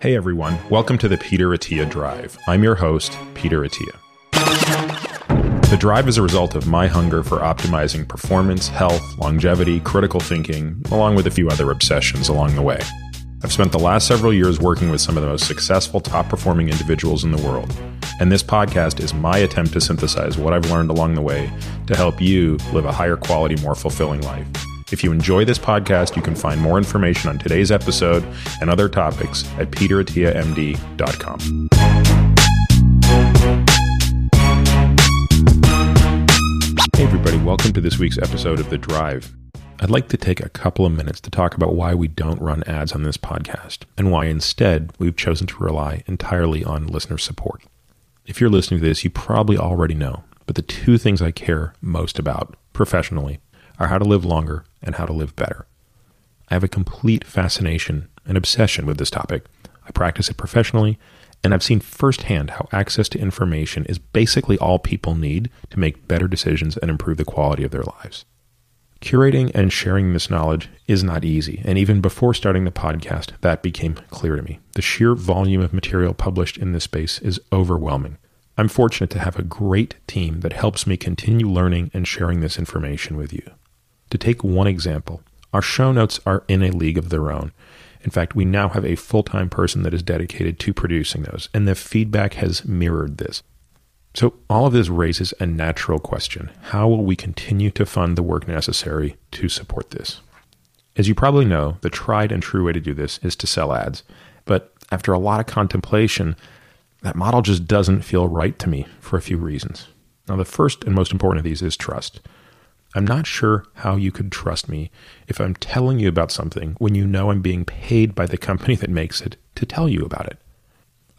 Hey everyone, welcome to the Peter Attia Drive. I'm your host, Peter Attia. The drive is a result of my hunger for optimizing performance, health, longevity, critical thinking, along with a few other obsessions along the way. I've spent the last several years working with some of the most successful, top performing individuals in the world, and this podcast is my attempt to synthesize what I've learned along the way to help you live a higher quality, more fulfilling life. If you enjoy this podcast, you can find more information on today's episode and other topics at peterattiamd.com. Hey, everybody, welcome to this week's episode of The Drive. I'd like to take a couple of minutes to talk about why we don't run ads on this podcast and why instead we've chosen to rely entirely on listener support. If you're listening to this, you probably already know, but the two things I care most about professionally are how to live longer and how to live better. I have a complete fascination and obsession with this topic. I practice it professionally, and I've seen firsthand how access to information is basically all people need to make better decisions and improve the quality of their lives. Curating and sharing this knowledge is not easy, and even before starting the podcast, that became clear to me. The sheer volume of material published in this space is overwhelming. I'm fortunate to have a great team that helps me continue learning and sharing this information with you. To take one example, our show notes are in a league of their own. In fact, we now have a full time person that is dedicated to producing those, and the feedback has mirrored this. So, all of this raises a natural question How will we continue to fund the work necessary to support this? As you probably know, the tried and true way to do this is to sell ads. But after a lot of contemplation, that model just doesn't feel right to me for a few reasons. Now, the first and most important of these is trust. I'm not sure how you could trust me if I'm telling you about something when you know I'm being paid by the company that makes it to tell you about it.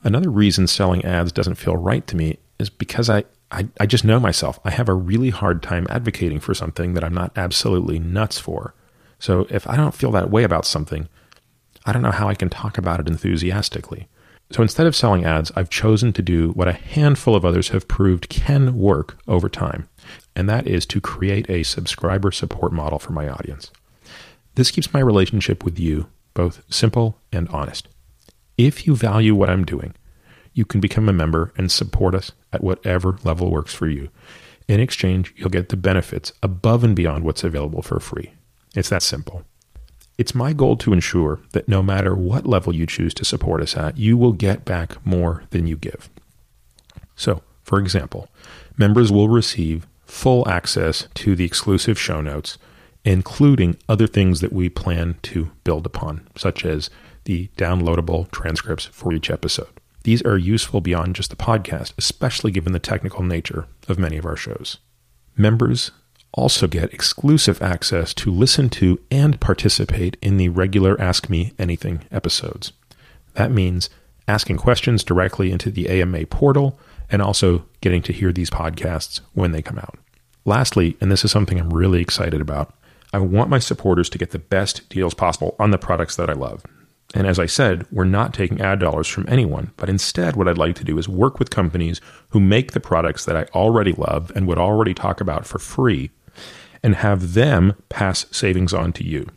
Another reason selling ads doesn't feel right to me is because I, I, I, just know myself. I have a really hard time advocating for something that I'm not absolutely nuts for. So if I don't feel that way about something, I don't know how I can talk about it enthusiastically. So instead of selling ads, I've chosen to do what a handful of others have proved can work over time and that is to create a subscriber support model for my audience. This keeps my relationship with you both simple and honest. If you value what I'm doing, you can become a member and support us at whatever level works for you. In exchange, you'll get the benefits above and beyond what's available for free. It's that simple. It's my goal to ensure that no matter what level you choose to support us at, you will get back more than you give. So, for example, members will receive full access to the exclusive show notes, including other things that we plan to build upon, such as the downloadable transcripts for each episode. These are useful beyond just the podcast, especially given the technical nature of many of our shows. Members also get exclusive access to listen to and participate in the regular Ask Me Anything episodes. That means asking questions directly into the AMA portal and also getting to hear these podcasts when they come out. Lastly, and this is something I'm really excited about, I want my supporters to get the best deals possible on the products that I love. And as I said, we're not taking ad dollars from anyone, but instead, what I'd like to do is work with companies who make the products that I already love and would already talk about for free and have them pass savings on to you.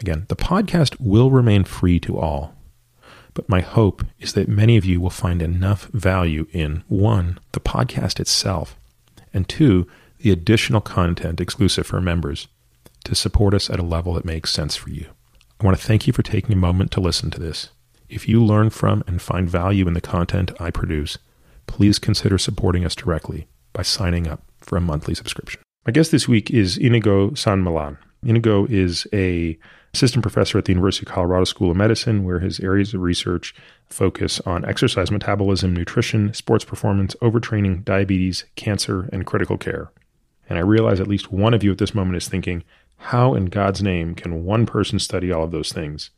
Again, the podcast will remain free to all, but my hope is that many of you will find enough value in one, the podcast itself, and two, the additional content exclusive for members to support us at a level that makes sense for you. I want to thank you for taking a moment to listen to this. If you learn from and find value in the content I produce, please consider supporting us directly by signing up for a monthly subscription. My guest this week is Iñigo San Millán. Iñigo is a assistant professor at the University of Colorado School of Medicine, where his areas of research focus on exercise metabolism, nutrition, sports performance, overtraining, diabetes, cancer, and critical care. And I realize at least one of you at this moment is thinking, how in God's name can one person study all of those things?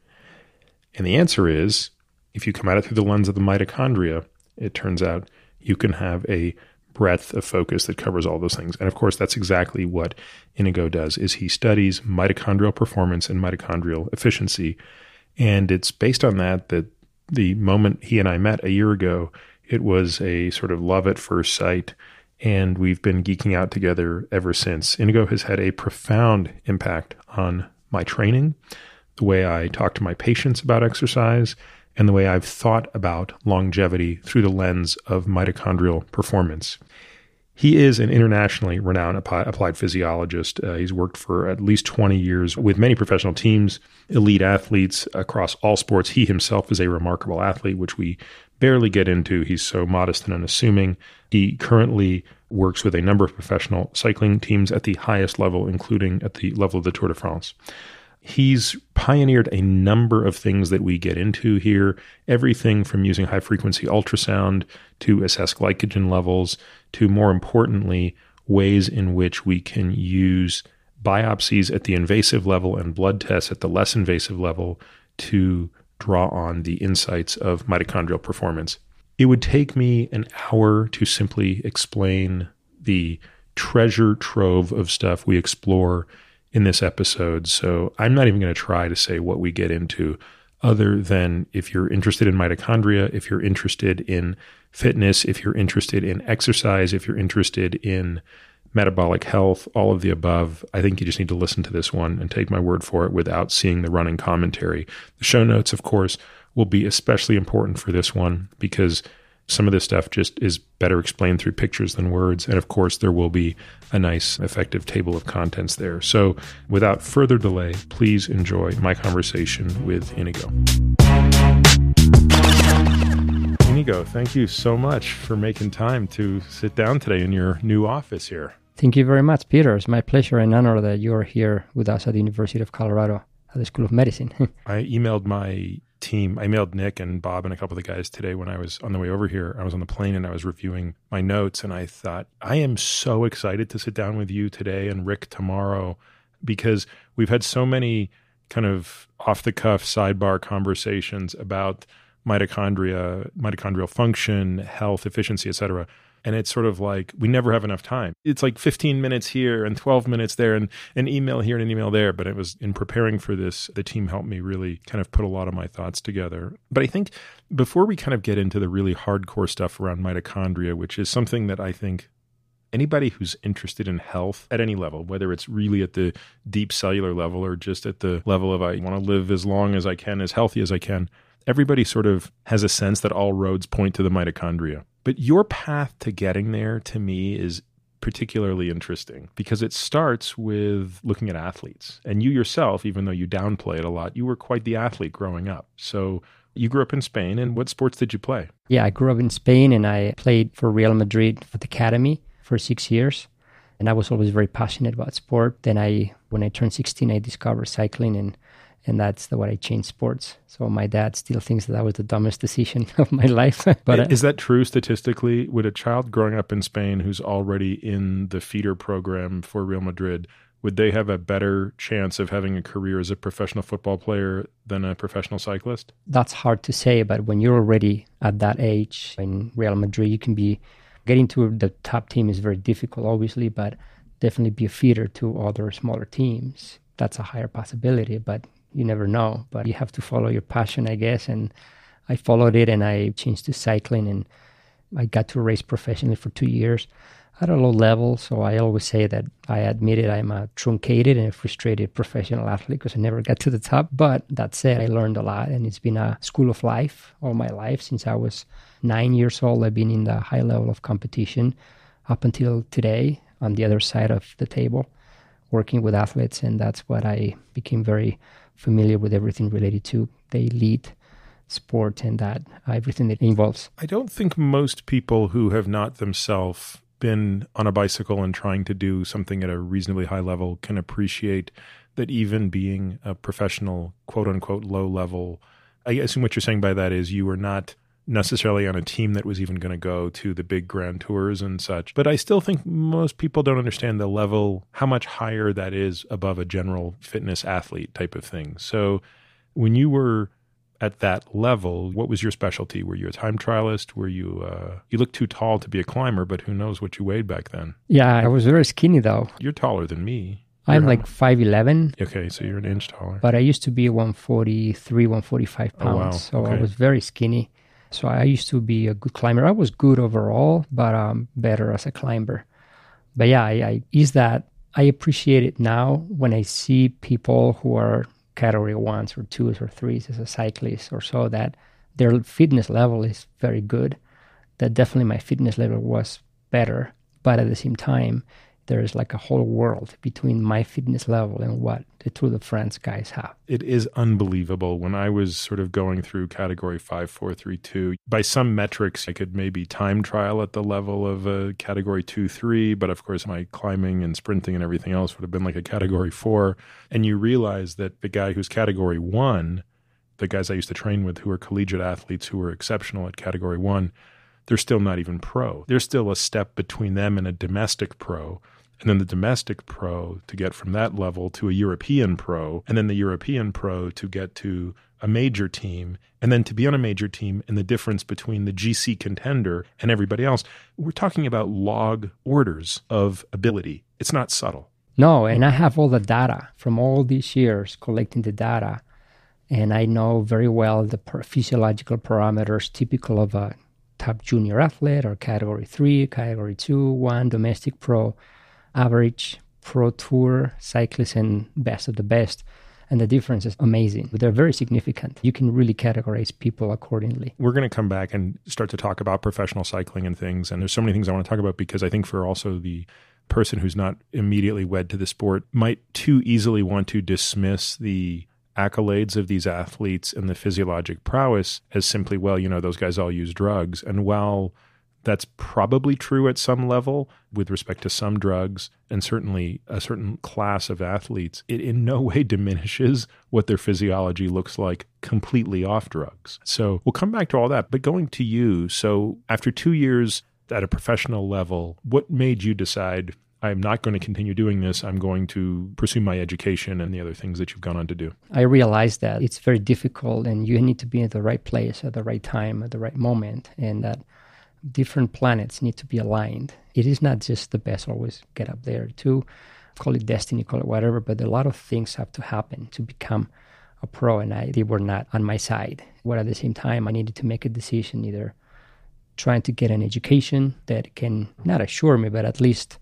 And the answer is if you come at it through the lens of the mitochondria, it turns out you can have a breadth of focus that covers all those things. And of course, that's exactly what Iñigo does is he studies mitochondrial performance and mitochondrial efficiency. And it's based on that that the moment he and I met a year ago, it was a sort of love at first sight. And we've been geeking out together ever since. Inigo has had a profound impact on my training, the way I talk to my patients about exercise, and the way I've thought about longevity through the lens of mitochondrial performance. He is an internationally renowned applied physiologist. Uh, he's worked for at least 20 years with many professional teams, elite athletes across all sports. He himself is a remarkable athlete, which we barely get into. He's so modest and unassuming. He currently works with a number of professional cycling teams at the highest level, including at the level of the Tour de France. He's pioneered a number of things that we get into here everything from using high frequency ultrasound to assess glycogen levels, to more importantly, ways in which we can use biopsies at the invasive level and blood tests at the less invasive level to draw on the insights of mitochondrial performance. It would take me an hour to simply explain the treasure trove of stuff we explore in this episode. So I'm not even going to try to say what we get into, other than if you're interested in mitochondria, if you're interested in fitness, if you're interested in exercise, if you're interested in metabolic health, all of the above, I think you just need to listen to this one and take my word for it without seeing the running commentary. The show notes, of course, will be especially important for this one because some of this stuff just is better explained through pictures than words. And of course, there will be a nice, effective table of contents there. So without further delay, please enjoy my conversation with Iñigo. Iñigo, thank you so much for making time to sit down today in your new office here. Thank you very much, Peter. It's my pleasure and honor that you're here with us at the University of Colorado at the School of Medicine. I emailed my team. I mailed Nick and Bob and a couple of the guys today when I was on the way over here. I was on the plane and I was reviewing my notes and I thought, I am so excited to sit down with you today and Rick tomorrow because we've had so many kind of off the cuff sidebar conversations about mitochondria, mitochondrial function, health, efficiency, et cetera. And it's sort of like we never have enough time. It's like 15 minutes here and 12 minutes there and an email here and an email there. But it was in preparing for this, the team helped me really kind of put a lot of my thoughts together. But I think before we kind of get into the really hardcore stuff around mitochondria, which is something that I think anybody who's interested in health at any level, whether it's really at the deep cellular level or just at the level of I want to live as long as I can, as healthy as I can, everybody sort of has a sense that all roads point to the mitochondria. But your path to getting there to me is particularly interesting because it starts with looking at athletes. And you yourself, even though you downplay it a lot, you were quite the athlete growing up. So you grew up in Spain, and what sports did you play? Yeah, I grew up in Spain and I played for Real Madrid for the academy for six years. And I was always very passionate about sport. Then I, when I turned 16, I discovered cycling and and that's the way I changed sports. So my dad still thinks that, that was the dumbest decision of my life. but uh, is that true statistically? Would a child growing up in Spain who's already in the feeder program for Real Madrid would they have a better chance of having a career as a professional football player than a professional cyclist? That's hard to say, but when you're already at that age in Real Madrid, you can be getting to the top team is very difficult, obviously, but definitely be a feeder to other smaller teams. That's a higher possibility, but you never know, but you have to follow your passion, I guess. And I followed it and I changed to cycling and I got to race professionally for two years at a low level. So I always say that I admit it, I'm a truncated and a frustrated professional athlete because I never got to the top. But that said, I learned a lot and it's been a school of life all my life. Since I was nine years old, I've been in the high level of competition up until today on the other side of the table, working with athletes. And that's what I became very familiar with everything related to the elite sport and that uh, everything that involves. I don't think most people who have not themselves been on a bicycle and trying to do something at a reasonably high level can appreciate that even being a professional, quote unquote, low level. I assume what you're saying by that is you were not necessarily on a team that was even going to go to the big grand tours and such. But I still think most people don't understand the level, how much higher that is above a general fitness athlete type of thing. So when you were at that level, what was your specialty? Were you a time trialist? Were you, uh, you looked too tall to be a climber, but who knows what you weighed back then? Yeah, I was very skinny though. You're taller than me. I'm like 5'11. Okay, so you're an inch taller. But I used to be 143, 145 pounds. Oh, wow. So okay. I was very skinny. So I used to be a good climber. I was good overall, but um, better as a climber. But yeah, I, I is that I appreciate it now when I see people who are category ones or twos or threes as a cyclist or so that their fitness level is very good. That definitely my fitness level was better, but at the same time, there is like a whole world between my fitness level and what the Tour de France guys have. It is unbelievable. When I was sort of going through category 5432, by some metrics, I could maybe time trial at the level of a category 2 3, but of course, my climbing and sprinting and everything else would have been like a category 4. And you realize that the guy who's category 1, the guys I used to train with who are collegiate athletes who were exceptional at category 1, they're still not even pro. There's still a step between them and a domestic pro and then the domestic pro to get from that level to a European pro, and then the European pro to get to a major team, and then to be on a major team, and the difference between the GC contender and everybody else. We're talking about log orders of ability. It's not subtle. No, and I have all the data from all these years collecting the data, and I know very well the physiological parameters typical of a top junior athlete or category three, category two, one domestic pro average pro tour cyclist, and best of the best. And the difference is amazing. They're very significant. You can really categorize people accordingly. We're going to come back and start to talk about professional cycling and things. And there's so many things I want to talk about because I think for also the person who's not immediately wed to the sport might too easily want to dismiss the accolades of these athletes and the physiologic prowess as simply, well, you know, those guys all use drugs. And while that's probably true at some level with respect to some drugs and certainly a certain class of athletes. It in no way diminishes what their physiology looks like completely off drugs. So we'll come back to all that. But going to you, so after two years at a professional level, what made you decide? I'm not going to continue doing this. I'm going to pursue my education and the other things that you've gone on to do. I realized that it's very difficult and you need to be at the right place at the right time at the right moment. And that different planets need to be aligned. It is not just the best always get up there to call it destiny, call it whatever, but a lot of things have to happen to become a pro, and I they were not on my side. But at the same time, I needed to make a decision either trying to get an education that can not assure me, but at least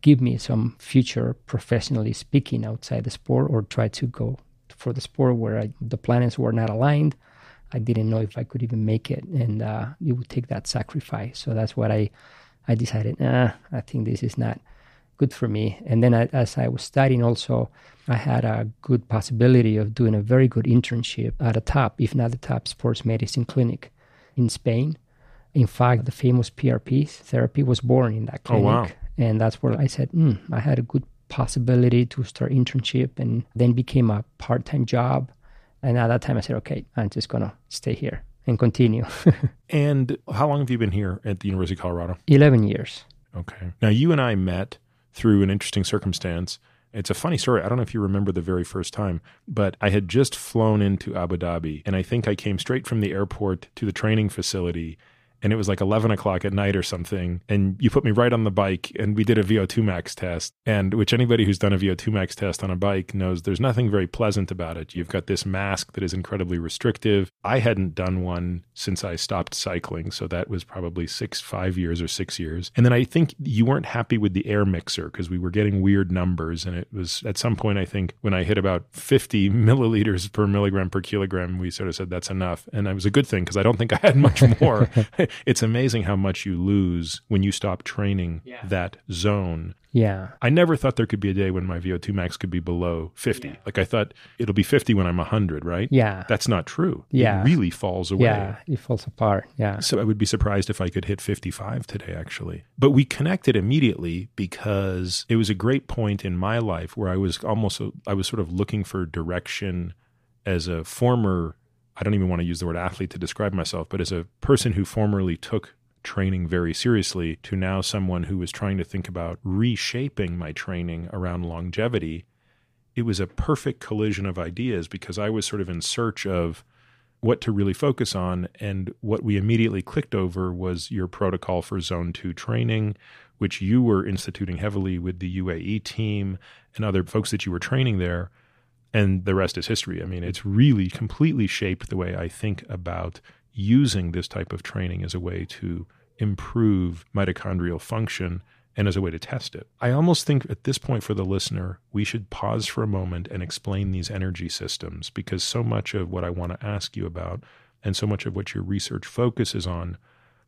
give me some future professionally speaking outside the sport, or try to go for the sport where I, the planets were not aligned I didn't know if I could even make it, and uh, it would take that sacrifice. So that's what I, I decided. Nah, I think this is not good for me. And then I, as I was studying, also I had a good possibility of doing a very good internship at a top, if not the top, sports medicine clinic in Spain. In fact, the famous PRP therapy was born in that clinic, oh, wow. And that's where I said, mm, I had a good possibility to start internship, and then became a part-time job and at that time, I said, okay, I'm just going to stay here and continue. and how long have you been here at the University of Colorado? 11 years. Okay. Now, you and I met through an interesting circumstance. It's a funny story. I don't know if you remember the very first time, but I had just flown into Abu Dhabi, and I think I came straight from the airport to the training facility and it was like 11 o'clock at night or something. And you put me right on the bike and we did a VO2 max test. And which anybody who's done a VO2 max test on a bike knows there's nothing very pleasant about it. You've got this mask that is incredibly restrictive. I hadn't done one since I stopped cycling. So that was probably six, five years or six years. And then I think you weren't happy with the air mixer because we were getting weird numbers. And it was at some point, I think when I hit about 50 milliliters per milligram per kilogram, we sort of said that's enough. And it was a good thing because I don't think I had much more. it's amazing how much you lose when you stop training yeah. that zone. Yeah. I never thought there could be a day when my VO2 max could be below 50. Yeah. Like I thought it'll be 50 when I'm 100, right? Yeah. That's not true. Yeah. It really falls away. Yeah, it falls apart. Yeah. So I would be surprised if I could hit 55 today, actually. But we connected immediately because it was a great point in my life where I was almost, I was sort of looking for direction as a former I don't even want to use the word athlete to describe myself, but as a person who formerly took training very seriously to now someone who was trying to think about reshaping my training around longevity, it was a perfect collision of ideas because I was sort of in search of what to really focus on. And what we immediately clicked over was your protocol for zone two training, which you were instituting heavily with the UAE team and other folks that you were training there and the rest is history. I mean, it's really completely shaped the way I think about using this type of training as a way to improve mitochondrial function and as a way to test it. I almost think at this point for the listener, we should pause for a moment and explain these energy systems because so much of what I want to ask you about and so much of what your research focuses on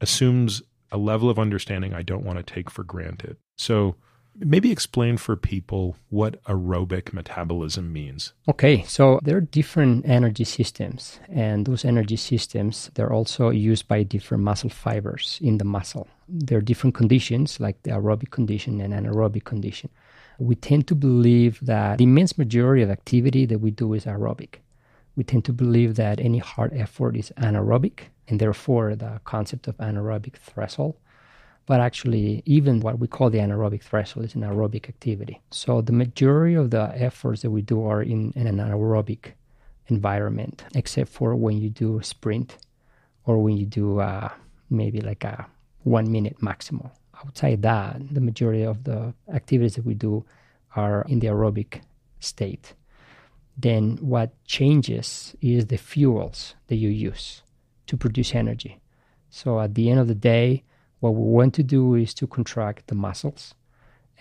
assumes a level of understanding I don't want to take for granted. So, maybe explain for people what aerobic metabolism means. Okay, so there are different energy systems, and those energy systems they're also used by different muscle fibers in the muscle. There are different conditions, like the aerobic condition and anaerobic condition. We tend to believe that the immense majority of activity that we do is aerobic. We tend to believe that any hard effort is anaerobic, and therefore the concept of anaerobic threshold but actually even what we call the anaerobic threshold is an aerobic activity. So the majority of the efforts that we do are in, in an anaerobic environment, except for when you do a sprint or when you do uh, maybe like a one minute maximal. Outside that, the majority of the activities that we do are in the aerobic state. Then what changes is the fuels that you use to produce energy. So at the end of the day, what we want to do is to contract the muscles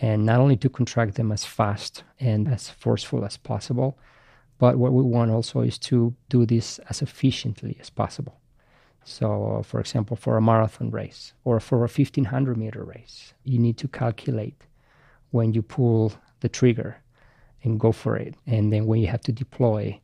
and not only to contract them as fast and as forceful as possible, but what we want also is to do this as efficiently as possible. So, for example, for a marathon race or for a 1500 meter race, you need to calculate when you pull the trigger and go for it, and then when you have to deploy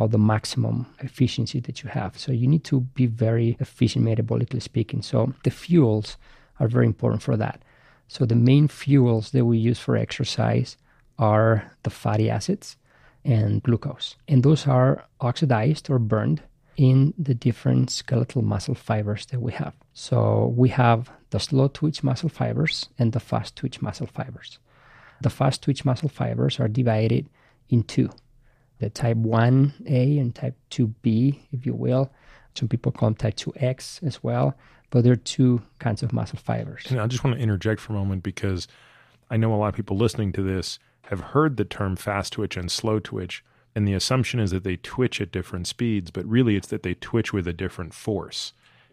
or the maximum efficiency that you have. So you need to be very efficient metabolically speaking. So the fuels are very important for that. So the main fuels that we use for exercise are the fatty acids and glucose. And those are oxidized or burned in the different skeletal muscle fibers that we have. So we have the slow twitch muscle fibers and the fast twitch muscle fibers. The fast twitch muscle fibers are divided in two the type 1A and type 2B, if you will. Some people call them type 2X as well, but there are two kinds of muscle fibers. And I just want to interject for a moment because I know a lot of people listening to this have heard the term fast twitch and slow twitch, and the assumption is that they twitch at different speeds, but really it's that they twitch with a different force.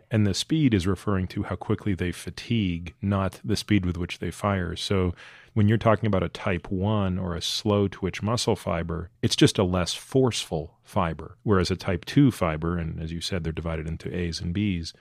And the speed is referring to how quickly they fatigue, not the speed with which they fire. So when you're talking about a type 1 or a slow twitch muscle fiber, it's just a less forceful fiber. Whereas a type 2 fiber, and as you said, they're divided into A's and B's,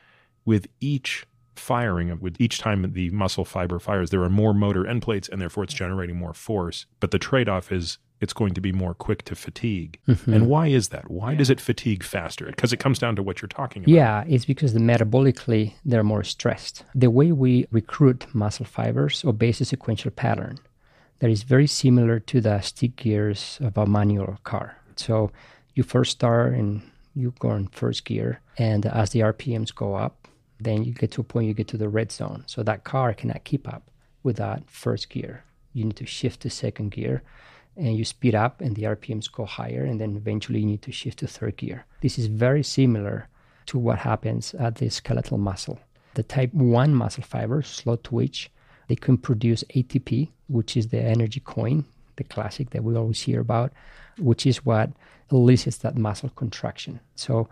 with each firing, with each time the muscle fiber fires, there are more motor end plates and therefore it's generating more force. But the trade off is it's going to be more quick to fatigue. Mm-hmm. And why is that? Why yeah. does it fatigue faster? Because it comes down to what you're talking about. Yeah, it's because the metabolically they're more stressed. The way we recruit muscle fibers obeys a sequential pattern that is very similar to the stick gears of a manual car. So you first start and you go in first gear, and as the RPMs go up, then you get to a point you get to the red zone. So that car cannot keep up with that first gear. You need to shift to second gear and you speed up and the RPMs go higher, and then eventually you need to shift to third gear. This is very similar to what happens at the skeletal muscle. The type 1 muscle fibers, slow twitch, they can produce ATP, which is the energy coin, the classic that we always hear about, which is what elicits that muscle contraction. So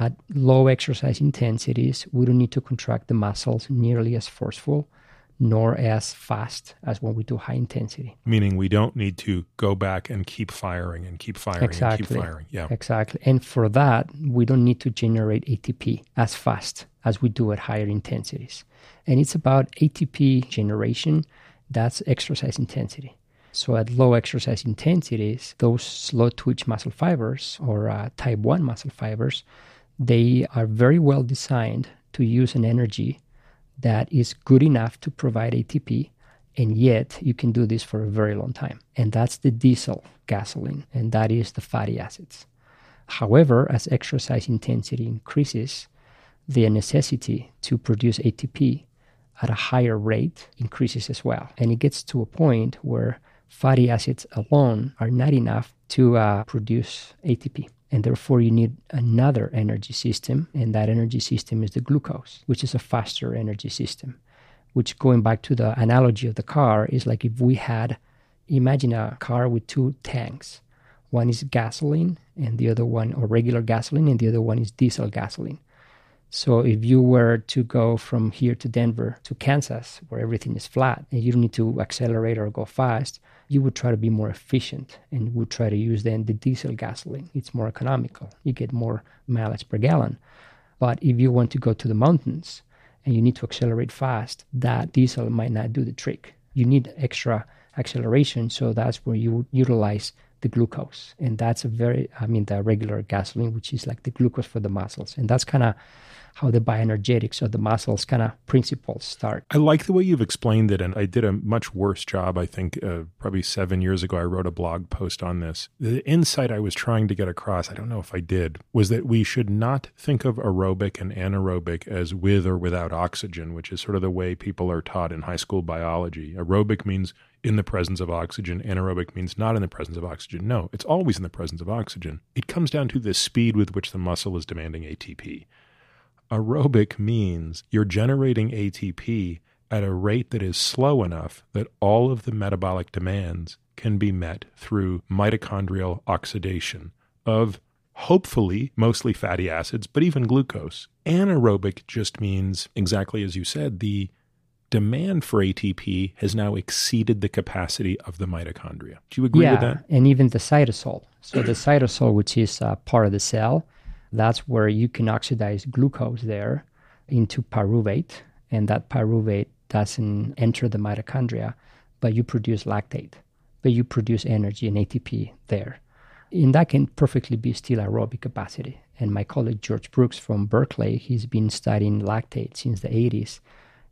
at low exercise intensities, we don't need to contract the muscles nearly as forceful nor as fast as when we do high intensity. Meaning we don't need to go back and keep firing and keep firing exactly. and keep firing. Yeah. Exactly. And for that, we don't need to generate ATP as fast as we do at higher intensities. And it's about ATP generation, that's exercise intensity. So at low exercise intensities, those slow twitch muscle fibers or uh, type 1 muscle fibers, they are very well designed to use an energy that is good enough to provide ATP, and yet you can do this for a very long time. And that's the diesel gasoline, and that is the fatty acids. However, as exercise intensity increases, the necessity to produce ATP at a higher rate increases as well. And it gets to a point where fatty acids alone are not enough to uh, produce ATP. And therefore, you need another energy system, and that energy system is the glucose, which is a faster energy system. Which, going back to the analogy of the car, is like if we had, imagine a car with two tanks. One is gasoline, and the other one, or regular gasoline, and the other one is diesel gasoline. So if you were to go from here to Denver to Kansas, where everything is flat and you don't need to accelerate or go fast, you would try to be more efficient and would try to use then the diesel gasoline. It's more economical. You get more mileage per gallon. But if you want to go to the mountains and you need to accelerate fast, that diesel might not do the trick. You need extra acceleration, so that's where you utilize the glucose. And that's a very, I mean, the regular gasoline, which is like the glucose for the muscles. And that's kind of how the bioenergetics of the muscles kind of principles start. I like the way you've explained it, and I did a much worse job. I think uh, probably seven years ago, I wrote a blog post on this. The insight I was trying to get across, I don't know if I did, was that we should not think of aerobic and anaerobic as with or without oxygen, which is sort of the way people are taught in high school biology. Aerobic means in the presence of oxygen. Anaerobic means not in the presence of oxygen. No, it's always in the presence of oxygen. It comes down to the speed with which the muscle is demanding ATP. Aerobic means you're generating ATP at a rate that is slow enough that all of the metabolic demands can be met through mitochondrial oxidation of hopefully mostly fatty acids, but even glucose. Anaerobic just means, exactly as you said, the demand for ATP has now exceeded the capacity of the mitochondria. Do you agree yeah, with that? And even the cytosol. So the cytosol, which is uh, part of the cell, that's where you can oxidize glucose there into pyruvate, and that pyruvate doesn't enter the mitochondria, but you produce lactate, but you produce energy and ATP there. And that can perfectly be still aerobic capacity. And my colleague George Brooks from Berkeley, he's been studying lactate since the 80s,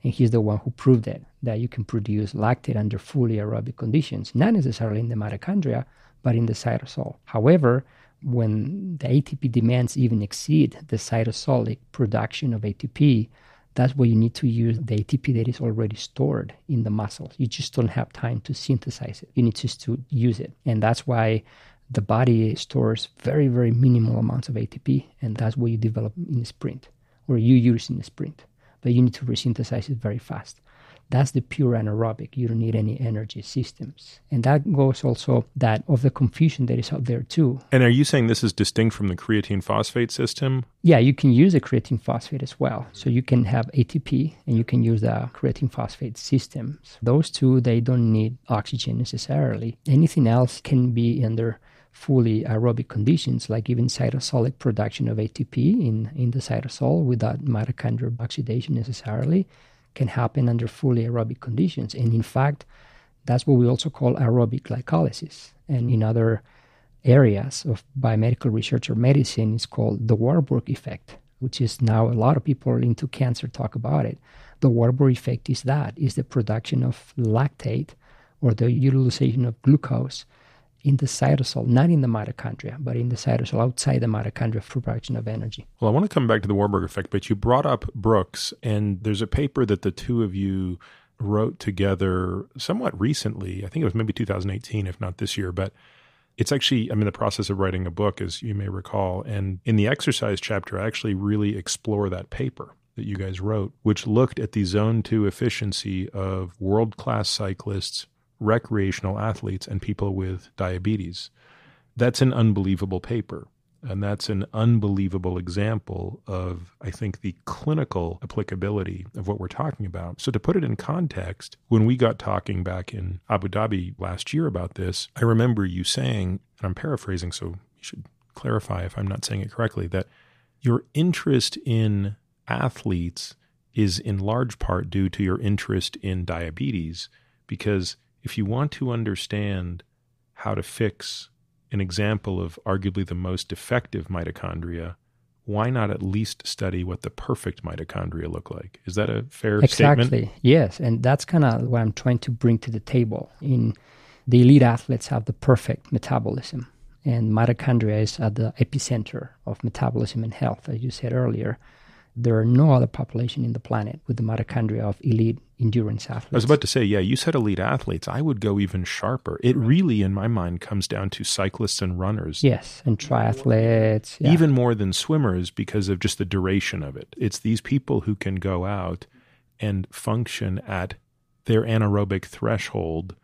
and he's the one who proved it that you can produce lactate under fully aerobic conditions, not necessarily in the mitochondria, but in the cytosol. However, when the ATP demands even exceed the cytosolic production of ATP, that's where you need to use the ATP that is already stored in the muscles. You just don't have time to synthesize it. You need just to use it. And that's why the body stores very, very minimal amounts of ATP, and that's what you develop in a sprint, or you use in a sprint. But you need to resynthesize it very fast. That's the pure anaerobic. You don't need any energy systems. And that goes also that of the confusion that is out there too. And are you saying this is distinct from the creatine phosphate system? Yeah, you can use a creatine phosphate as well. So you can have ATP and you can use the creatine phosphate systems. Those two, they don't need oxygen necessarily. Anything else can be under fully aerobic conditions, like even cytosolic production of ATP in, in the cytosol without mitochondrial oxidation necessarily can happen under fully aerobic conditions. And in fact, that's what we also call aerobic glycolysis. And in other areas of biomedical research or medicine, it's called the Warburg effect, which is now a lot of people into cancer talk about it. The Warburg effect is that, is the production of lactate or the utilization of glucose in the cytosol, not in the mitochondria, but in the cytosol outside the mitochondria for production of energy. Well, I want to come back to the Warburg effect, but you brought up Brooks, and there's a paper that the two of you wrote together somewhat recently. I think it was maybe 2018, if not this year, but it's actually, I'm in the process of writing a book, as you may recall. And in the exercise chapter, I actually really explore that paper that you guys wrote, which looked at the zone two efficiency of world class cyclists recreational athletes and people with diabetes. That's an unbelievable paper. And that's an unbelievable example of, I think, the clinical applicability of what we're talking about. So, to put it in context, when we got talking back in Abu Dhabi last year about this, I remember you saying, and I'm paraphrasing, so you should clarify if I'm not saying it correctly, that your interest in athletes is in large part due to your interest in diabetes because if you want to understand how to fix an example of arguably the most defective mitochondria, why not at least study what the perfect mitochondria look like? Is that a fair exactly. statement? Exactly. Yes, and that's kind of what I'm trying to bring to the table. In the elite athletes have the perfect metabolism, and mitochondria is at the epicenter of metabolism and health, as you said earlier there are no other population in the planet with the mitochondria of elite endurance athletes. I was about to say, yeah, you said elite athletes. I would go even sharper. It really, in my mind, comes down to cyclists and runners. Yes, and triathletes. Yeah. Even more than swimmers because of just the duration of it. It's these people who can go out and function at their anaerobic threshold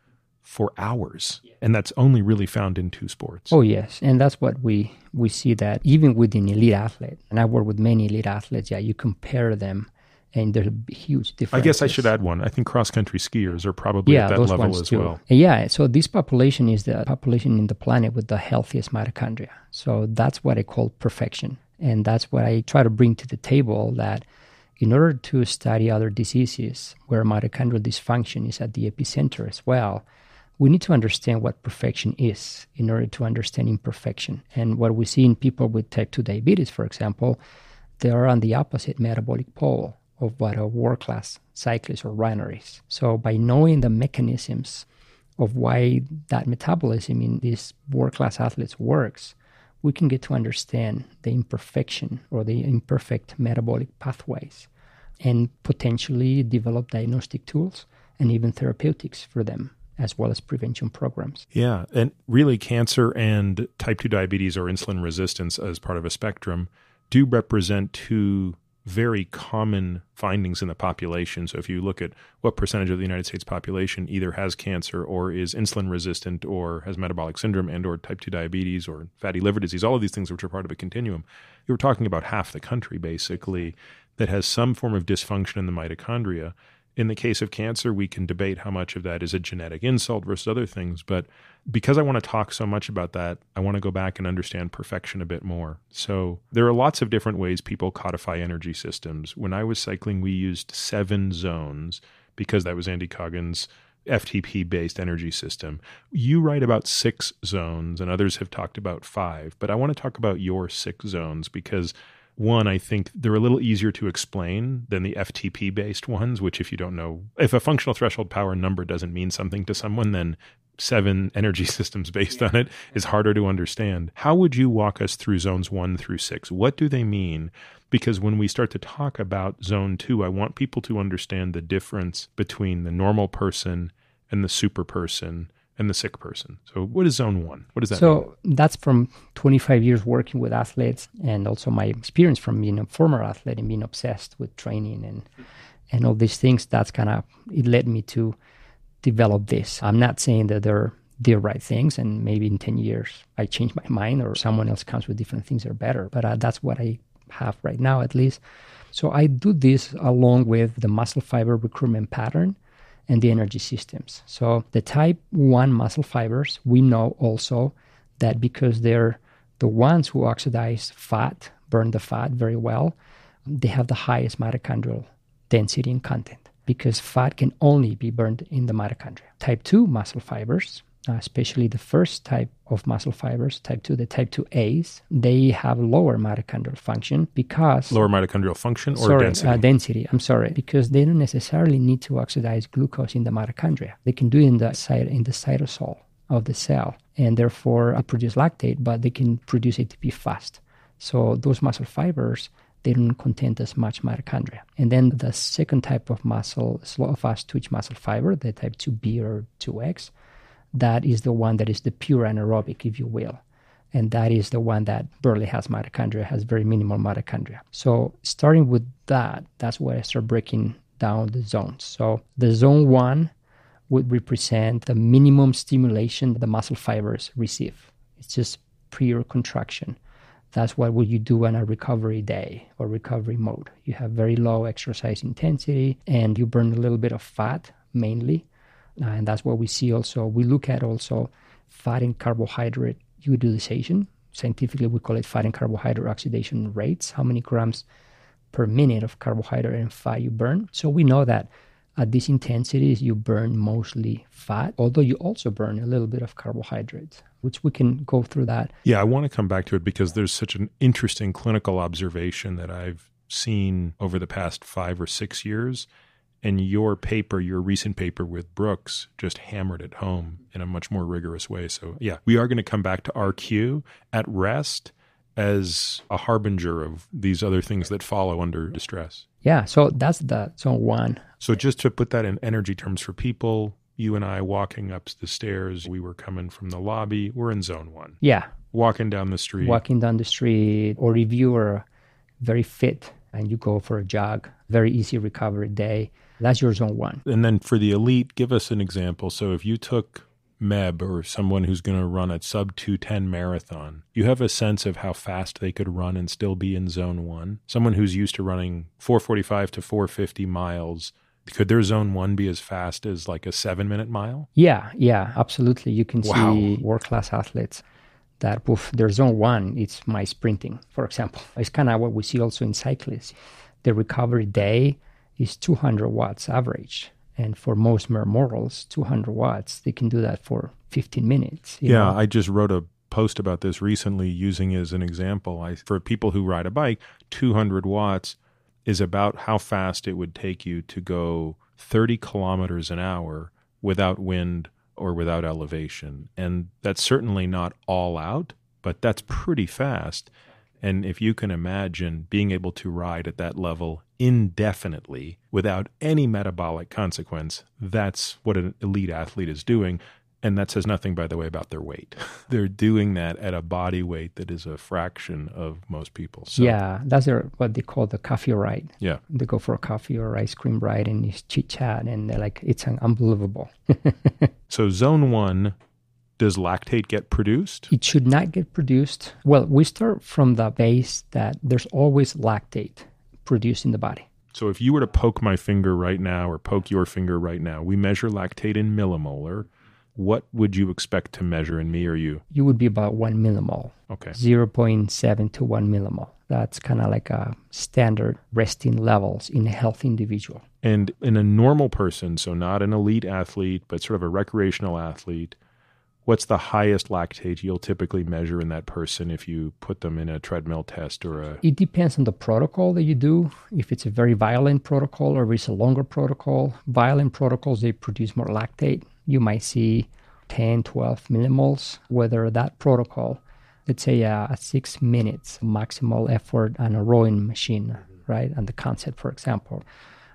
for hours. And that's only really found in two sports. Oh yes, and that's what we we see that even within elite athlete. And I work with many elite athletes. Yeah, you compare them, and there's a huge difference. I guess I should add one. I think cross country skiers are probably yeah, at that those level ones as too. well. Yeah, so this population is the population in the planet with the healthiest mitochondria. So that's what I call perfection, and that's what I try to bring to the table. That in order to study other diseases where mitochondrial dysfunction is at the epicenter as well, we need to understand what perfection is in order to understand imperfection. And what we see in people with type 2 diabetes, for example, they are on the opposite metabolic pole of what a world class cyclist or runner is. So, by knowing the mechanisms of why that metabolism in these world class athletes works, we can get to understand the imperfection or the imperfect metabolic pathways and potentially develop diagnostic tools and even therapeutics for them as well as prevention programs. Yeah. And really, cancer and type 2 diabetes or insulin resistance as part of a spectrum do represent two very common findings in the population. So if you look at what percentage of the United States population either has cancer or is insulin resistant or has metabolic syndrome and or type 2 diabetes or fatty liver disease, all of these things which are part of a continuum, you were talking about half the country basically that has some form of dysfunction in the mitochondria. In the case of cancer, we can debate how much of that is a genetic insult versus other things. But because I want to talk so much about that, I want to go back and understand perfection a bit more. So there are lots of different ways people codify energy systems. When I was cycling, we used seven zones because that was Andy Coggan's FTP based energy system. You write about six zones, and others have talked about five. But I want to talk about your six zones because one, I think they're a little easier to explain than the FTP based ones, which, if you don't know, if a functional threshold power number doesn't mean something to someone, then seven energy systems based yeah. on it is harder to understand. How would you walk us through zones one through six? What do they mean? Because when we start to talk about zone two, I want people to understand the difference between the normal person and the super person and the sick person. So, what is zone one? What does that so mean? that's from 25 years working with athletes and also my experience from being a former athlete and being obsessed with training and and all these things. That's kind of it led me to develop this. I'm not saying that they're the right things, and maybe in 10 years I change my mind or someone else comes with different things that are better. But uh, that's what I have right now, at least. So I do this along with the muscle fiber recruitment pattern and the energy systems. So the type 1 muscle fibers, we know also that because they're the ones who oxidize fat, burn the fat very well, they have the highest mitochondrial density and content because fat can only be burned in the mitochondria. Type 2 muscle fibers, uh, especially the first type of muscle fibers, type 2, the type 2As, they have lower mitochondrial function because. Lower mitochondrial function or sorry, density? Uh, density, I'm sorry, because they don't necessarily need to oxidize glucose in the mitochondria. They can do it in the, cyt- in the cytosol of the cell, and therefore uh, produce lactate, but they can produce ATP fast. So those muscle fibers they don't contain as much mitochondria. And then the second type of muscle, slow fast twitch muscle fiber, the type 2B or 2X, that is the one that is the pure anaerobic, if you will. And that is the one that barely has mitochondria, has very minimal mitochondria. So starting with that, that's where I start breaking down the zones. So the zone one would represent the minimum stimulation that the muscle fibers receive. It's just pure contraction. That's what would you do on a recovery day or recovery mode. You have very low exercise intensity and you burn a little bit of fat mainly Uh, and that's what we see also. We look at also fat and carbohydrate utilization. Scientifically, we call it fat and carbohydrate oxidation rates, how many grams per minute of carbohydrate and fat you burn. So we know that at these intensities, you burn mostly fat, although you also burn a little bit of carbohydrates, which we can go through that. Yeah, I want to come back to it because there's such an interesting clinical observation that I've seen over the past five or six years and your paper, your recent paper with Brooks, just hammered it home in a much more rigorous way. So, yeah, we are going to come back to RQ at rest as a harbinger of these other things that follow under distress. Yeah, so that's the zone one. So, just to put that in energy terms for people, you and I walking up the stairs, we were coming from the lobby, we're in zone one. Yeah. Walking down the street. Walking down the street, or if you are very fit and you go for a jog, very easy recovery day that's your zone one. And then for the elite, give us an example. So if you took Meb or someone who's going to run a sub 210 marathon, you have a sense of how fast they could run and still be in zone one? Someone who's used to running 445 to 450 miles, could their zone one be as fast as like a seven minute mile? Yeah, yeah, absolutely. You can Wow. see world class athletes that with their zone one, it's my sprinting, for example. It's kind of what we see also in cyclists. The recovery day is 200 watts average. And for most mere mortals, 200 watts, they can do that for 15 minutes. Yeah, know? I just wrote a post about this recently using as an example. I, for people who ride a bike, 200 watts is about how fast it would take you to go 30 kilometers an hour without wind or without elevation. And that's certainly not all out, but that's pretty fast. And if you can imagine being able to ride at that level indefinitely without any metabolic consequence, that's what an elite athlete is doing. And that says nothing, by the way, about their weight. They're doing that at a body weight that is a fraction of most people. So, yeah, that's their, what they call the coffee ride. Yeah. They go for a coffee or ice cream ride and it's chit chat and they're like, it's unbelievable. So, zone one, does lactate get produced? It should not get produced. Well, we start from the base that there's always lactate produced in the body. So, if you were to poke my finger right now or poke your finger right now, we measure lactate in millimolar. What would you expect to measure in me or you? You would be about one millimole, Okay. 0.7 to one millimole. That's kind of like a standard resting levels in a healthy individual. And in a normal person, so not an elite athlete, but sort of a recreational athlete, what's the highest lactate you'll typically measure in that person if you put them in a treadmill test or a. It depends on the protocol that you do. If it's a very violent protocol or if it's a longer protocol, violent protocols, they produce more lactate. You might see 10, 12 millimoles, whether that protocol, let's say uh, a six minutes maximal effort on a rowing machine, right? And the concept, for example.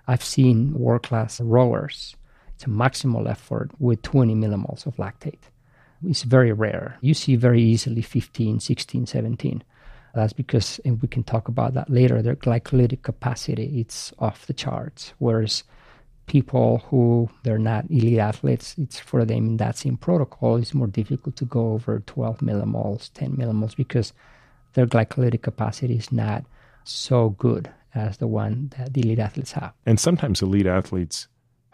I've seen world class rowers, it's a maximal effort with 20 millimoles of lactate. It's very rare. You see very easily 15, 16, 17. That's because, and we can talk about that later, their glycolytic capacity, it's off the charts. Whereas people who they're not elite athletes, it's for them in that same protocol, it's more difficult to go over 12 millimoles, 10 millimoles, because their glycolytic capacity is not so good as the one that the elite athletes have. And sometimes elite athletes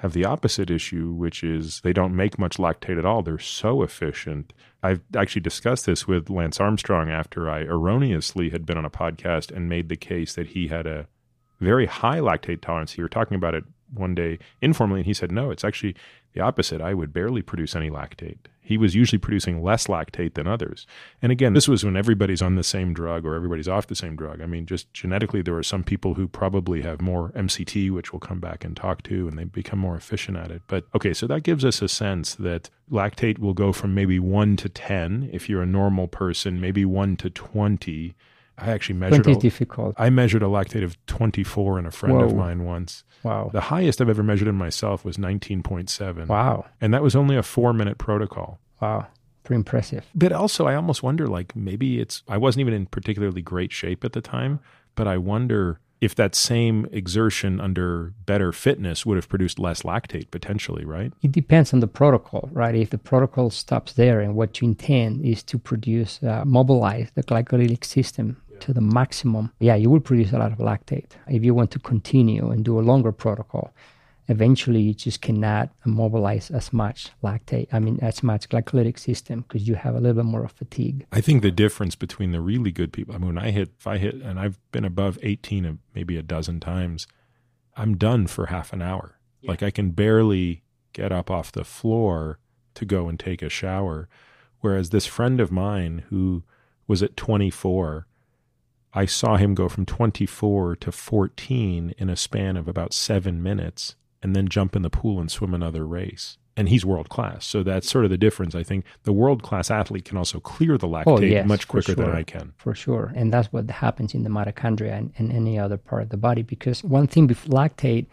have the opposite issue, which is they don't make much lactate at all. They're so efficient. I've actually discussed this with Lance Armstrong after I erroneously had been on a podcast and made the case that he had a very high lactate tolerance. You were talking about it one day informally, and he said, No, it's actually the opposite. I would barely produce any lactate. He was usually producing less lactate than others. And again, this was when everybody's on the same drug or everybody's off the same drug. I mean, just genetically, there are some people who probably have more MCT, which we'll come back and talk to, and they become more efficient at it. But okay, so that gives us a sense that lactate will go from maybe 1 to 10 if you're a normal person, maybe 1 to 20. I actually measured 20 is a, difficult. I measured a lactate of 24 in a friend of mine once. Wow. The highest I've ever measured in myself was 19.7. Wow. And that was only a four minute protocol. Wow. Pretty impressive. But also, I almost wonder like maybe it's, I wasn't even in particularly great shape at the time, but I wonder if that same exertion under better fitness would have produced less lactate potentially, right? It depends on the protocol, right? If the protocol stops there and what you intend is to produce, uh, mobilize the glycolytic system to the maximum, yeah, you will produce a lot of lactate. If you want to continue and do a longer protocol, eventually you just cannot mobilize as much lactate, I mean, as much glycolytic system because you have a little bit more of fatigue. I think the difference between the really good people, I mean, when I hit, if I hit, and I've been above 18 a- maybe a dozen times, I'm done for half an hour. Like I can barely get up off the floor to go and take a shower. Whereas this friend of mine who was at 24, I saw him go from 24 to 14 in a span of about seven minutes and then jump in the pool and swim another race. And he's world class. So that's sort of the difference. I think the world class athlete can also clear the lactate Oh, yes, much quicker than. I can. for sure. And that's what happens in the mitochondria and, and any other part of the body. Because one thing with lactate,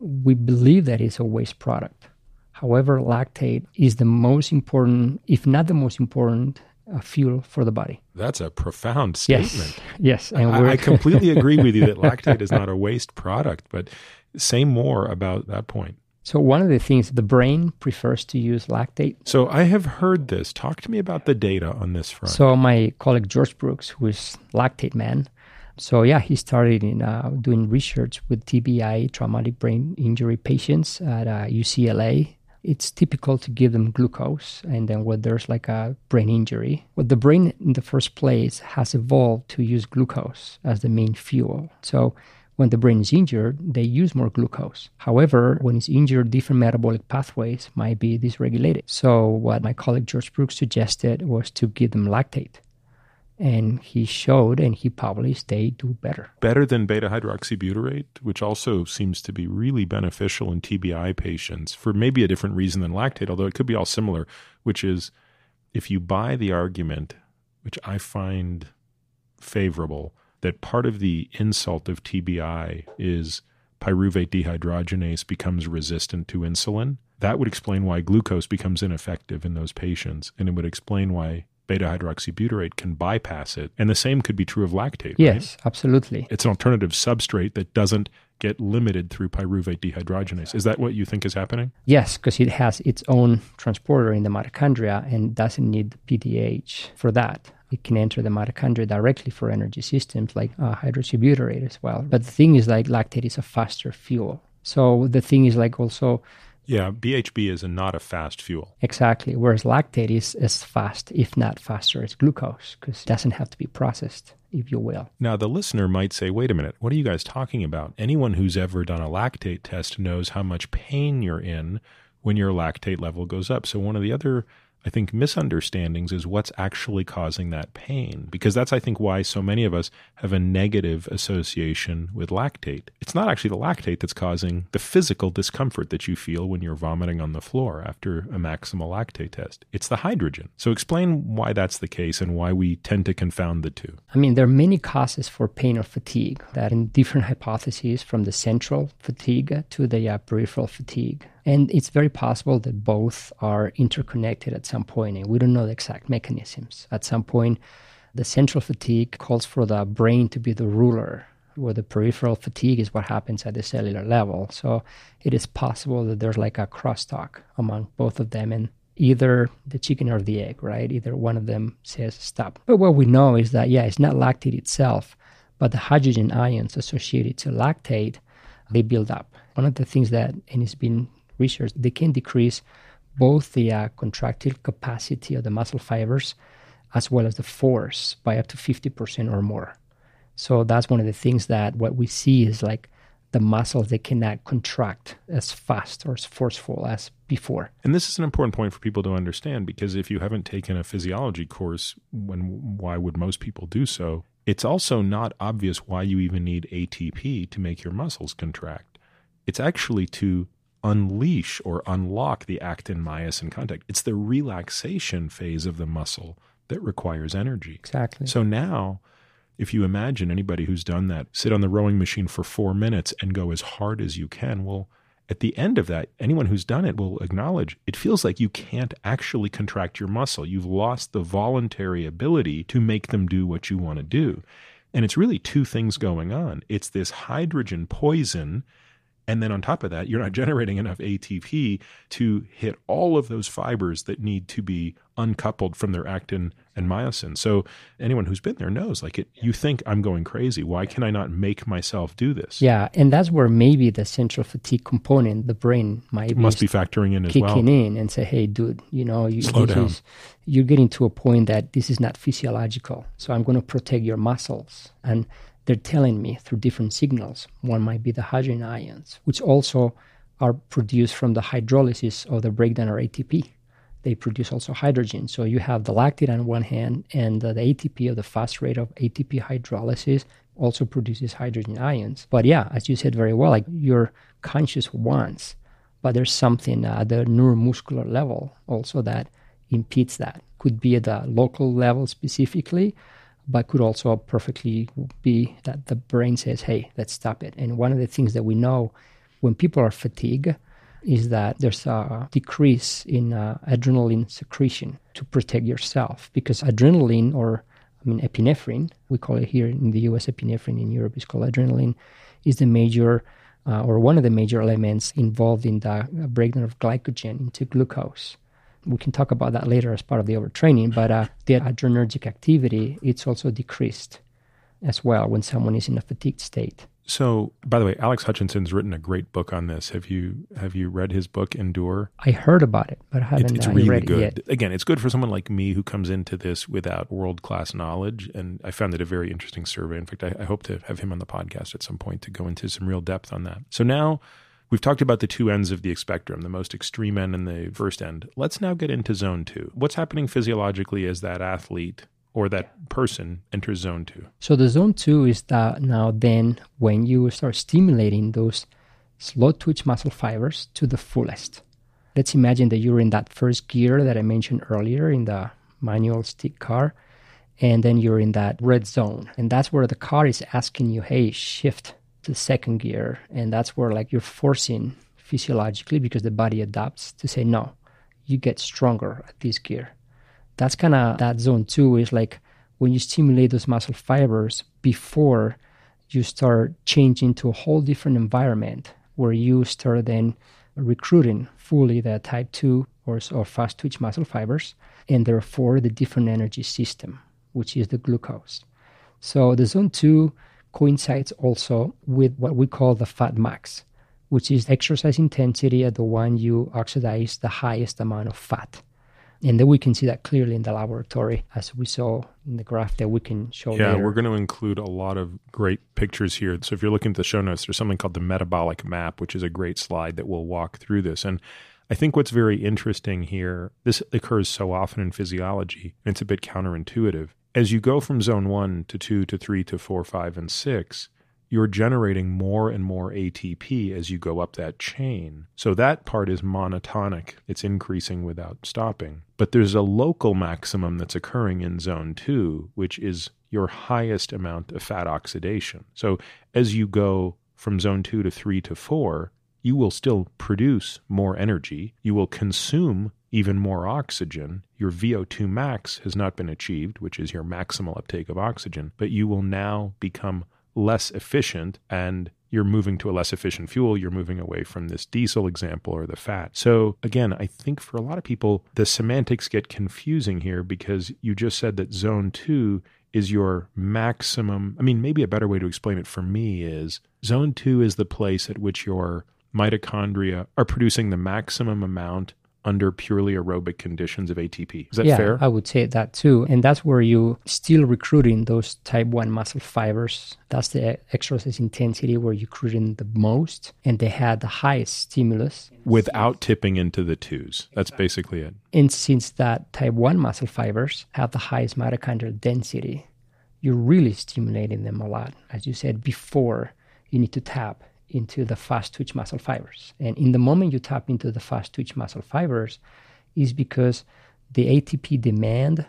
we believe that it's a waste product. However, lactate is the most important, if not the most important, uh, fuel for the body. That's a profound statement. yes, and I, I completely agree with you that lactate is not a waste product, but say more about that point. So one of the things the brain prefers to use lactate. So I have heard this. Talk to me about the data on this front. So my colleague George Brooks, who is lactate man, so yeah, he started in uh, doing research with TBI, traumatic brain injury patients at uh, UCLA. It's typical to give them glucose, and then when there's like a brain injury, well, the brain in the first place has evolved to use glucose as the main fuel. So when the brain is injured, they use more glucose. However, when it's injured, different metabolic pathways might be dysregulated. So, what my colleague George Brooks suggested was to give them lactate. And he showed and he published they do better. Better than beta hydroxybutyrate, which also seems to be really beneficial in TBI patients for maybe a different reason than lactate, although it could be all similar, which is if you buy the argument, which I find favorable, that part of the insult of TBI is pyruvate dehydrogenase becomes resistant to insulin. That would explain why glucose becomes ineffective in those patients, and it would explain why beta hydroxybutyrate can bypass it. And the same could be true of lactate. Yes, right? absolutely. It's an alternative substrate that doesn't get limited through pyruvate dehydrogenase. Is that what you think is happening? Yes, because it has its own transporter in the mitochondria and doesn't need PDH for that it can enter the mitochondria directly for energy systems like uh, hydroxybutyrate as well. But the thing is, like lactate is a faster fuel. So the thing is, like also. Yeah, BHB is a, not a fast fuel. Exactly. Whereas lactate is as fast, if not faster, as glucose because it doesn't have to be processed, if you will. Now, the listener might say, wait a minute, what are you guys talking about? Anyone who's ever done a lactate test knows how much pain you're in when your lactate level goes up. So, one of the other I think, misunderstandings is what's actually causing that pain. Because that's, I think, why so many of us have a negative association with lactate. It's not actually the lactate that's causing the physical discomfort that you feel when you're vomiting on the floor after a maximal lactate test. It's the hydrogen. So explain why that's the case and why we tend to confound the two. I mean, there are many causes for pain or fatigue that in different hypotheses from the central fatigue to the uh, peripheral fatigue. And it's very possible that both are interconnected at some point, and we don't know the exact mechanisms. At some point, the central fatigue calls for the brain to be the ruler, where the peripheral fatigue is what happens at the cellular level. So it is possible that there's like a crosstalk among both of them, and either the chicken or the egg, right? Either one of them says stop. But what we know is that, yeah, it's not lactate itself, but the hydrogen ions associated to lactate, they build up. One of the things that, and it's been research, they can decrease both the uh, contractile capacity of the muscle fibers as well as the force by up to 50% or more. So that's one of the things that what we see is like the muscles they cannot contract as fast or as forceful as before. And this is an important point for people to understand because if you haven't taken a physiology course, when why would most people do so? It's also not obvious why you even need ATP to make your muscles contract. It's actually to unleash or unlock the actin myosin contact. It's the relaxation phase of the muscle that requires energy. Exactly. So now, if you imagine anybody who's done that, sit on the rowing machine for four minutes and go as hard as you can, well, at the end of that, anyone who's done it will acknowledge it feels like you can't actually contract your muscle. You've lost the voluntary ability to make them do what you want to do. And it's really two things going on. It's this hydrogen poison and then on top of that, you're not generating enough ATP to hit all of those fibers that need to be uncoupled from their actin and myosin. So anyone who's been there knows like it you think I'm going crazy. Why can I not make myself do this? Yeah, and that's where maybe the central fatigue component, the brain might be must be factoring in as kicking well. Kicking in and say, "Hey, dude, you know, you, Slow down. Is, you're getting to a point that this is not physiological. So I'm going to protect your muscles." And they're telling me through different signals. One might be the hydrogen ions, which also are produced from the hydrolysis of the breakdown of ATP. They produce also hydrogen. So you have the lactate on one hand, and uh, the ATP of the fast rate of ATP hydrolysis also produces hydrogen ions. But yeah, as you said very well, like you're conscious once, but there's something at the neuromuscular level also that impedes that. Could be at the local level specifically, but could also perfectly be that the brain says, hey, let's stop it. And one of the things that we know when people are fatigued is that there's a decrease in uh, adrenaline secretion to protect yourself because adrenaline or I mean epinephrine, we call it here in the US epinephrine, in Europe is called adrenaline, is the major uh, or one of the major elements involved in the breakdown of glycogen into glucose. We can talk about that later as part of the overtraining, but uh, the adrenergic activity it's also decreased as well when someone is in a fatigued state. So, by the way, Alex Hutchinson's written a great book on this. Have you have you read his book Endure? I heard about it, but I haven't it's, it's uh, really read good. it yet. Again, it's good for someone like me who comes into this without world class knowledge, and I found it a very interesting survey. In fact, I, I hope to have him on the podcast at some point to go into some real depth on that. So now. We've talked about the two ends of the spectrum, the most extreme end and the first end. Let's now get into zone two. What's happening physiologically as that athlete or that person enters zone two? So the zone two is that now then when you start stimulating those slow twitch muscle fibers to the fullest. Let's imagine that you're in that first gear that I mentioned earlier in the manual stick car, and then you're in that red zone. And that's where the car is asking you, hey, shift the second gear. And that's where like you're forcing physiologically because the body adapts to say, no, you get stronger at this gear that's kind of that zone two is like when you stimulate those muscle fibers before you start changing to a whole different environment where you start then recruiting fully the type 2 or, or fast twitch muscle fibers and therefore the different energy system which is the glucose so the zone 2 coincides also with what we call the fat max which is exercise intensity at the one you oxidize the highest amount of fat and then we can see that clearly in the laboratory, as we saw in the graph that we can show Yeah, later. we're going to include a lot of great pictures here. So if you're looking at the show notes, there's something called the metabolic map, which is a great slide that will walk through this. And I think what's very interesting here, this occurs so often in physiology, and it's a bit counterintuitive. As you go from zone one to two to three to four, five, and six, you're generating more and more ATP as you go up that chain. So that part is monotonic. It's increasing without stopping. But there's a local maximum that's occurring in zone two, which is your highest amount of fat oxidation. So as you go from zone two to three to four, you will still produce more energy. You will consume even more oxygen. Your VO2 max has not been achieved, which is your maximal uptake of oxygen, but you will now become less efficient and you're moving to a less efficient fuel. You're moving away from this diesel example or the fat. So, again, I think for a lot of people, the semantics get confusing here because you just said that zone two is your maximum. I mean, maybe a better way to explain it for me is zone two is the place at which your mitochondria are producing the maximum amount under purely aerobic conditions of ATP. Is that yeah, fair? I would say that too. And that's where you still recruiting those type 1 muscle fibers. That's the exercise intensity where you're recruiting the most and they had the highest stimulus. Without tipping into the twos. That's basically it. And since that type 1 muscle fibers have the highest mitochondrial density, you're really stimulating them a lot. As you said before, you need to tap into the fast twitch muscle fibers. And in the moment you tap into the fast twitch muscle fibers is because the ATP demand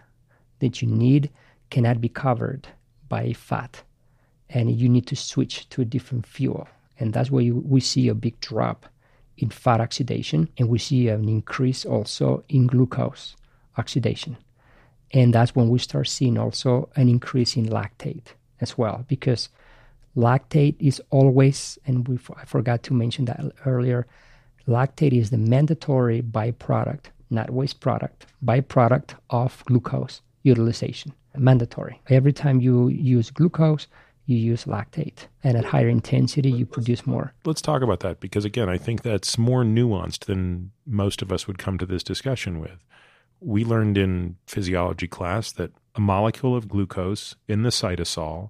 that you need cannot be covered by fat. And you need to switch to a different fuel. And that's where you, we see a big drop in fat oxidation. And we see an increase also in glucose oxidation. And that's when we start seeing also an increase in lactate as well, because lactate is always, and we I forgot to mention that earlier, lactate is the mandatory byproduct, not waste product, byproduct of glucose utilization. Mandatory. Every time you use glucose, you use lactate. And at higher intensity, you produce more. Let's talk about that because, again, I think that's more nuanced than most of us would come to this discussion with. We learned in physiology class that a molecule of glucose in the cytosol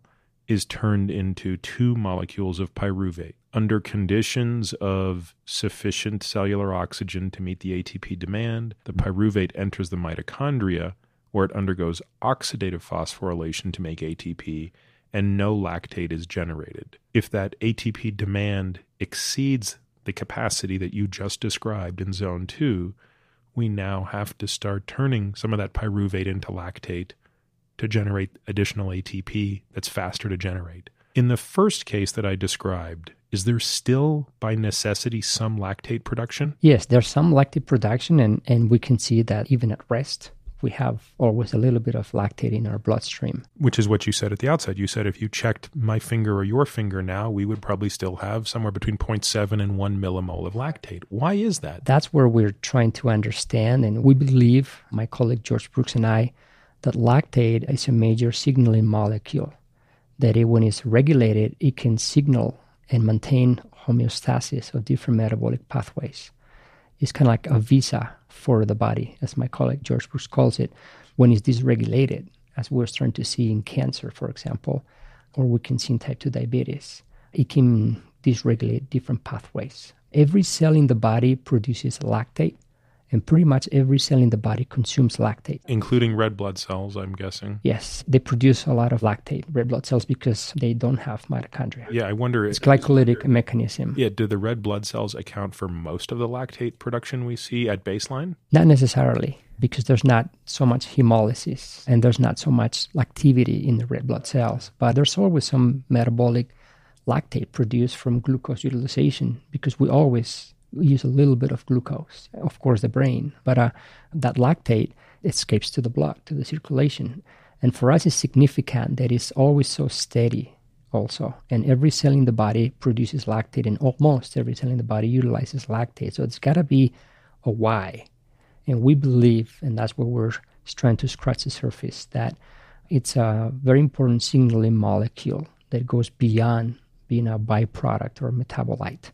is turned into two molecules of pyruvate. Under conditions of sufficient cellular oxygen to meet the ATP demand, the pyruvate enters the mitochondria where it undergoes oxidative phosphorylation to make ATP and no lactate is generated. If that ATP demand exceeds the capacity that you just described in zone 2, we now have to start turning some of that pyruvate into lactate to generate additional ATP that's faster to generate. In the first case that I described, is there still by necessity some lactate production? Yes, there's some lactate production, and, and we can see that even at rest, we have always a little bit of lactate in our bloodstream. Which is what you said at the outset. You said if you checked my finger or your finger now, we would probably still have somewhere between 0.7 and 1 millimole of lactate. Why is that? That's where we're trying to understand. And we believe, my colleague George Brooks and I, that lactate is a major signaling molecule. That it, when it's regulated, it can signal and maintain homeostasis of different metabolic pathways. It's kind of like a visa for the body, as my colleague George Brooks calls it, when it's dysregulated, as we're starting to see in cancer, for example, or we can see in type 2 diabetes. It can dysregulate different pathways. Every cell in the body produces lactate, and pretty much every cell in the body consumes lactate. Including red blood cells, I'm guessing. Yes, they produce a lot of lactate, red blood cells, because they don't have mitochondria. Yeah, I wonder. It's glycolytic mechanism. Yeah, do the red blood cells account for most of the lactate production we see at baseline? Not necessarily, because there's not so much hemolysis and there's not so much activity in the red blood cells. But there's always some metabolic lactate produced from glucose utilization because we always use a little bit of glucose, of course, the brain, but uh, that lactate escapes to the blood, to the circulation. And for us, it's significant that it's always so steady, also. And every cell in the body produces lactate, and almost every cell in the body utilizes lactate. So it's got to be a why. And we believe, and that's what we're trying to scratch the surface, that it's a very important signaling molecule that goes beyond being a byproduct or a metabolite.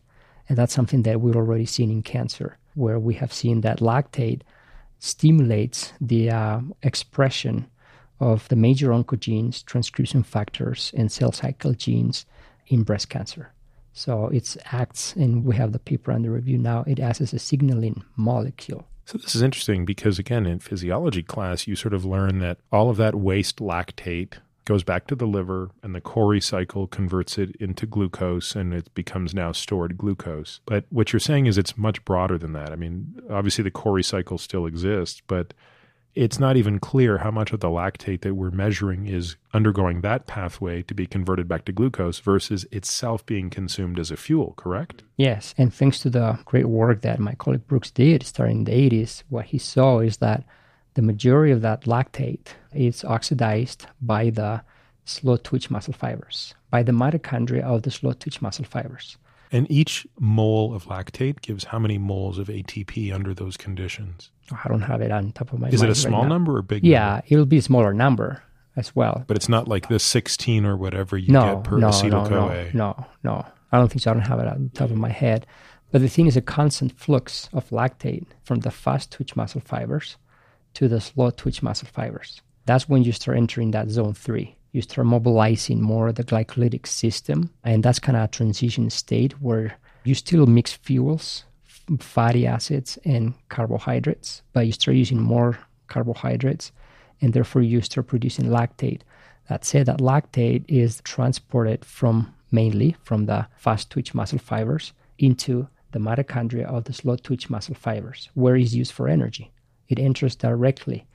And that's something that we've already seen in cancer, where we have seen that lactate stimulates the uh, expression of the major oncogenes, transcription factors, and cell cycle genes in breast cancer. So it acts, and we have the paper under review now, it acts as a signaling molecule. So this is interesting because, again, in physiology class, you sort of learn that all of that waste lactate goes back to the liver and the Cori cycle converts it into glucose and it becomes now stored glucose. But what you're saying is it's much broader than that. I mean, obviously the Cori cycle still exists, but it's not even clear how much of the lactate that we're measuring is undergoing that pathway to be converted back to glucose versus itself being consumed as a fuel, correct? Yes. And thanks to the great work that my colleague Brooks did starting in the 80s, what he saw is that the majority of that lactate is oxidized by the slow twitch muscle fibers, by the mitochondria of the slow twitch muscle fibers. And each mole of lactate gives how many moles of ATP under those conditions? I don't have it on top of my head. Is it a small right number or big Yeah, number? it'll be a smaller number as well. But it's not like the 16 or whatever you no, get per no, acetyl no, CoA. no, no, no. I don't think so. I don't have it on top of my head. But the thing is a constant flux of lactate from the fast twitch muscle fibers to the slow twitch muscle fibers. That's when you start entering that zone three. You start mobilizing more the glycolytic system. And that's kind of a transition state where you still mix fuels, fatty acids, and carbohydrates, but you start using more carbohydrates. And therefore, you start producing lactate. That said, that lactate is transported from mainly from the fast twitch muscle fibers into the mitochondria of the slow twitch muscle fibers, where it's used for energy. It enters directly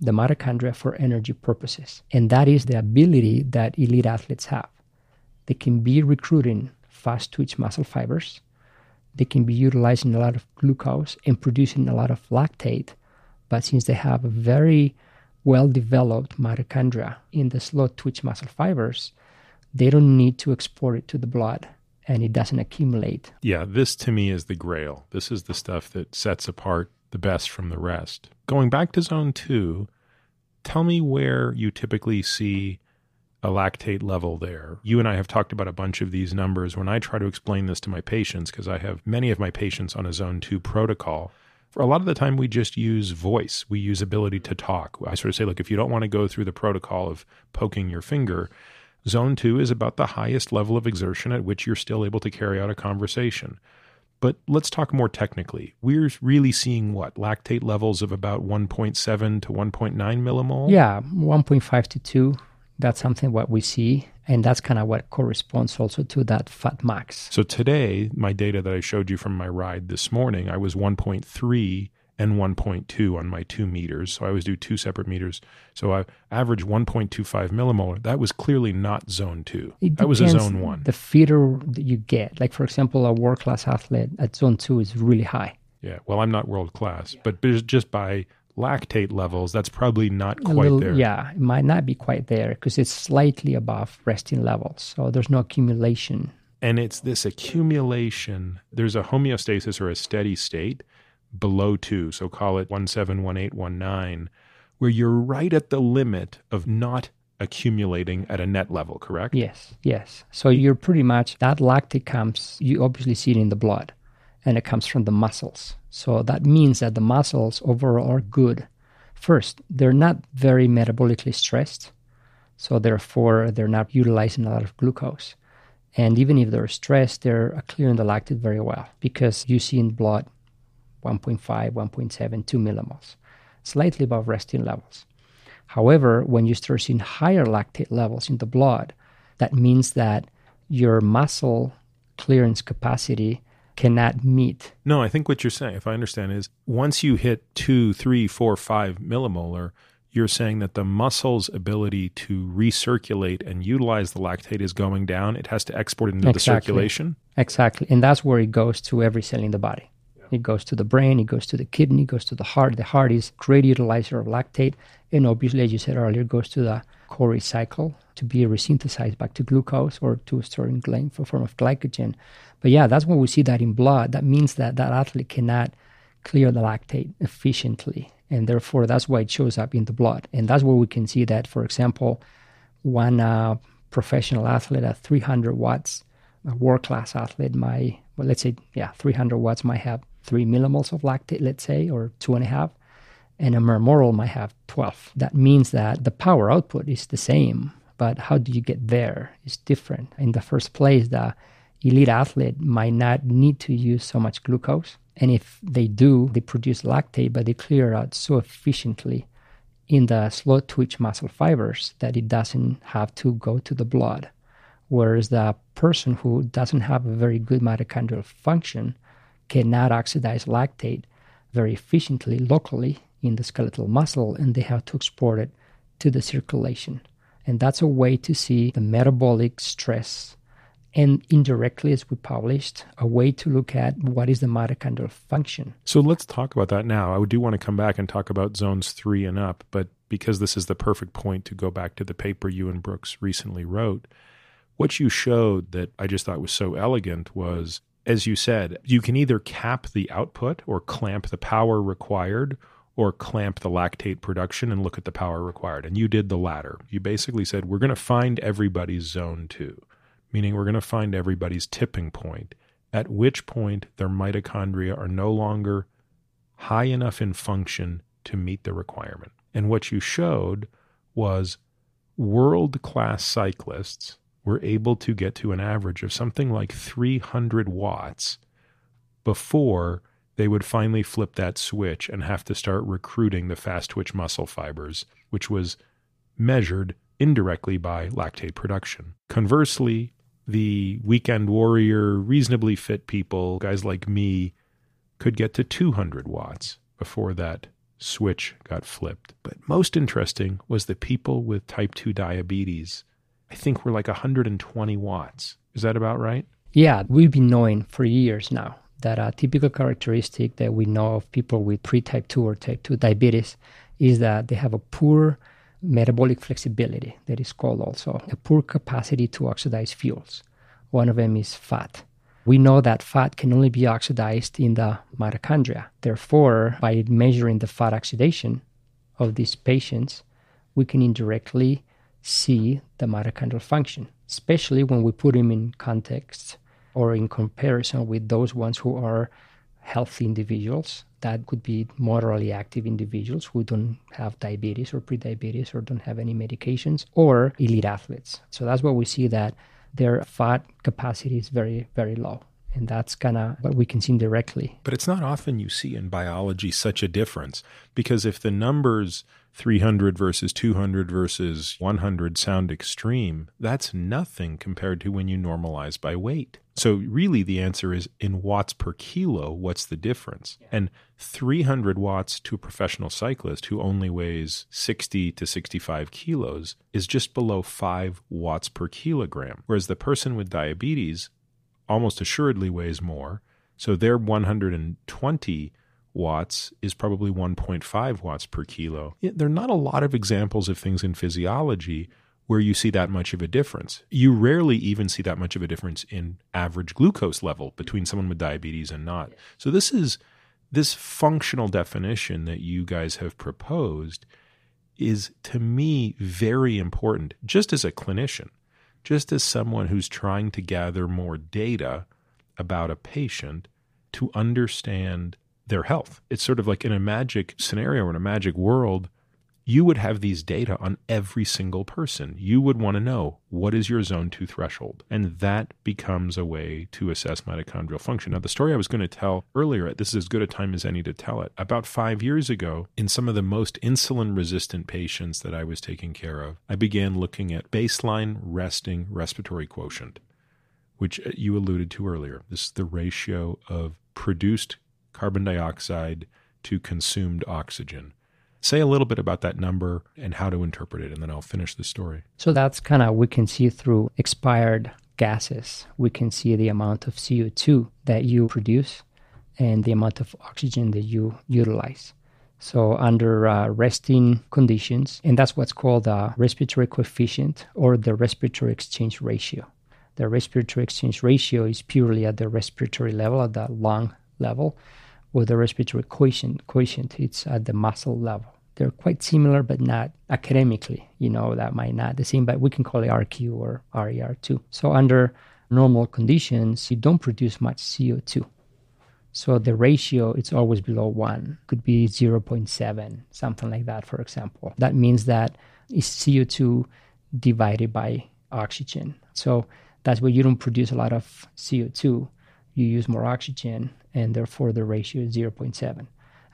the mitochondria for energy purposes. And that is the ability that elite athletes have. They can be recruiting fast twitch muscle fibers, they can be utilizing a lot of glucose and producing a lot of lactate. But since they have a very well developed mitochondria in the slow twitch muscle fibers, they don't need to export it to the blood and it doesn't accumulate. Yeah, this to me is the grail. This is the stuff that sets apart the best from the rest. Going back to zone two, tell me where you typically see a lactate level there. You and I have talked about a bunch of these numbers. When I try to explain this to my patients, because I have many of my patients on a zone two protocol, for a lot of the time we just use voice. We use ability to talk. I sort of say, look, if you don't want to go through the protocol of poking your finger, zone two is about the highest level of exertion at which you're still able to carry out a conversation. But let's talk more technically. We're really seeing what? Lactate levels of about 1.7 to 1.9 millimole? Yeah, 1.5 to 2. That's something what we see. And that's kind of what corresponds also to that fat max. So today, my data that I showed you from my ride this morning, I was 1.3 and 1.2 on my two meters. So I always do two separate meters. So I average 1.25 millimolar. That was clearly not zone two. That was a zone one. The fitter that you get, like for example, a world class athlete at zone two is really high. Yeah. Well, I'm not world class, but just just by lactate levels, that's probably not quite little- there. Yeah, it might not be quite there because it's slightly above resting levels. So there's no accumulation. And it's this accumulation. There's a homeostasis or a steady state below two. So call it 171819, where you're right at the limit of not accumulating at a net level, correct? Yes, yes. So you're pretty much, that lactate comes, you obviously see it in the blood, and it comes from the muscles. So that means that the muscles overall are good. First, they're not very metabolically stressed. So therefore, they're not utilizing a lot of glucose. And even if they're stressed, they're clearing the lactate very well because you see in blood 1.5, 1.7, 2 millimoles, slightly above resting levels. However, when you start seeing higher lactate levels in the blood, that means that your muscle clearance capacity cannot meet. No, I think what you're saying, if I understand, is once you hit two, three, four, five millimolar, you're saying that the muscle's ability to recirculate and utilize the lactate is going down. It has to export it into the circulation. Exactly. And that's where it goes to every cell in the body. It goes to the brain, it goes to the kidney, it goes to the heart. The heart is great utilizer of lactate. And obviously, as you said earlier, goes to the Cori cycle to be resynthesized back to glucose or to store in gly- for form of glycogen. But yeah, that's when we see that in blood. That means that that athlete cannot clear the lactate efficiently. And therefore, that's why it shows up in the blood. And that's where we can see that, for example, one uh, professional athlete at 300 watts, a world class athlete, my well, let's say, yeah, 300 watts might have three millimoles of lactate, let's say, or two and a half, and a mermoral might have 12. That means that the power output is the same, but how do you get there is different. In the first place, the elite athlete might not need to use so much glucose. And if they do, they produce lactate, but they clear out so efficiently in the slow twitch muscle fibers that it doesn't have to go to the blood. Whereas the person who doesn't have a very good mitochondrial function cannot oxidize lactate very efficiently locally in the skeletal muscle and they have to export it to the circulation. And that's a way to see the metabolic stress and indirectly, as we published, a way to look at what is the mitochondrial function. So let's talk about that now. I do want to come back and talk about zones three and up, but because this is the perfect point to go back to the paper you and Brooks recently wrote, what you showed that I just thought was so elegant was, as you said, you can either cap the output or clamp the power required or clamp the lactate production and look at the power required. And you did the latter. You basically said, we're going to find everybody's zone two, meaning we're going to find everybody's tipping point, at which point their mitochondria are no longer high enough in function to meet the requirement. And what you showed was world class cyclists were able to get to an average of something like 300 watts before they would finally flip that switch and have to start recruiting the fast twitch muscle fibers, which was measured indirectly by lactate production. Conversely, the weekend warrior, reasonably fit people, guys like me, could get to 200 watts before that switch got flipped. But most interesting was the people with type 2 diabetes. I think we're like 120 watts. Is that about right? Yeah, we've been knowing for years now that a typical characteristic that we know of people with pre type 2 or type 2 diabetes is that they have a poor metabolic flexibility, that is called also a poor capacity to oxidize fuels. One of them is fat. We know that fat can only be oxidized in the mitochondria. Therefore, by measuring the fat oxidation of these patients, we can indirectly see the mitochondrial function, especially when we put them in context or in comparison with those ones who are healthy individuals. That could be moderately active individuals who don't have diabetes or prediabetes or don't have any medications, or elite athletes. So that's where we see that their fat capacity is very, very low. And that's kind of what we can see directly. But it's not often you see in biology such a difference because if the numbers 300 versus 200 versus 100 sound extreme, that's nothing compared to when you normalize by weight. So, really, the answer is in watts per kilo, what's the difference? And 300 watts to a professional cyclist who only weighs 60 to 65 kilos is just below 5 watts per kilogram. Whereas the person with diabetes almost assuredly weighs more. So, their 120 watts is probably 1.5 watts per kilo. There are not a lot of examples of things in physiology where you see that much of a difference. You rarely even see that much of a difference in average glucose level between someone with diabetes and not. So this is this functional definition that you guys have proposed is to me very important just as a clinician, just as someone who's trying to gather more data about a patient to understand their health. It's sort of like in a magic scenario or in a magic world, you would have these data on every single person. You would want to know what is your zone 2 threshold. And that becomes a way to assess mitochondrial function. Now, the story I was going to tell earlier, this is as good a time as any to tell it. About five years ago, in some of the most insulin resistant patients that I was taking care of, I began looking at baseline resting respiratory quotient, which uh, you alluded to earlier. This is the ratio of produced carbon dioxide to consumed oxygen. Say a little bit about that number and how to interpret it, and then I'll finish the story. So that's kind of, we can see through expired gases, we can see the amount of CO2 that you produce and the amount of oxygen that you utilize. So, under uh, resting conditions, and that's what's called the respiratory coefficient or the respiratory exchange ratio. The respiratory exchange ratio is purely at the respiratory level, at the lung level, with the respiratory quotient, quotient, it's at the muscle level. They're quite similar, but not academically. You know, that might not the same, but we can call it RQ or RER2. So under normal conditions, you don't produce much CO2. So the ratio it's always below one. Could be 0.7, something like that, for example. That means that it's CO2 divided by oxygen. So that's why you don't produce a lot of CO2. You use more oxygen and therefore the ratio is 0.7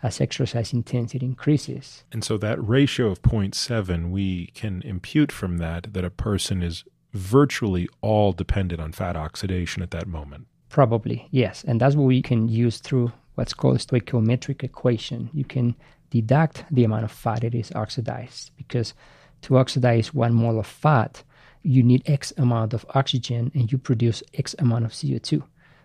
as exercise intensity increases. And so that ratio of 0.7, we can impute from that that a person is virtually all dependent on fat oxidation at that moment. Probably, yes. And that's what we can use through what's called a stoichiometric equation. You can deduct the amount of fat it is oxidized because to oxidize one mole of fat, you need X amount of oxygen and you produce X amount of CO2.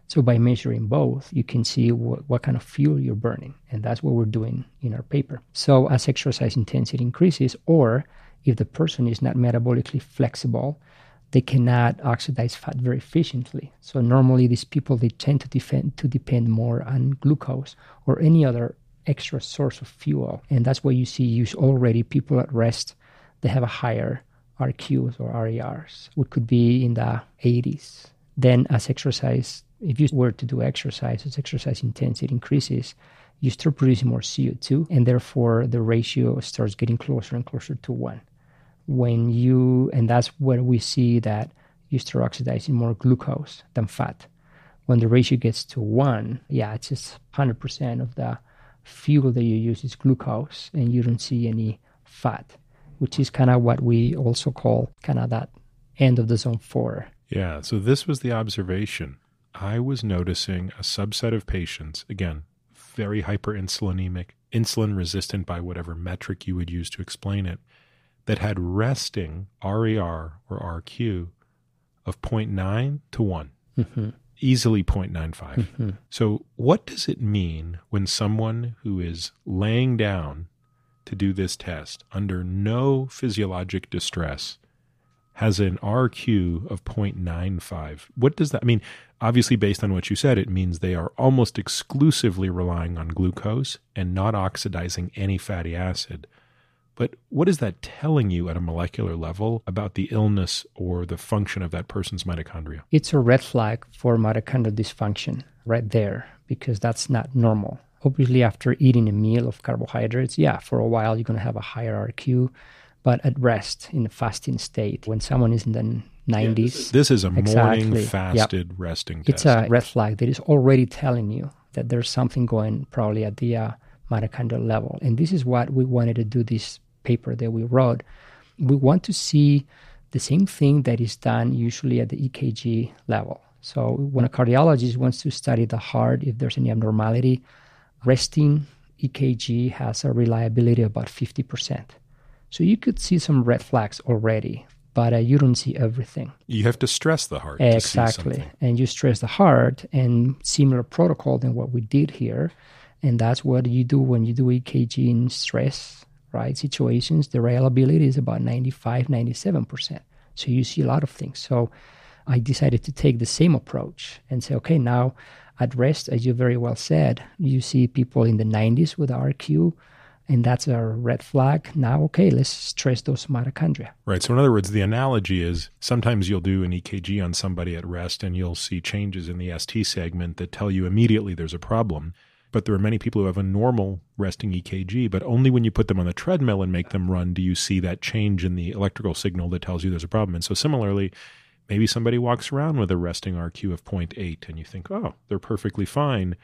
So by measuring both, you can see what, what kind of fuel you're burning. And that's what we're doing in our paper. So as exercise intensity increases, or if the person is not metabolically flexible, they cannot oxidize fat very efficiently. So normally these people they tend to defend to depend more on glucose or any other extra source of fuel. And that's why you see use already people at rest, they have a higher RQs or RERs, which could be in the 80s. Then as exercise if you were to do exercise, as exercise intensity increases, you start producing more CO2, and therefore the ratio starts getting closer and closer to one. When you, and that's where we see that you start oxidizing more glucose than fat. When the ratio gets to one, yeah, it's just 100% of the fuel that you use is glucose, and you don't see any fat, which is kind of what we also call kind of that end of the zone four. Yeah, so this was the observation I was noticing a subset of patients, again, very hyperinsulinemic, insulin resistant by whatever metric you would use to explain it, that had resting RER or RQ of 0.9 to one mm-hmm. easily 0.95. Mm-hmm. So, what does it mean when someone who is laying down to do this test under no physiologic distress has an RQ of 0.95? What does that I mean? Obviously, based on what you said, it means they are almost exclusively relying on glucose and not oxidizing any fatty acid. But what is that telling you at a molecular level about the illness or the function of that person's mitochondria? It's a red flag for mitochondrial dysfunction right there because that's not normal. Obviously, after eating a meal of carbohydrates, yeah, for a while you're going to have a higher RQ, but at rest in a fasting state, when someone is in the 90s. Yeah, this, is a exactly. morning fasted yep. resting test. It's a red flag that is already telling you that there's something going probably at the uh, mitochondrial level. And this is what we wanted to do this paper that we wrote. We want to see the same thing that is done usually at the EKG level. So when a cardiologist wants to study the heart, if there's any abnormality, resting EKG has a reliability of about 50%. So you could see some red flags already but uh, you don't see everything. You have to stress the heart. Exactly. And you stress the heart, and similar protocol than what we did here. And that's what you do when you do EKG in stress, right? Situations, the reliability is about 95, 97%. So you see a lot of things. So I decided to take the same approach and say, okay, now at rest, as you very well said, you see people in the 90s with RQ, and that's a red flag. Now, okay, let's stress those mitochondria. Right. So, in other words, the analogy is sometimes you'll do an EKG on somebody at rest and you'll see changes in the ST segment that tell you immediately there's a problem. But there are many people who have a normal resting EKG, but only when you put them on the treadmill and make them run do you see that change in the electrical signal that tells you there's a problem. And so, similarly, maybe somebody walks around with a resting RQ of 0.8 and you think, oh, they're perfectly fine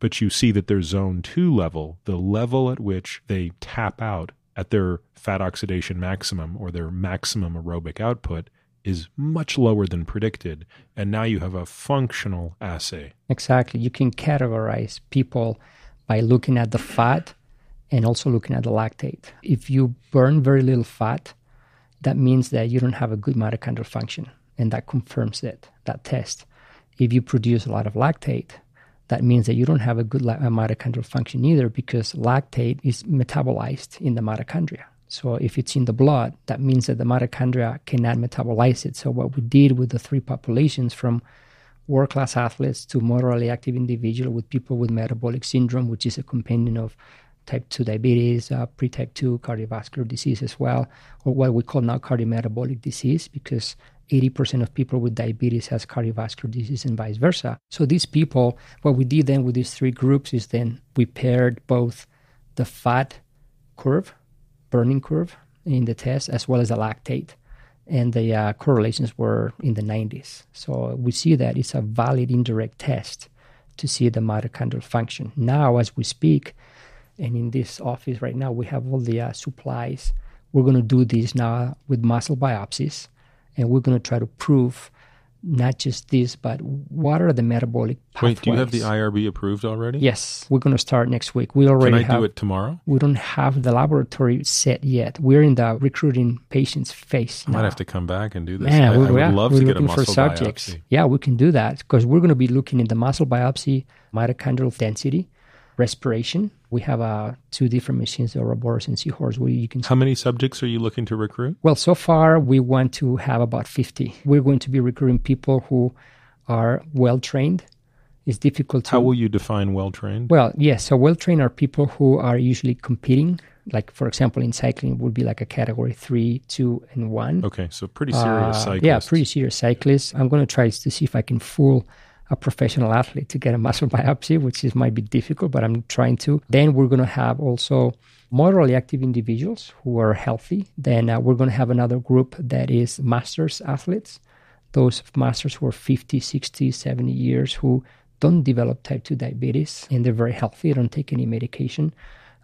but you see that their zone two level, the level at which they tap out at their fat oxidation maximum or their maximum aerobic output, is much lower than predicted. And now you have a functional assay. Exactly. You can categorize people by looking at the fat and also looking at the lactate. If you burn very little fat, that means that you don't have a good mitochondrial function, and that confirms it, that test. If you produce a lot of lactate, that means that you don't have a good mitochondrial function either because lactate is metabolized in the mitochondria. So if it's in the blood, that means that the mitochondria cannot metabolize it. So what we did with the three populations from world-class athletes to moderately active individual with people with metabolic syndrome, which is a compendium of type 2 diabetes, uh, pre-type 2 cardiovascular disease as well, or what we call now cardiometabolic disease because 80% of people with diabetes has cardiovascular disease and vice versa. So these people, what we did then with these three groups is then we paired both the fat curve, burning curve in the test, as well as the lactate. And the uh, correlations were in the 90s. So we see that it's a valid indirect test to see the mitochondrial function. Now, as we speak, and in this office right now, we have all the uh, supplies. We're going to do this now with muscle biopsies and we're going to try to prove not just this, but what are the metabolic pathways. Wait, do you have the IRB approved already? Yes, we're going to start next week. We already Can I have, do it tomorrow? We don't have the laboratory set yet. We're in the recruiting patients phase. I now. might have to come back and do this. Yeah, I, we, I would yeah, love we're to get a muscle for subjects. biopsy. Yeah, we can do that because we're going to be looking in the muscle biopsy, mitochondrial density, respiration. We have uh, two different machines, the Oroboros and Seahorse, where you can. How many subjects are you looking to recruit? Well, so far we want to have about 50. We're going to be recruiting people who are well trained. It's difficult to. How will you define well trained? Well, yes. So well trained are people who are usually competing. Like for example, in cycling, would be like a category three, two, and one. Okay, so pretty serious Uh, cyclists. Yeah, pretty serious cyclists. I'm going to try to see if I can fool a professional athlete to get a muscle biopsy, which is might be difficult, but I'm trying to. Then we're going to have also moderately active individuals who are healthy. Then uh, we're going to have another group that is masters athletes, those masters who are 50, 60, 70 years who don't develop type 2 diabetes and they're very healthy, don't take any medication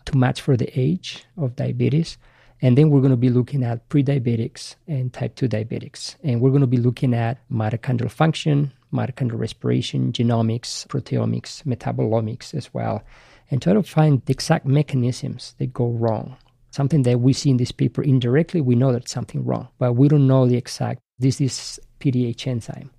to match for the age of diabetes. And then we're going to be looking at pre-diabetics and type 2 diabetics. And we're going to be looking at mitochondrial function, mitochondrial respiration, genomics, proteomics, metabolomics as well, and try to find the exact mechanisms that go wrong. Something that we see in this paper indirectly, we know that's something wrong, but we don't know the exact, this is PDH enzyme,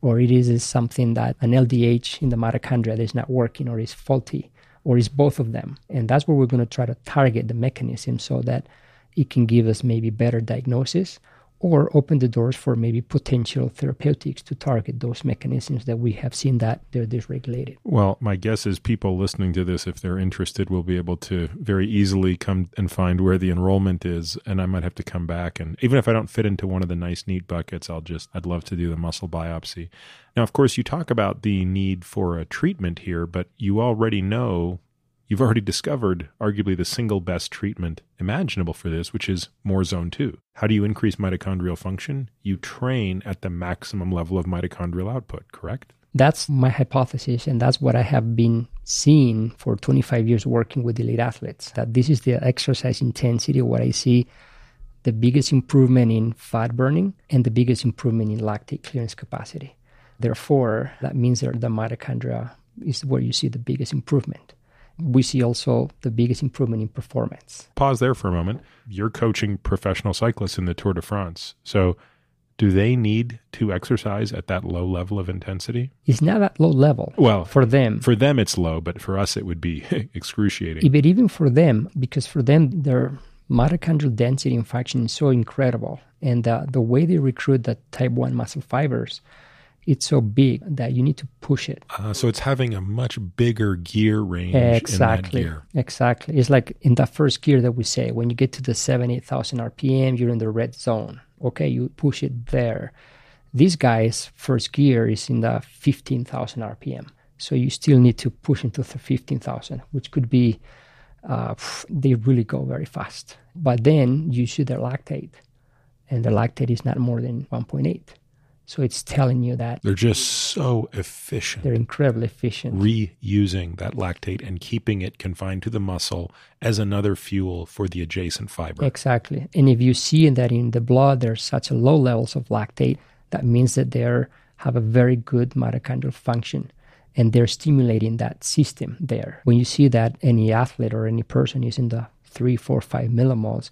or it is something that an LDH in the mitochondria that is not working or is faulty, or is both of them. And that's where we're going to try to target the mechanism so that it can give us maybe better diagnosis or open the doors for maybe potential therapeutics to target those mechanisms that we have seen that they're dysregulated. Well, my guess is people listening to this, if they're interested, will be able to very easily come and find where the enrollment is. And I might have to come back. And even if I don't fit into one of the nice, neat buckets, I'll just, I'd love to do the muscle biopsy. Now, of course, you talk about the need for a treatment here, but you already know you've already discovered arguably the single best treatment imaginable for this, which is more zone 2. How do you increase mitochondrial function? You train at the maximum level of mitochondrial output, correct? That's my hypothesis, and that's what I have been seeing for 25 years working with elite athletes. That this is the exercise intensity, what I see the biggest improvement in fat burning and the biggest improvement in lactate clearance capacity. Therefore, that means that the mitochondria is where you see the biggest improvement we see also the biggest improvement in performance. Pause there for a moment. You're coaching professional cyclists in the Tour de France. So do they need to exercise at that low level of intensity? It's not at low level. Well, for them, for them it's low, but for us it would be excruciating. But even for them, because for them their mitochondrial density and function is so incredible, and uh, the way they recruit the type one muscle fibers, it's so big that you need to push it. Uh, so it's having a much bigger gear range. Exactly. Gear. Exactly. It's like in that first gear that we say, when you get to the seven, eight thousand RPM, you're in the red zone. Okay, you push it there. This guy's first gear is in the fifteen thousand RPM. So you still need to push into the fifteen thousand, which could be uh, they really go very fast. But then you see their lactate, and the lactate is not more than one point eight. So it's telling you that they're just so efficient. They're incredibly efficient. Reusing that lactate and keeping it confined to the muscle as another fuel for the adjacent fiber. Exactly. And if you see that in the blood there's such low levels of lactate, that means that they have a very good mitochondrial function and they're stimulating that system there. When you see that any athlete or any person is in the three, four, five millimoles,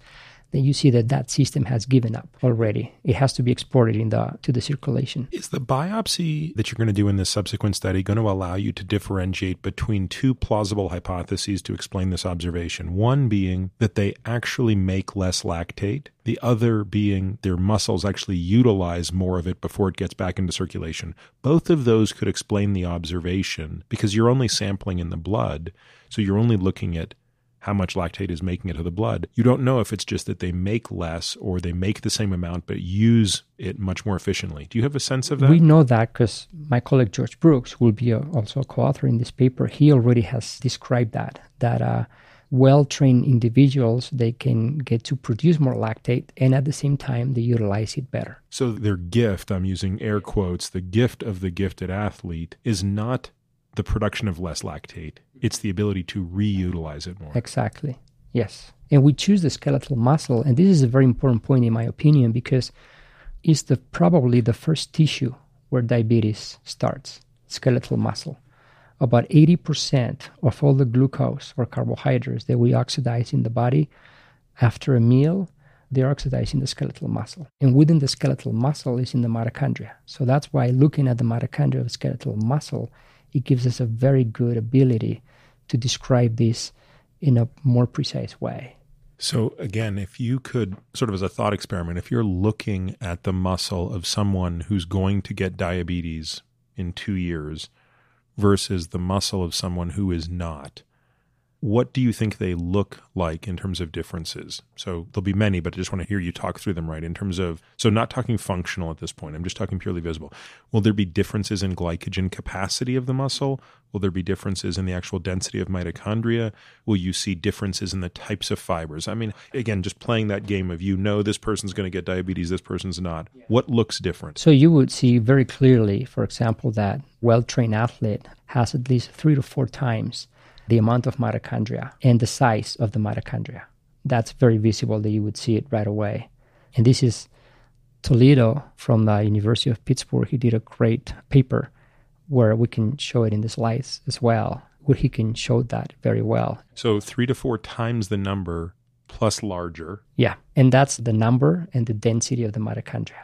then you see that that system has given up already. It has to be exported in the to the circulation. Is the biopsy that you're going to do in this subsequent study going to allow you to differentiate between two plausible hypotheses to explain this observation? One being that they actually make less lactate, the other being their muscles actually utilize more of it before it gets back into circulation. Both of those could explain the observation because you're only sampling in the blood, so you're only looking at how much lactate is making it to the blood. You don't know if it's just that they make less or they make the same amount but use it much more efficiently. Do you have a sense of that? We know that because my colleague George Brooks, who will be a, also a co-author in this paper, he already has described that that uh, well-trained individuals they can get to produce more lactate and at the same time they utilize it better. So their gift, I'm using air quotes, the gift of the gifted athlete is not the production of less lactate it's the ability to reutilize it more. Exactly. Yes. And we choose the skeletal muscle, and this is a very important point in my opinion because it's the probably the first tissue where diabetes starts, skeletal muscle. About 80% of all the glucose or carbohydrates that we oxidize in the body after a meal, they're oxidized in the skeletal muscle. And within the skeletal muscle is in the mitochondria. So that's why looking at the mitochondria of skeletal muscle it gives us a very good ability to describe this in a more precise way. So, again, if you could, sort of as a thought experiment, if you're looking at the muscle of someone who's going to get diabetes in two years versus the muscle of someone who is not, what do you think they look like in terms of differences? So there'll be many, but I just want to hear you talk through them, right? In terms of, so not talking functional at this point, I'm just talking purely visible. Will there be differences in glycogen capacity of the muscle? Will there be differences in the actual density of mitochondria? Will you see differences in the types of fibers? I mean, again, just playing that game of you know this person's going to get diabetes, this person's not. What looks different? So you would see very clearly, for example, that well trained athlete has at least three to four times the amount of mitochondria and the size of the mitochondria. That's very visible that you would see it right away. And this is Toledo from the University of Pittsburgh. He did a great paper where we can show it in the slides as well, where he can show that very well. So three to four times the number plus larger. Yeah, and that's the number and the density of the mitochondria.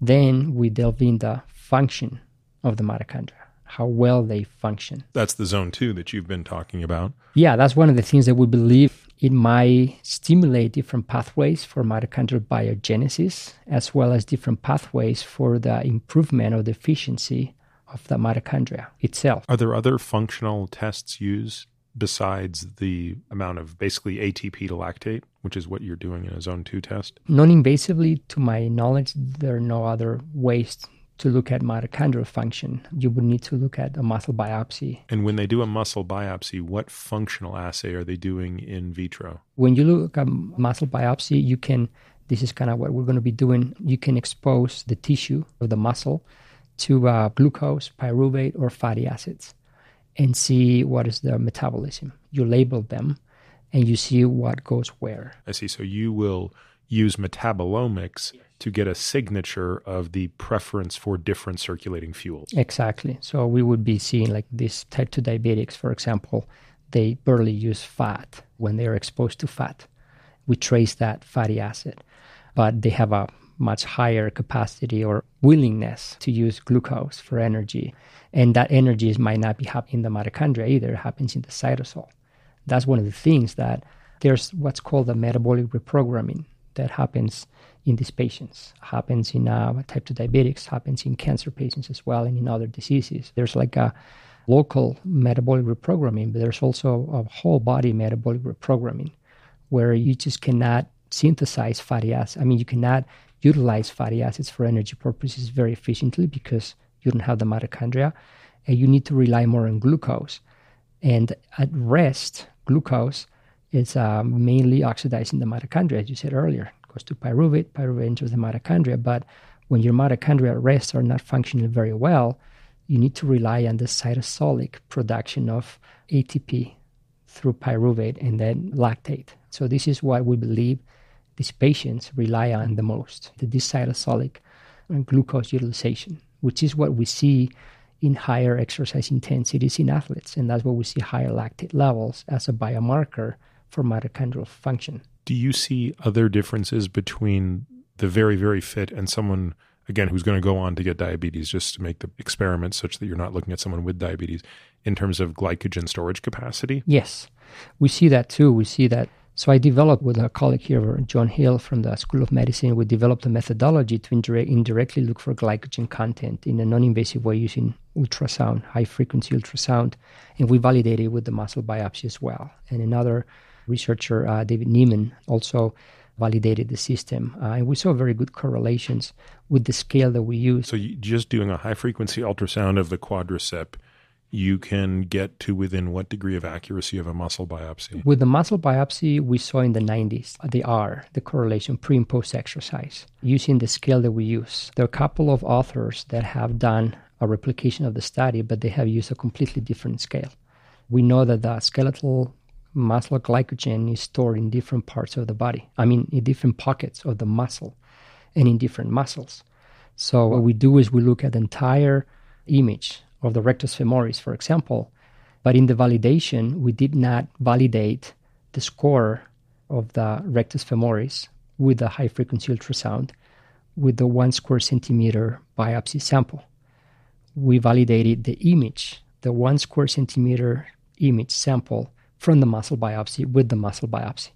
Then we delve in the function of the mitochondria how well they function. That's the zone two that you've been talking about. Yeah, that's one of the things that we believe it might stimulate different pathways for mitochondrial biogenesis, as well as different pathways for the improvement of the efficiency of the mitochondria itself. Are there other functional tests used besides the amount of basically ATP to lactate, which is what you're doing in a zone 2 test? Non invasively, to my knowledge, there are no other ways to look at mitochondrial function, you would need to look at a muscle biopsy. And when they do a muscle biopsy, what functional assay are they doing in vitro? When you look at muscle biopsy, you can, this is kind of what we're going to be doing, you can expose the tissue of the muscle to uh, glucose, pyruvate, or fatty acids and see what is their metabolism. You label them and you see what goes where. I see. So you will use metabolomics to get a signature of the preference for different circulating fuels. Exactly. So we would be seeing like this type 2 diabetics, for example, they barely use fat when they are exposed to fat. We trace that fatty acid, but they have a much higher capacity or willingness to use glucose for energy. And that energy might not be happening in the mitochondria either, it happens in the cytosol. That's one of the things that there's what's called the metabolic reprogramming that happens in these patients, happens in uh, type 2 diabetics, happens in cancer patients as well, and in other diseases. There's like a local metabolic reprogramming, but there's also a whole body metabolic reprogramming where you just cannot synthesize fatty acids. I mean, you cannot utilize fatty acids for energy purposes very efficiently because you don't have the mitochondria, and you need to rely more on glucose. And at rest, glucose is uh, mainly oxidizing the mitochondria, as you said earlier. To pyruvate, pyruvate enters the mitochondria. But when your mitochondria at rest are not functioning very well, you need to rely on the cytosolic production of ATP through pyruvate and then lactate. So this is what we believe these patients rely on the most, the cytosolic uh, glucose utilization, which is what we see in higher exercise intensities in athletes. And that's where we see higher lactate levels as a biomarker for mitochondrial function. Do you see other differences between the very, very fit and someone, again, who's going to go on to get diabetes, just to make the experiment such that you're not looking at someone with diabetes in terms of glycogen storage capacity? Yes, we see that too. We see that so I developed with a colleague here, John Hill from the School of Medicine, we developed a methodology to indirect, indirectly look for glycogen content in a non-invasive way using ultrasound, high frequency ultrasound, and we validated it with the muscle biopsy as well. And another researcher, uh, David Nieman, also validated the system. Uh, and we saw very good correlations with the scale that we use. So just doing a high frequency ultrasound of the quadricep you can get to within what degree of accuracy of a muscle biopsy? With the muscle biopsy, we saw in the 90s the R, the correlation pre and post exercise, using the scale that we use. There are a couple of authors that have done a replication of the study, but they have used a completely different scale. We know that the skeletal muscle glycogen is stored in different parts of the body, I mean, in different pockets of the muscle and in different muscles. So, what we do is we look at the entire image of the rectus femoris, for example. But in the validation, we did not validate the score of the rectus femoris with the high frequency ultrasound with the one square centimeter biopsy sample. We validated the image, the one square centimeter image sample from the muscle biopsy with the muscle biopsy.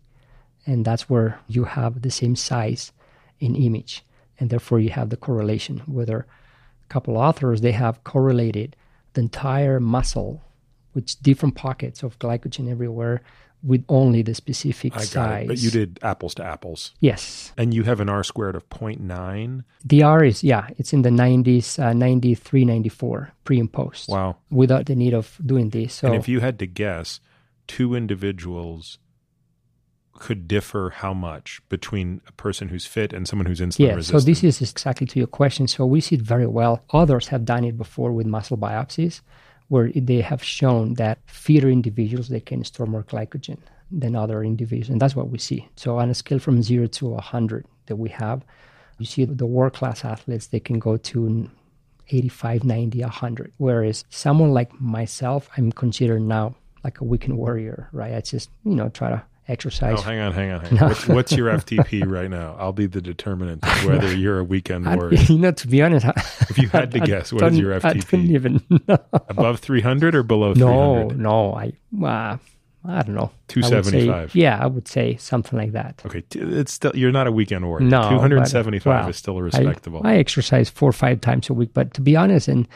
And that's where you have the same size in image. And therefore, you have the correlation, whether a couple authors, they have correlated the entire muscle with different pockets of glycogen everywhere with only the specific I size. It, but you did apples to apples. Yes. And you have an R squared of 0.9. The R is, yeah, it's in the 90s, uh, 93, 94, pre and post. Wow. Without the need of doing this. So, and if you had to guess, two individuals could differ how much between a person who's fit and someone who's insulin yeah, resistant? so this is exactly to your question. So we see it very well. Others have done it before with muscle biopsies, where they have shown that fitter individuals they can store more glycogen than other individuals, and that's what we see. So on a scale from zero to hundred that we have, you see the world class athletes they can go to 85, 90, 100. Whereas someone like myself, I'm considered now like a weekend warrior, right? I just, you know, try to exercise. Oh, hang on, hang on. Hang on. No. What's, what's, your FTP right now? I'll be the determinant of whether you're a weekend warrior. You know, to be honest, I, if you had to guess, what is your FTP? I don't even know. Above 300 or below 300? No, no. I, uh, I don't know. 275. yeah, I would say something like that. Okay, it's still you're not a weekend warrior. No, 275 but, well, is still respectable. I, I exercise four or five times a week, but to be honest, and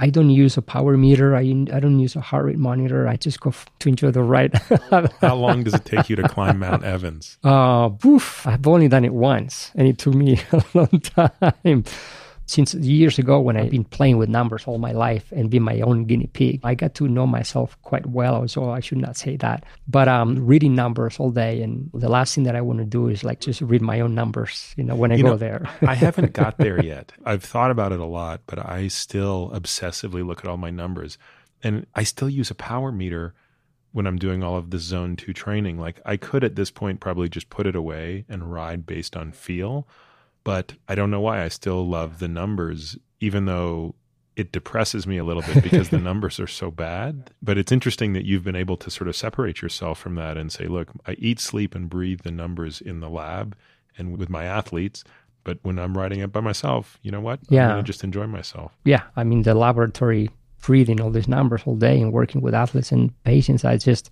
I don't use a power meter. I, I don't use a heart rate monitor. I just go f- to enjoy the ride. How long does it take you to climb Mount Evans? Uh, poof, I've only done it once, and it took me a long time since years ago when I've been playing with numbers all my life and being my own guinea pig, I got to know myself quite well. So I should not say that. But um, reading numbers all day, and the last thing that I want to do is like just read my own numbers, you know, when I you go know, there. I haven't got there yet. I've thought about it a lot, but I still obsessively look at all my numbers. And I still use a power meter when I'm doing all of the zone two training. Like I could at this point probably just put it away and ride based on feel but I don't know why I still love the numbers, even though it depresses me a little bit because the numbers are so bad. But it's interesting that you've been able to sort of separate yourself from that and say, look, I eat, sleep, and breathe the numbers in the lab and with my athletes. But when I'm riding it by myself, you know what? Yeah. To just enjoy myself. Yeah, I mean the laboratory reading all these numbers all day and working with athletes and patients, I just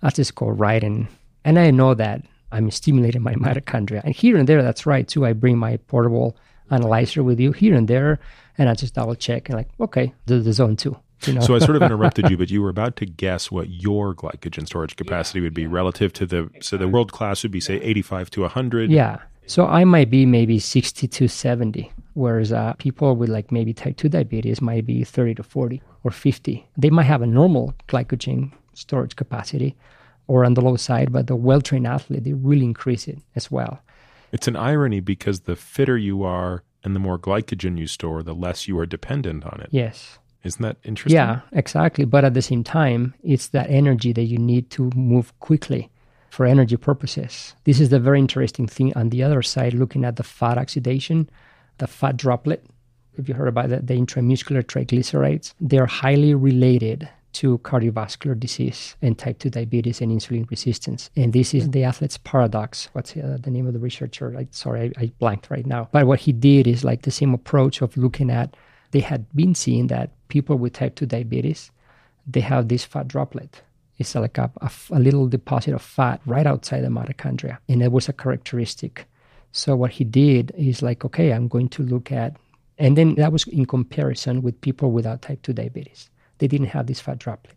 I just go and and I know that I'm stimulating my mitochondria. And here and there, that's right too. I bring my portable analyzer with you here and there, and I just double check and like, okay, the, the zone two. You know? So I sort of interrupted you, but you were about to guess what your glycogen storage capacity would be relative to the so the world class would be say 85 to 100. Yeah. So I might be maybe 60 to 70, whereas uh, people with like maybe type 2 diabetes might be 30 to 40 or 50. They might have a normal glycogen storage capacity or on the low side, but the well trained athlete, they really increase it as well. It's an irony because the fitter you are and the more glycogen you store, the less you are dependent on it. Yes. Isn't that interesting? Yeah, exactly. But at the same time, it's that energy that you need to move quickly for energy purposes. This is the very interesting thing on the other side, looking at the fat oxidation, the fat droplet. If you heard about that, the intramuscular triglycerides, they're highly related to cardiovascular disease and type 2 diabetes and insulin resistance. And this is the athlete's paradox. What's uh, the name of the researcher? I, sorry, I, I blanked right now. But what he did is like the same approach of looking at, they had been seeing that people with type 2 diabetes, they have this fat droplet it's like a, a, a, little deposit of fat right outside the mitochondria. And it was a characteristic. So what he did is like, okay, I'm going to look at, and then that was in comparison with people without type 2 diabetes. They didn't have this fat droplet.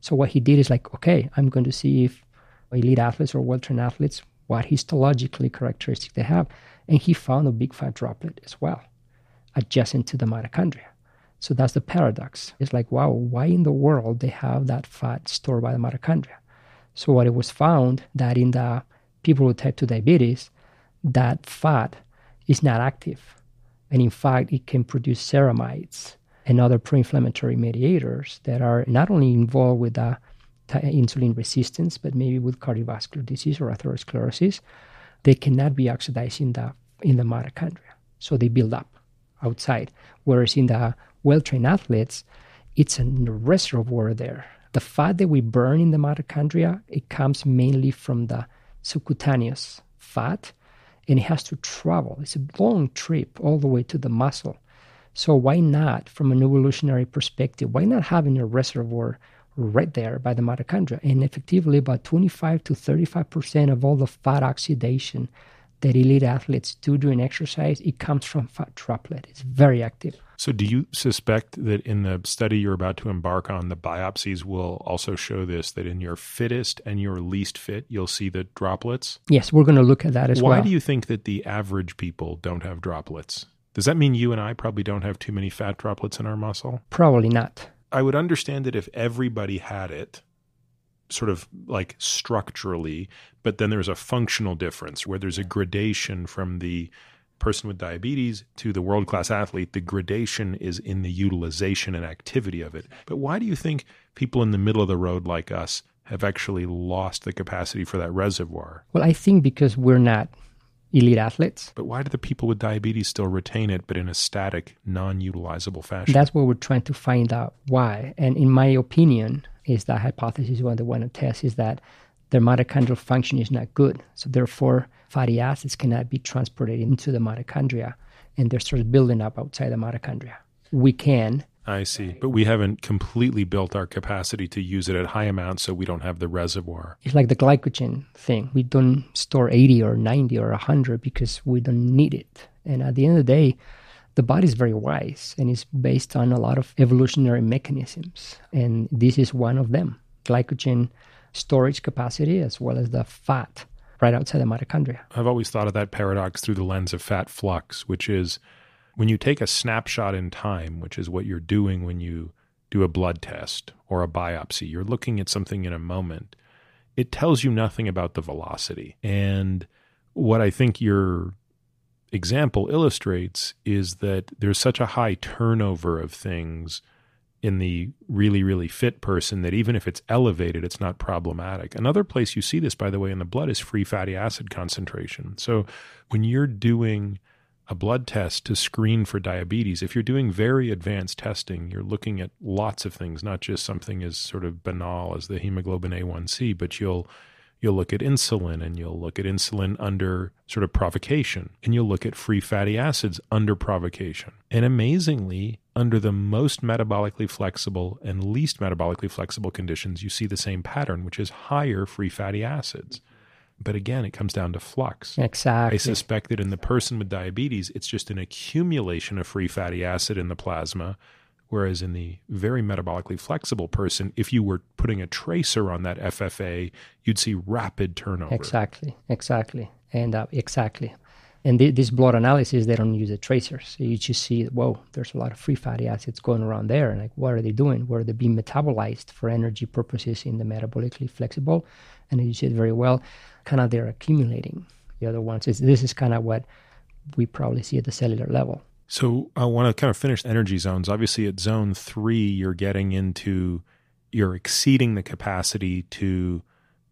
So what he did is like, okay, I'm going to see if elite athletes or well-trained athletes, what histologically characteristic they have. And he found a big fat droplet as well, adjacent to the mitochondria. So that's the paradox. It's like, wow, why in the world they have that fat stored by the mitochondria? So what it was found that in the people with type 2 diabetes, that fat is not active. And in fact, it can produce ceramides and other pro-inflammatory mediators that are not only involved with uh, the insulin resistance, but maybe with cardiovascular disease or atherosclerosis. They cannot be oxidized in the in the mitochondria, so they build up outside. Whereas in the well trained athletes, it's a reservoir there. The fat that we burn in the mitochondria, it comes mainly from the subcutaneous fat and it has to travel. It's a long trip all the way to the muscle. So why not, from an evolutionary perspective, why not having a reservoir right there by the mitochondria? And effectively, about 25 to 35 percent of all the fat oxidation that elite athletes do during exercise, it comes from fat droplet. It's very active. So, do you suspect that in the study you're about to embark on, the biopsies will also show this that in your fittest and your least fit, you'll see the droplets? Yes, we're going to look at that as Why well. Why do you think that the average people don't have droplets? Does that mean you and I probably don't have too many fat droplets in our muscle? Probably not. I would understand it if everybody had it, sort of like structurally, but then there's a functional difference where there's a gradation from the person with diabetes to the world class athlete. The gradation is in the utilization and activity of it. But why do you think people in the middle of the road like us have actually lost the capacity for that reservoir? Well, I think because we're not elite athletes. But why do the people with diabetes still retain it, but in a static, non utilizable fashion? That's what we're trying to find out why. And in my opinion, is that hypothesis one they want to test is that their mitochondrial function is not good. So therefore, fatty acids cannot be transported into the mitochondria and they start building up outside the mitochondria. We can. I see. But we haven't completely built our capacity to use it at high amounts so we don't have the reservoir. It's like the glycogen thing. We don't store 80 or 90 or 100 because we don't need it. And at the end of the day, the body is very wise and it's based on a lot of evolutionary mechanisms. And this is one of them glycogen storage capacity as well as the fat right outside the mitochondria. I've always thought of that paradox through the lens of fat flux, which is when you take a snapshot in time, which is what you're doing when you do a blood test or a biopsy, you're looking at something in a moment. It tells you nothing about the velocity. And what I think your example illustrates is that there's such a high turnover of things in the really, really fit person that even if it's elevated, it's not problematic. Another place you see this, by the way, in the blood is free fatty acid concentration. So when you're doing a blood test to screen for diabetes, if you're doing very advanced testing, you're looking at lots of things, not just something as sort of banal as the hemoglobin A1C, but you'll you'll look at insulin and you'll look at insulin under sort of provocation and you'll look at free fatty acids under provocation. And amazingly, under the most metabolically flexible and least metabolically flexible conditions, you see the same pattern, which is higher free fatty acids. But again, it comes down to flux. Exactly. I suspect that in the person with diabetes, it's just an accumulation of free fatty acid in the plasma. Whereas in the very metabolically flexible person, if you were putting a tracer on that FFA, you'd see rapid turnover. Exactly, exactly, and uh, exactly. And th- this blood analysis, they don't use the tracers. So you just see, whoa, there's a lot of free fatty acids going around there. And like, what are they doing? Where are they being metabolized for energy purposes in the metabolically flexible? And you see it very well, kind of they're accumulating. The other ones, is, this is kind of what we probably see at the cellular level. So I want to kind of finish energy zones. Obviously, at zone three, you're getting into, you're exceeding the capacity to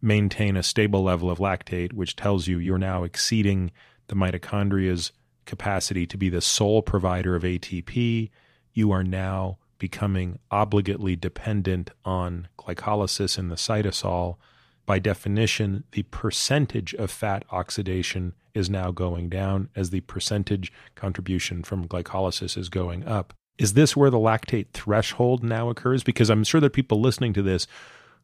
maintain a stable level of lactate, which tells you you're now exceeding the mitochondria's capacity to be the sole provider of ATP. You are now becoming obligately dependent on glycolysis in the cytosol. By definition, the percentage of fat oxidation is now going down as the percentage contribution from glycolysis is going up. Is this where the lactate threshold now occurs? Because I'm sure that people listening to this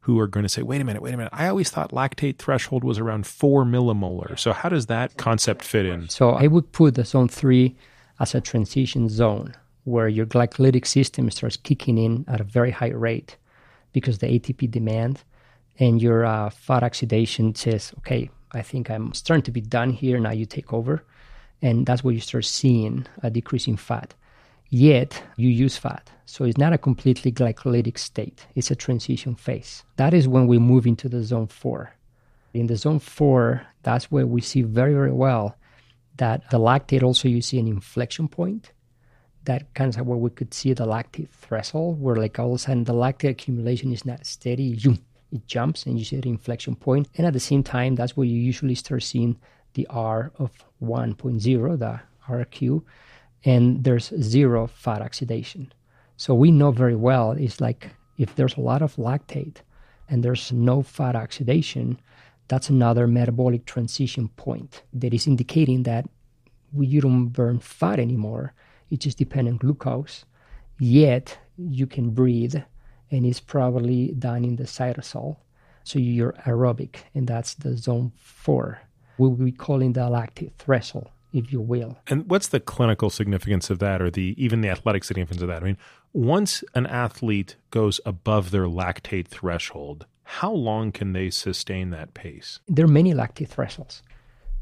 who are going to say, wait a minute, wait a minute. I always thought lactate threshold was around four millimolar. So, how does that concept fit in? So, I would put the zone three as a transition zone where your glycolytic system starts kicking in at a very high rate because the ATP demand and your uh, fat oxidation says, okay, I think I'm starting to be done here. Now you take over. And that's where you start seeing a decrease in fat. Yet you use fat. So it's not a completely glycolytic state, it's a transition phase. That is when we move into the zone four. In the zone four, that's where we see very, very well that the lactate also you see an inflection point. That kind of where we could see the lactate threshold, where like all of a sudden the lactate accumulation is not steady, it jumps and you see the inflection point. And at the same time, that's where you usually start seeing the R of 1.0, the RQ, and there's zero fat oxidation. So we know very well it's like if there's a lot of lactate and there's no fat oxidation, that's another metabolic transition point that is indicating that you don't burn fat anymore. You just depend on glucose, yet you can breathe, and it's probably done in the cytosol. So you're aerobic, and that's the zone four. We'll be calling the lactate threshold if you will. And what's the clinical significance of that or the even the athletic significance of that? I mean, once an athlete goes above their lactate threshold, how long can they sustain that pace? There are many lactate thresholds.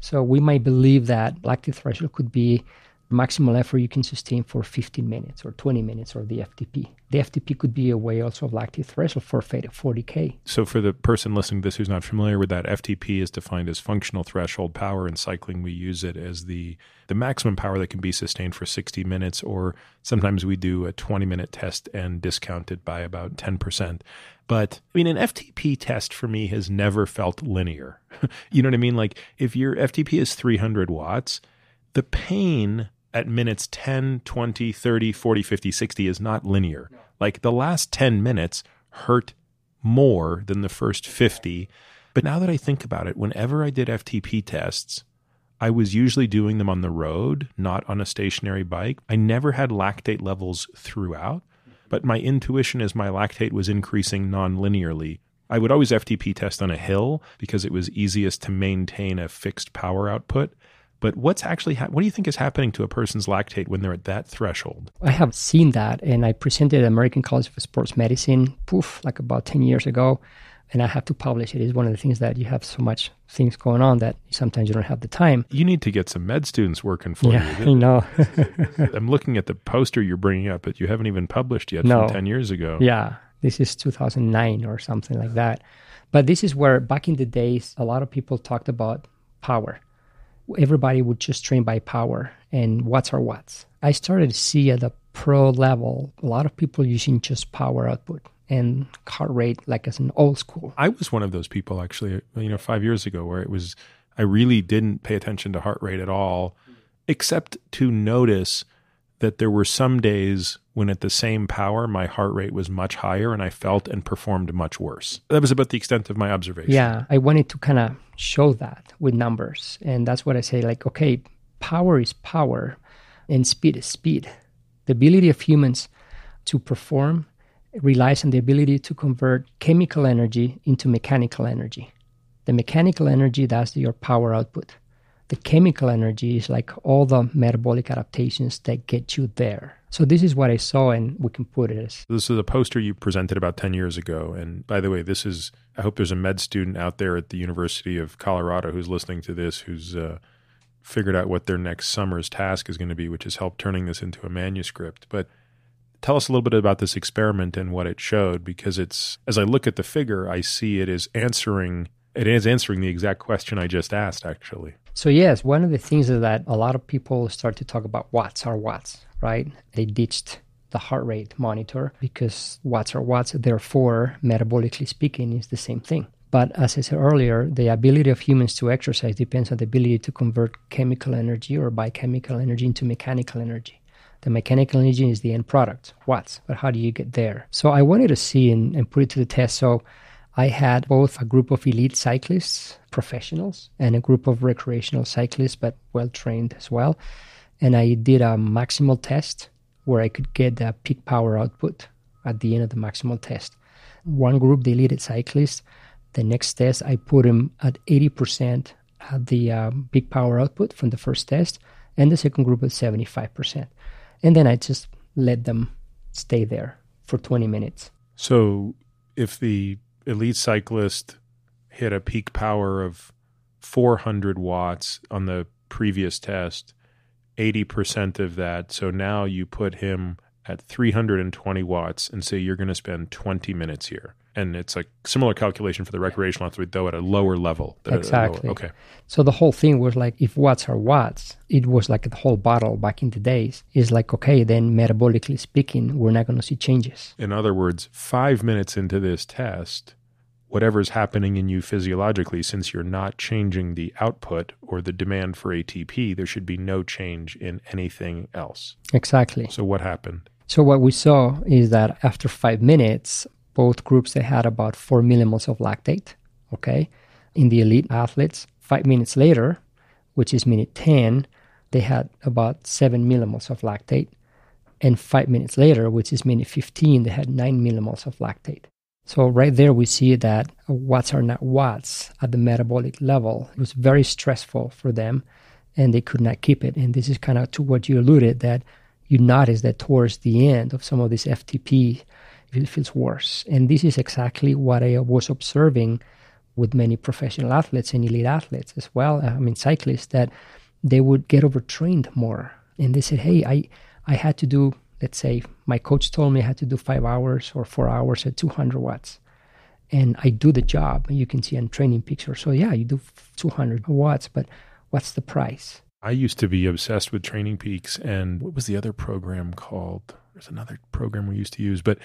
So we might believe that lactate threshold could be maximal effort you can sustain for 15 minutes or 20 minutes or the FTP. The FTP could be a way also of lactate threshold for 40K. So for the person listening to this who's not familiar with that, FTP is defined as functional threshold power. In cycling, we use it as the, the maximum power that can be sustained for 60 minutes, or sometimes we do a 20 minute test and discount it by about 10%. But I mean, an FTP test for me has never felt linear. you know what I mean? Like if your FTP is 300 watts, the pain at minutes 10, 20, 30, 40, 50, 60 is not linear. No. Like the last 10 minutes hurt more than the first 50. But now that I think about it, whenever I did FTP tests, I was usually doing them on the road, not on a stationary bike. I never had lactate levels throughout, but my intuition is my lactate was increasing non-linearly. I would always FTP test on a hill because it was easiest to maintain a fixed power output. But what's actually ha- what do you think is happening to a person's lactate when they're at that threshold? I have seen that, and I presented at American College of Sports Medicine, poof, like about ten years ago, and I have to publish it. It's one of the things that you have so much things going on that sometimes you don't have the time. You need to get some med students working for yeah, you. I know. I'm looking at the poster you're bringing up, but you haven't even published yet no. from ten years ago. Yeah, this is 2009 or something like that. But this is where back in the days, a lot of people talked about power everybody would just train by power and watts are watts. I started to see at the pro level a lot of people using just power output and heart rate like as an old school. I was one of those people actually, you know, five years ago where it was, I really didn't pay attention to heart rate at all, except to notice that there were some days when at the same power my heart rate was much higher and I felt and performed much worse. That was about the extent of my observation. Yeah, I wanted to kind of show that with numbers. And that's what I say like, okay, power is power and speed is speed. The ability of humans to perform relies on the ability to convert chemical energy into mechanical energy. The mechanical energy, that's your power output. The chemical energy is like all the metabolic adaptations that get you there. So this is what I saw, and we can put it as. This is a poster you presented about 10 years ago. And by the way, this is, I hope there's a med student out there at the University of Colorado who's listening to this, who's uh, figured out what their next summer's task is going to be, which is help turning this into a manuscript. But tell us a little bit about this experiment and what it showed, because it's, as I look at the figure, I see it is answering, it is answering the exact question I just asked, actually. So, yes, one of the things is that a lot of people start to talk about watts are watts, right? They ditched the heart rate monitor because watts are watts, therefore, metabolically speaking, is the same thing. But as I said earlier, the ability of humans to exercise depends on the ability to convert chemical energy or biochemical energy into mechanical energy. The mechanical energy is the end product, watts, but how do you get there? So I wanted to see and, and put it to the test. So I had both a group of elite cyclists, professionals, and a group of recreational cyclists, but well trained as well. And I did a maximal test where I could get the peak power output at the end of the maximal test. One group, the elite cyclists, the next test, I put them at 80% at the um, peak power output from the first test, and the second group at 75%. And then I just let them stay there for 20 minutes. So if the elite cyclist hit a peak power of 400 watts on the previous test, 80% of that. So now you put him at 320 watts and say you're going to spend 20 minutes here. And it's a similar calculation for the recreational athlete, though at a lower level. Exactly. Lower, okay. So the whole thing was like, if watts are watts, it was like the whole bottle back in the days. Is like, okay, then metabolically speaking, we're not going to see changes. In other words, five minutes into this test, whatever's happening in you physiologically, since you're not changing the output or the demand for ATP, there should be no change in anything else. Exactly. So what happened? So what we saw is that after five minutes, both groups they had about four millimoles of lactate. Okay, in the elite athletes, five minutes later, which is minute ten, they had about seven millimoles of lactate, and five minutes later, which is minute fifteen, they had nine millimoles of lactate. So right there, we see that watts are not watts at the metabolic level. It was very stressful for them, and they could not keep it. And this is kind of to what you alluded that you notice that towards the end of some of this FTP, it feels worse. And this is exactly what I was observing with many professional athletes and elite athletes as well. Uh, I mean, cyclists that they would get overtrained more. And they said, hey, I, I had to do, let's say, my coach told me I had to do five hours or four hours at 200 watts. And I do the job. You can see on TrainingPeaks. So, yeah, you do 200 watts, but what's the price? I used to be obsessed with Training Peaks And what was the other program called? There's another program we used to use, but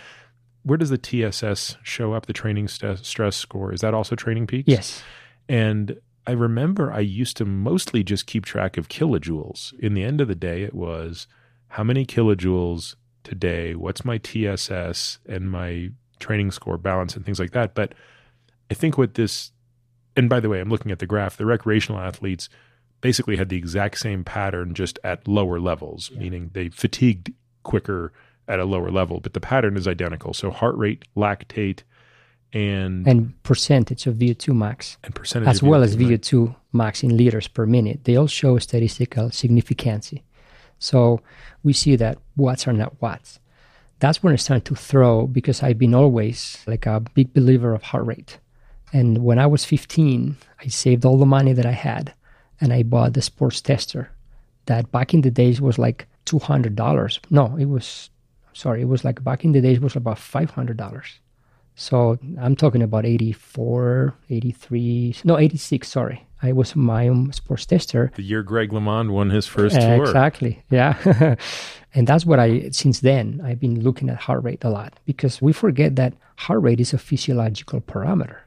where does the TSS show up? The training st- stress score is that also Training Peaks? Yes. And I remember I used to mostly just keep track of kilojoules. In the end of the day, it was how many kilojoules today, what's my TSS and my training score balance and things like that. But I think what this, and by the way, I'm looking at the graph, the recreational athletes basically had the exact same pattern just at lower levels, yeah. meaning they fatigued quicker at a lower level, but the pattern is identical. So heart rate, lactate, and and percentage of VO2 max, and percentage as well VO2 as VO2 max in liters per minute. They all show statistical significance. So we see that watts are not watts. That's when I started to throw because I've been always like a big believer of heart rate. And when I was 15, I saved all the money that I had and I bought the sports tester that back in the days was like $200. No, it was sorry, it was like back in the days was about five hundred dollars. So I'm talking about 84, 83, no, 86, sorry. I was my own sports tester. The year Greg LeMond won his first uh, tour. Exactly, yeah. and that's what I, since then, I've been looking at heart rate a lot because we forget that heart rate is a physiological parameter.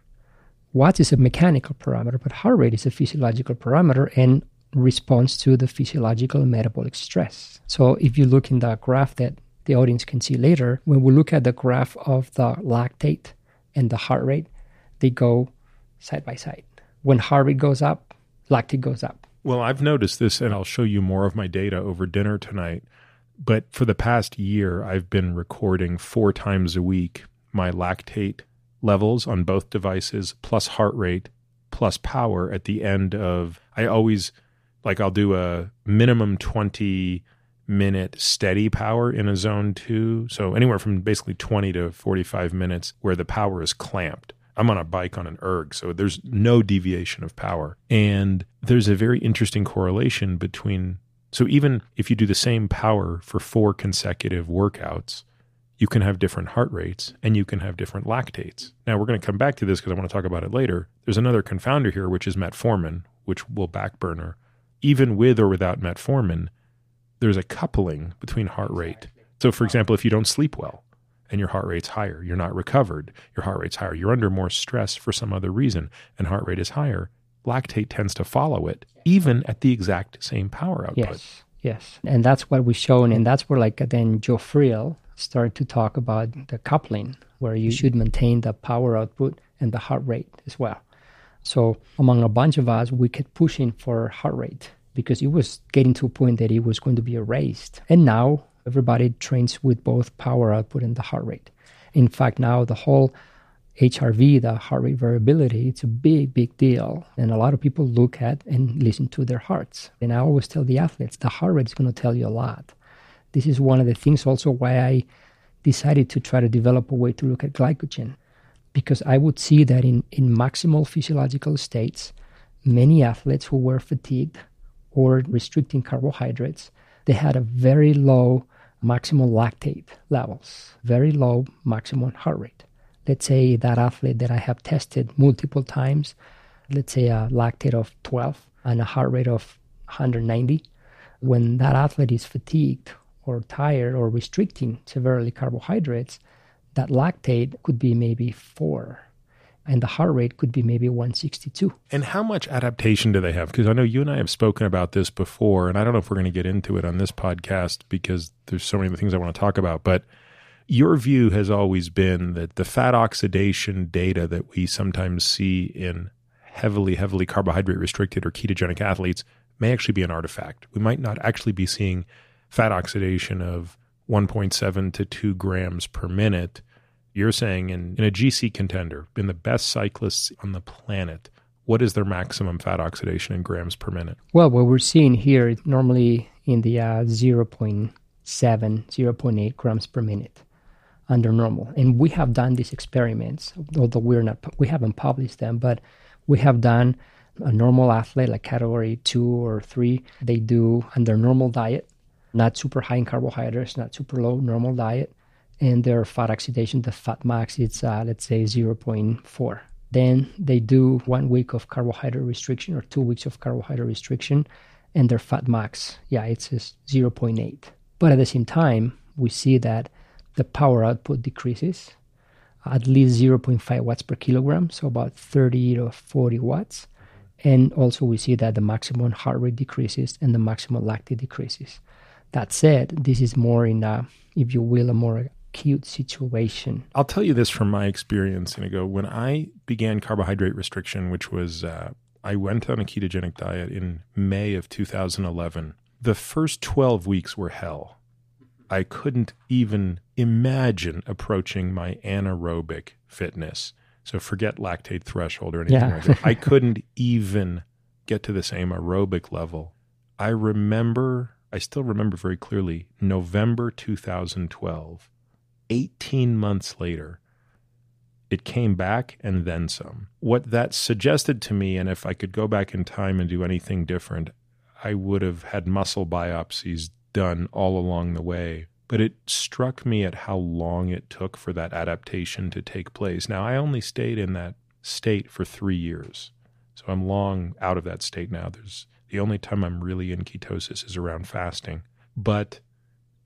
Watts is a mechanical parameter, but heart rate is a physiological parameter. And responds to the physiological metabolic stress. So if you look in the graph that the audience can see later, when we look at the graph of the lactate and the heart rate, they go side by side. When heart rate goes up, lactate goes up. Well, I've noticed this, and I'll show you more of my data over dinner tonight. But for the past year, I've been recording four times a week my lactate levels on both devices, plus heart rate, plus power at the end of. I always like I'll do a minimum 20 minute steady power in a zone two. So anywhere from basically 20 to 45 minutes where the power is clamped. I'm on a bike on an erg, so there's no deviation of power. And there's a very interesting correlation between. So even if you do the same power for four consecutive workouts, you can have different heart rates and you can have different lactates. Now, we're going to come back to this because I want to talk about it later. There's another confounder here, which is metformin, which will backburner even with or without metformin, there's a coupling between heart rate. So, for example, if you don't sleep well and your heart rate's higher, you're not recovered, your heart rate's higher, you're under more stress for some other reason, and heart rate is higher, lactate tends to follow it, even at the exact same power output. Yes, yes. And that's what we've shown. And that's where, like, then Joe Friel started to talk about the coupling, where you should maintain the power output and the heart rate as well. So among a bunch of us, we kept pushing for heart rate because it was getting to a point that it was going to be erased. And now everybody trains with both power output and the heart rate. In fact, now the whole HRV, the heart rate variability, it's a big, big deal. And a lot of people look at and listen to their hearts. And I always tell the athletes the heart rate is going to tell you a lot. This is one of the things also why I decided to try to develop a way to look at glycogen because I would see that in, in maximal physiological states, many athletes who were fatigued or restricting carbohydrates, they had a very low maximal lactate levels, very low maximum heart rate. Let's say that athlete that I have tested multiple times, let's say a lactate of 12 and a heart rate of 190, when that athlete is fatigued or tired or restricting severely carbohydrates, that lactate could be maybe four and the heart rate could be maybe 162. And how much adaptation do they have? Because I know you and I have spoken about this before, and I don't know if we're going to get into it on this podcast because there's so many things I want to talk about. But your view has always been that the fat oxidation data that we sometimes see in heavily, heavily carbohydrate restricted or ketogenic athletes may actually be an artifact. We might not actually be seeing fat oxidation of 1.7 to 2 grams per minute. You're saying in, in a GC contender, in the best cyclists on the planet, what is their maximum fat oxidation in grams per minute? Well, what we're seeing here normally in the uh, 0.7, 0.8 grams per minute under normal. And we have done these experiments, although we're not, we haven't published them, but we have done a normal athlete like category two or three. They do under normal diet not super high in carbohydrates, not super low, normal diet. And their fat oxidation, the fat max, it's uh, let's say 0.4. Then they do one week of carbohydrate restriction or two weeks of carbohydrate restriction, and their fat max, yeah, it's 0.8. But at the same time, we see that the power output decreases at least 0.5 watts per kilogram, so about 30 to 40 watts. And also, we see that the maximum heart rate decreases and the maximum lactate decreases. That said, this is more in a, if you will, a more acute situation. I'll tell you this from my experience, Iñigo. When I began carbohydrate restriction, which was, uh, I went on a ketogenic diet in May of 2011. The first 12 weeks were hell. I couldn't even imagine approaching my anaerobic fitness. So forget lactate threshold or anything Yeah. like that. I couldn't even get to the same aerobic level. I remember, I still remember very clearly, November 2012, 18 months later, it came back and then some. What that suggested to me, and if I could go back in time and do anything different, I would have had muscle biopsies done all along the way. But it struck me at how long it took for that adaptation to take place. Now, I only stayed in that state for three years. So I'm long out of that state now. There's the only time I'm really in ketosis is around fasting. But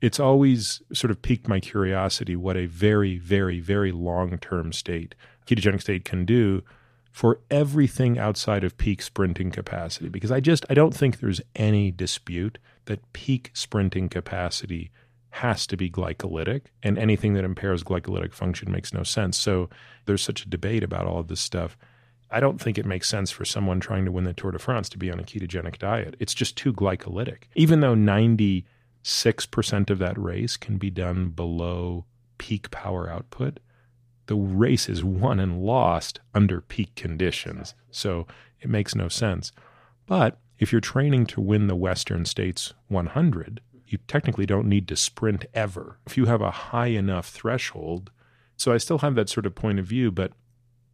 it's always sort of piqued my curiosity what a very, very, very long term state, ketogenic state can do for everything outside of peak sprinting capacity because I just I don't think there's any dispute that peak sprinting capacity has to be glycolytic and anything that impairs glycolytic function makes no sense. So there's such a debate about all of this stuff. I don't think it makes sense for someone trying to win the Tour de France to be on a ketogenic diet. It's just too glycolytic. Even though 96% of that race can be done below peak power output, the race is won and lost under peak conditions. So it makes no sense. But if you're training to win the Western States 100, you technically don't need to sprint ever. If you have a high enough threshold, so I still have that sort of point of view, but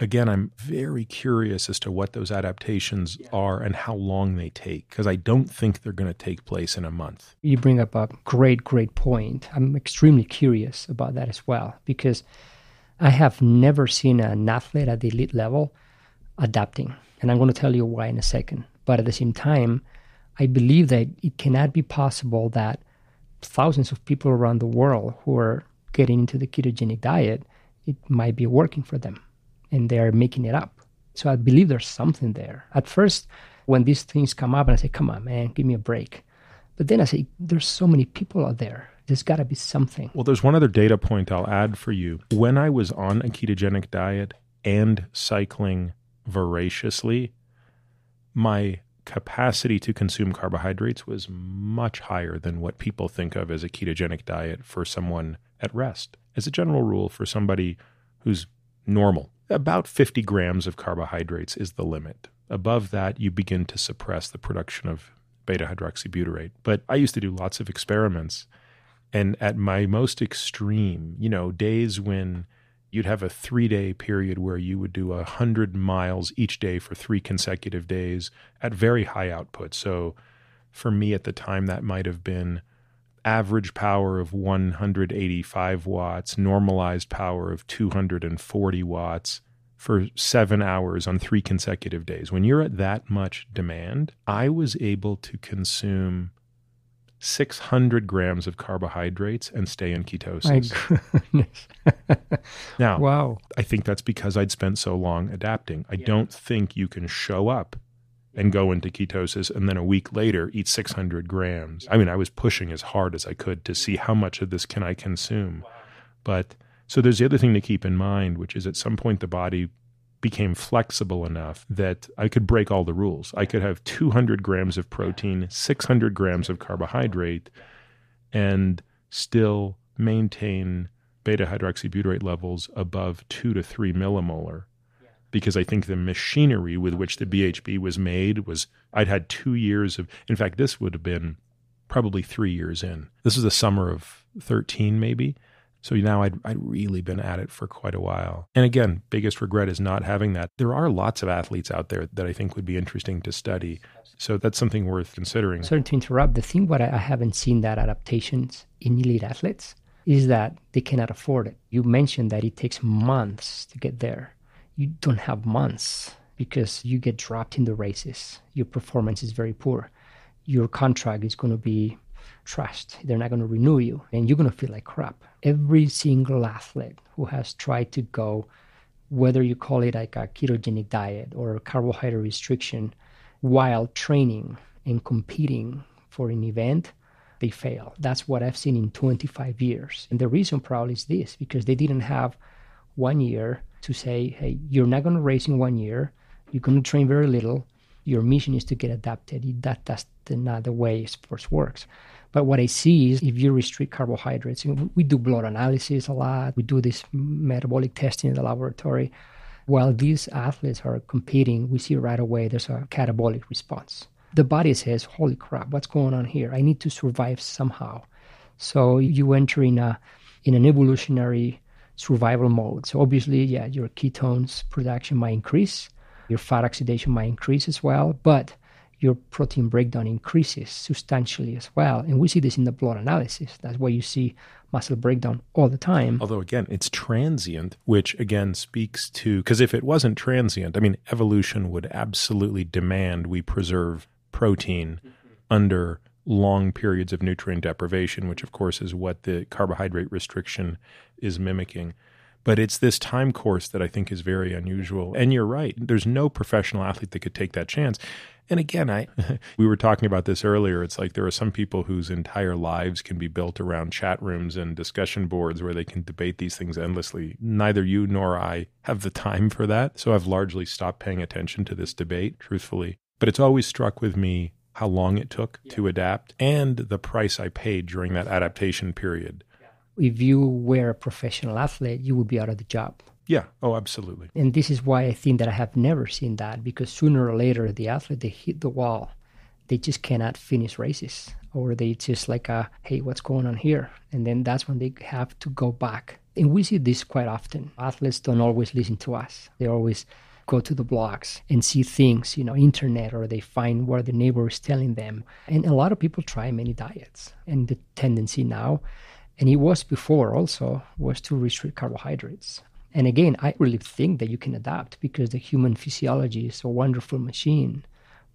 again, I'm very curious as to what those adaptations are and how long they take, because I don't think they're going to take place in a month. You bring up a great, great point. I'm extremely curious about that as well, because I have never seen an athlete at the elite level adapting. And I'm going to tell you why in a second. But at the same time, I believe that it cannot be possible that thousands of people around the world who are getting into the ketogenic diet, it might be working for them and they're making it up. So I believe there's something there. At first, when these things come up, and I say, come on, man, give me a break. But then I say, there's so many people out there there's got to be something. Well, there's one other data point I'll add for you. When I was on a ketogenic diet and cycling voraciously, my capacity to consume carbohydrates was much higher than what people think of as a ketogenic diet for someone at rest. As a general rule, for somebody who's normal, about 50 grams of carbohydrates is the limit. Above that, you begin to suppress the production of beta hydroxybutyrate. But I used to do lots of experiments and at my most extreme, you know, days when you'd have a three day period where you would do a hundred miles each day for three consecutive days at very high output. So for me at the time, that might have been average power of 185 watts, normalized power of 240 watts for seven hours on three consecutive days. When you're at that much demand, I was able to consume 600 grams of carbohydrates and stay in ketosis. now, wow. I think that's because I'd spent so long adapting. I yeah. don't think you can show up and go into ketosis and then a week later eat 600 grams. I mean, I was pushing as hard as I could to see how much of this can I consume. But so there's the other thing to keep in mind, which is at some point the body became flexible enough that I could break all the rules. I could have 200 grams of protein, 600 grams of carbohydrate, and still maintain beta hydroxybutyrate levels above 2 to 3 millimolar. Because I think the machinery with which the BHB was made was, I'd had two years of, in fact, this would have been probably three years in. This is the summer of 13, maybe. So now I'd, I'd really been at it for quite a while. And again, biggest regret is not having that. There are lots of athletes out there that I think would be interesting to study. So that's something worth considering. Sorry to interrupt. The thing what I haven't seen that adaptations in elite athletes is that they cannot afford it. You mentioned that it takes months to get there. You don't have months because you get dropped in the races. Your performance is very poor. Your contract is going to be trashed. They're not going to renew you, and you're going to feel like crap. Every single athlete who has tried to go, whether you call it like a ketogenic diet or carbohydrate restriction, while training and competing for an event, they fail. That's what I've seen in 25 years. And the reason probably is this because they didn't have one year to say, hey, you're not going to race in one year, you're going to train very little. Your mission is to get adapted. That, that's the, not the way sports works. But what I see is if you restrict carbohydrates, we do blood analysis a lot, we do this metabolic testing in the laboratory. While these athletes are competing, we see right away there's a catabolic response. The body says, Holy crap, what's going on here? I need to survive somehow. So you enter in a in an evolutionary survival mode. So obviously, yeah, your ketones production might increase, your fat oxidation might increase as well, but your protein breakdown increases substantially as well. And we see this in the blood analysis. That's why you see muscle breakdown all the time. Although, again, it's transient, which again speaks to because if it wasn't transient, I mean, evolution would absolutely demand we preserve protein mm-hmm. under long periods of nutrient deprivation, which, of course, is what the carbohydrate restriction is mimicking. But it's this time course that I think is very unusual. And you're right. There's no professional athlete that could take that chance. And again, I we were talking about this earlier. It's like there are some people whose entire lives can be built around chat rooms and discussion boards where they can debate these things endlessly. Neither you nor I have the time for that. So I've largely stopped paying attention to this debate, truthfully. But it's always struck with me how long it took yeah. to adapt and the price I paid during that adaptation period. If you were a professional athlete, you would be out of the job. Yeah. Oh, absolutely. And this is why I think that I have never seen that because sooner or later the athlete they hit the wall, they just cannot finish races, or they just like, uh, hey, what's going on here? And then that's when they have to go back. And we see this quite often. Athletes don't always listen to us. They always go to the blogs and see things, you know, internet, or they find where the neighbor is telling them. And a lot of people try many diets. And the tendency now, and it was before also, was to restrict carbohydrates. And again, I really think that you can adapt because the human physiology is a wonderful machine.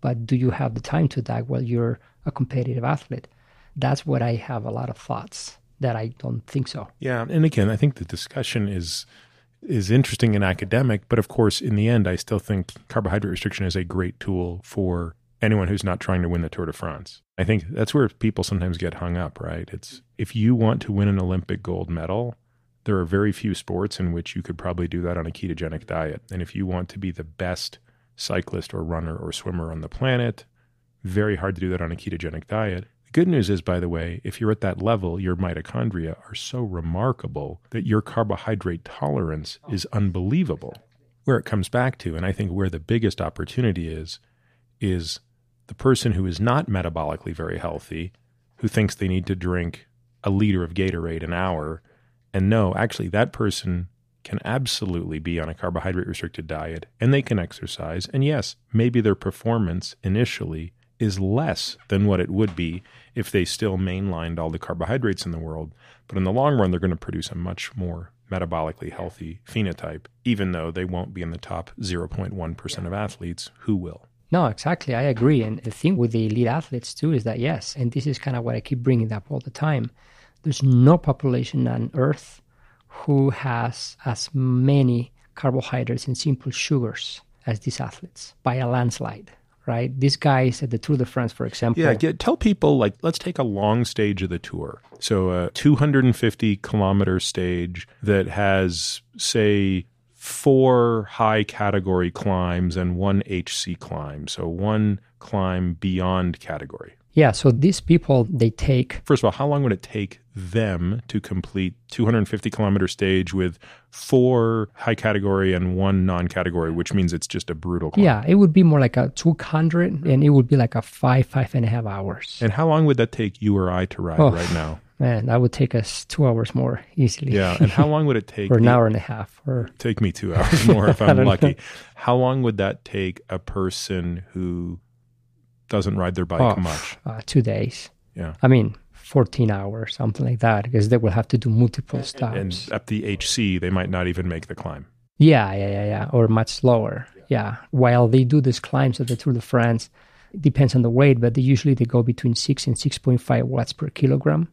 But do you have the time to adapt while you're a competitive athlete? That's what I have a lot of thoughts that I don't think so. Yeah, and again, I think the discussion is is interesting and academic, but of course, in the end, I still think carbohydrate restriction is a great tool for anyone who's not trying to win the Tour de France. I think that's where people sometimes get hung up, right? It's if you want to win an Olympic gold medal, there are very few sports in which you could probably do that on a ketogenic diet. And if you want to be the best cyclist or runner or swimmer on the planet, very hard to do that on a ketogenic diet. Good news is, by the way, if you're at that level, your mitochondria are so remarkable that your carbohydrate tolerance is unbelievable. Where it comes back to, and I think where the biggest opportunity is, is the person who is not metabolically very healthy, who thinks they need to drink a liter of Gatorade an hour and no, actually, that person can absolutely be on a carbohydrate restricted diet and they can exercise. And yes, maybe their performance initially is less than what it would be if they still mainlined all the carbohydrates in the world. But in the long run, they're going to produce a much more metabolically healthy phenotype, even though they won't be in the top 0.1% of athletes who will. No, exactly. I agree. And the thing with the elite athletes, too, is that yes, and this is kind of what I keep bringing up all the time there's no population on Earth who has as many carbohydrates and simple sugars as these athletes by a landslide right? These guys at the Tour de France, for example. Yeah, get, tell people like let's take a long stage of the tour. So a 250 kilometer stage that has say four high category climbs and one HC climb. So one climb beyond category. Yeah, so these people they take First of all, how long would it take them to complete 250 kilometer stage with four high category and one non-category, which means it's just a brutal climb. Yeah, it would be more like a 200 and it would be like a five, five and a half hours. And how long would that take you or I to ride oh, right now? Man, that would take us two hours more easily. Yeah, and how long would it take? or an hour and a half. Or take me two hours more if I'm lucky. Know. How long would that take a person who doesn't ride their bike oh, much. Uh, two days. Yeah. I mean, 14 hours, something like that, because they will have to do multiple stops. And at the HC, they might not even make the climb. Yeah, yeah, yeah, yeah, or much slower. Yeah. While they do these climbs at the Tour de France, it depends on the weight, but they usually they go between 6 and 6.5 watts per kilogram.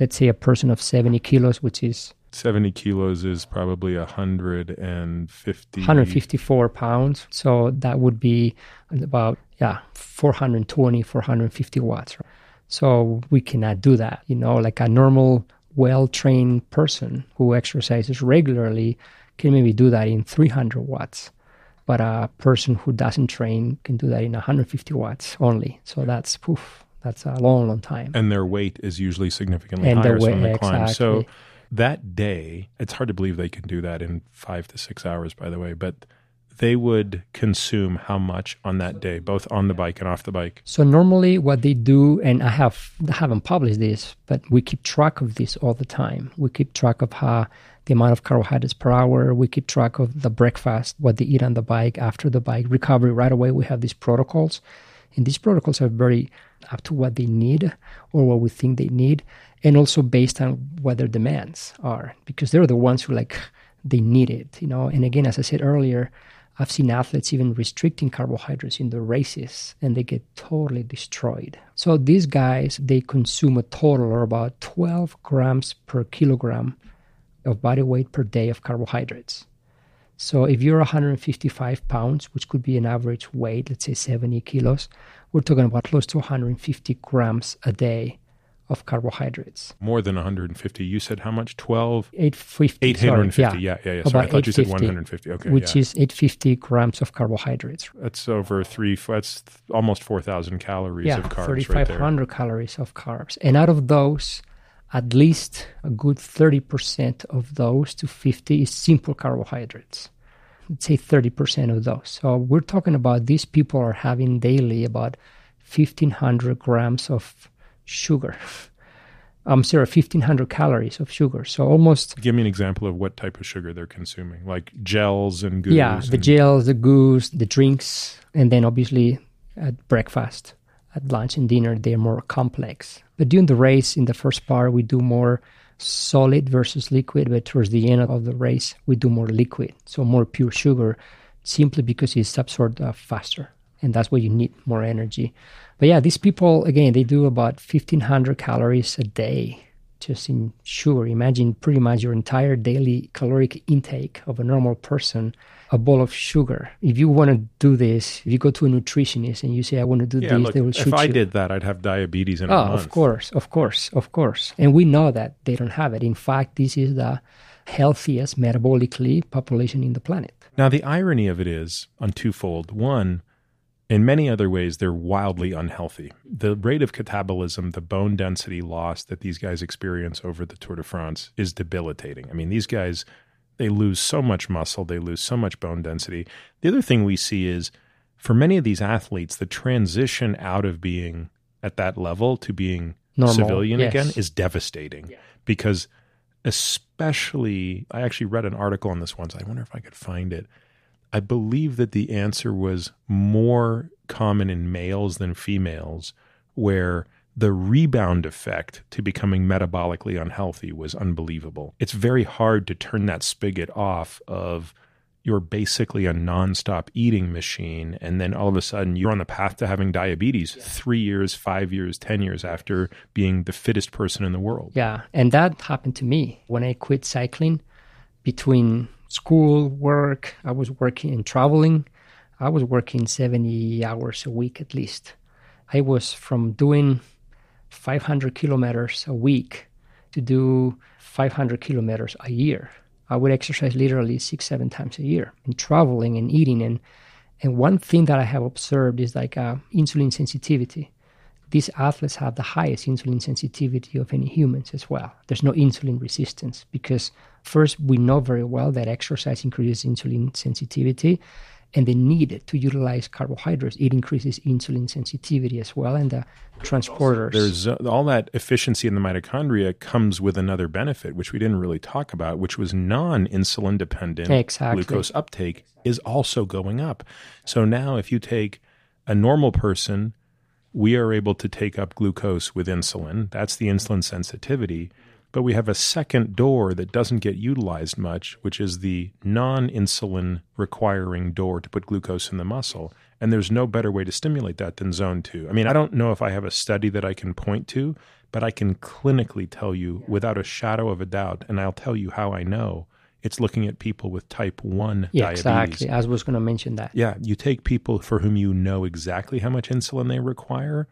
Let's say a person of 70 kilos, which is 70 kilos is probably 150 154 pounds. So that would be about yeah 420 450 watts so we cannot do that you know? Like a normal well-trained person who exercises regularly can maybe do that in 300 watts. But a person who doesn't train can do that in 150 watts only. So that's poof that's a long long time. And their weight is usually significantly and higher weight, the climb. Exactly. so that day, it's hard to believe they can do that in five to six hours, by the way, but they would consume how much on that day, both on the bike and off the bike? So normally, what they do, and I have I haven't published this, but we keep track of this all the time. We keep track of how the amount of carbohydrates per hour. We keep track of the breakfast, what they eat on the bike, after the bike recovery. Right away, we have these protocols, and these protocols are very up to what they need or what we think they need and also based on what their demands are because they're the ones who like they need it you know and again as i said earlier i've seen athletes even restricting carbohydrates in the races and they get totally destroyed so these guys they consume a total of about 12 grams per kilogram of body weight per day of carbohydrates. So if you're 155 pounds, which could be an average weight, let's say 70 kilos, we're talking about close to 150 grams a day of carbohydrates. More than 150. You said how much? 12? 850. 850. Sorry, yeah, yeah, yeah. Sorry, I thought you said 150. Okay. which yeah. is 850 grams of carbohydrates. That's over three, that's almost 4,000 calories yeah, of carbs right there. 3,500 calories of carbs. And out of those, at least a good 30% of those to 50 is simple carbohydrates. Let's say 30% of those. So we're talking about these people are having daily about 1,500 grams of sugar. I'm sorry, 1,500 calories of sugar. So almost Give me an example of what type of sugar they're consuming, like gels and goos. Yeah, the and- gels, the goose, the drinks, and then obviously at breakfast, at lunch and dinner, they're more complex. But during the race, in the first part, we do more solid versus liquid, but towards the end of the race, we do more liquid, so more pure sugar, simply because it's absorbed uh, faster. And that's why you need more energy. But yeah, these people, again, they do about 1,500 calories a day just in sugar. Imagine pretty much your entire daily caloric intake of a normal person, a bowl of sugar. If you want to do this, if you go to a nutritionist and you say, I want to do Yeah, this, look, they will shoot if I you. did that, I'd have diabetes in a Oh, month. of course, of course, of course. And we know that they don't have it. In fact, this is the healthiest metabolically population in the planet. Now, the irony of it is on twofold. One, in many other ways, they're wildly unhealthy. The rate of catabolism, the bone density loss that these guys experience over the Tour de France is debilitating. I mean, these guys, they lose so much muscle, they lose so much bone density. The other thing we see is for many of these athletes, the transition out of being at that level to being Normal, civilian yes. again is devastating because especially i actually read an article on this once i wonder if i could find it i believe that the answer was more common in males than females where the rebound effect to becoming metabolically unhealthy was unbelievable. It's very hard to turn that spigot off of you're basically a nonstop eating machine and then all of a sudden you're on the path to having diabetes 3 years 5 years 10 years after being the fittest person in the world. Yeah, and that happened to me. When I quit cycling. Between school, work, I was working and traveling. I was working 70 hours a week at least. I was from doing 500 kilometers a week to do 500 kilometers a year. I would exercise literally six, seven times a year and traveling and eating. And, and one thing that I have observed is like uh, insulin sensitivity these athletes have the highest insulin sensitivity of any humans as well. There's no insulin resistance because, first, we know very well that exercise increases insulin sensitivity, and the need to utilize carbohydrates it increases insulin sensitivity as well, and the transporters. there's uh, all that efficiency in the mitochondria comes with another benefit which we didn't really talk about which was non-insulin dependent Exactly. glucose uptake is also going up so now if you take a normal person we are able to take up glucose with insulin that's the insulin sensitivity but we have a second door that doesn't get utilized much which is the non-insulin requiring door to put glucose in the muscle and there's no better way to stimulate that than zone 2 i mean i don't know if i have a study that i can point to but i can clinically tell you without a shadow of a doubt and i'll tell you how i know it's looking at people with type 1 yeah, diabetes exactly. I was going to mention that. yeah, you take people for whom you know exactly how much insulin they require.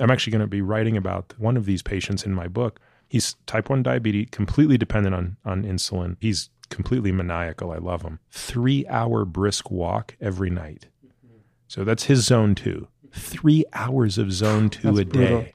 I'm actually going to be writing about one of these patients in my book. He's type 1 diabetes, completely dependent on, on insulin. He's completely maniacal. I love him. Three hour brisk walk every night. So that's his zone two. Three hours of zone two That's a day. brutal.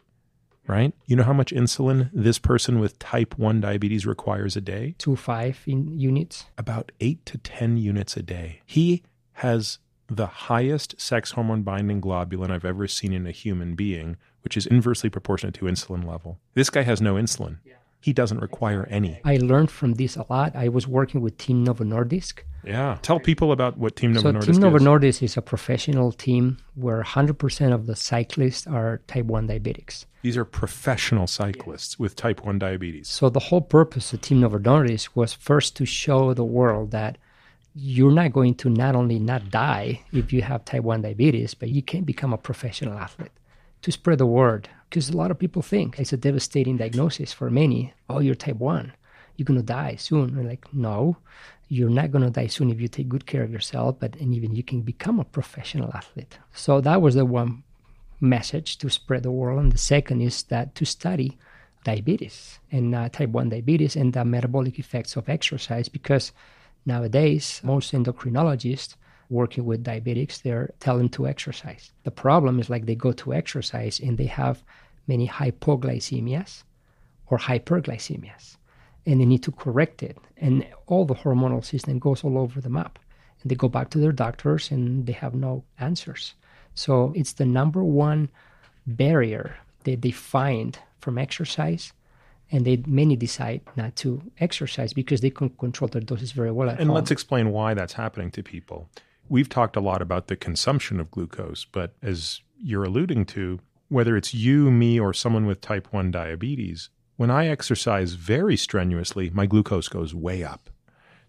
Right? You know how much insulin this person with type 1 diabetes requires a day? Two five in units. about eight to 10 units a day. He has the highest sex hormone binding globulin I've ever seen in a human being, which is inversely proportionate to insulin level. This guy has no insulin. He doesn't require any. I learned from this a lot. I was working with Team Novo Nordisk. Yeah. Tell people about what Team Novo so Nordisk Team Novo is. Nordisk is a professional team where 100% of the cyclists are type 1 diabetics. These are professional cyclists with type 1 diabetes. So the whole purpose of Team Novo Nordisk was first to show the world that you're not going to not only not die if you have type 1 diabetes, but you can become a professional athlete to spread the word. Because a lot of people think it's a devastating diagnosis for many. Oh, you're type 1. you're going to die soon. And like, no, you're not going to die soon if you take good care of yourself, but and even you can become a professional athlete. So that was the one message to spread the word. And the second is that to study diabetes and uh, type 1 diabetes and the metabolic effects of exercise because nowadays most endocrinologists working with diabetics they're telling to exercise. The problem is like they go to exercise and they have many hypoglycemias or hyperglycemias and they need to correct it. And all the hormonal system goes all over the map and they go back to their doctors and they have no answers. So it's the number one barrier that they find from exercise and they many decide not to exercise because they can control their doses very well and home. let's explain why that's happening to people we've talked a lot about the consumption of glucose but as you're alluding to whether it's you me or someone with type 1 diabetes when i exercise very strenuously my glucose goes way up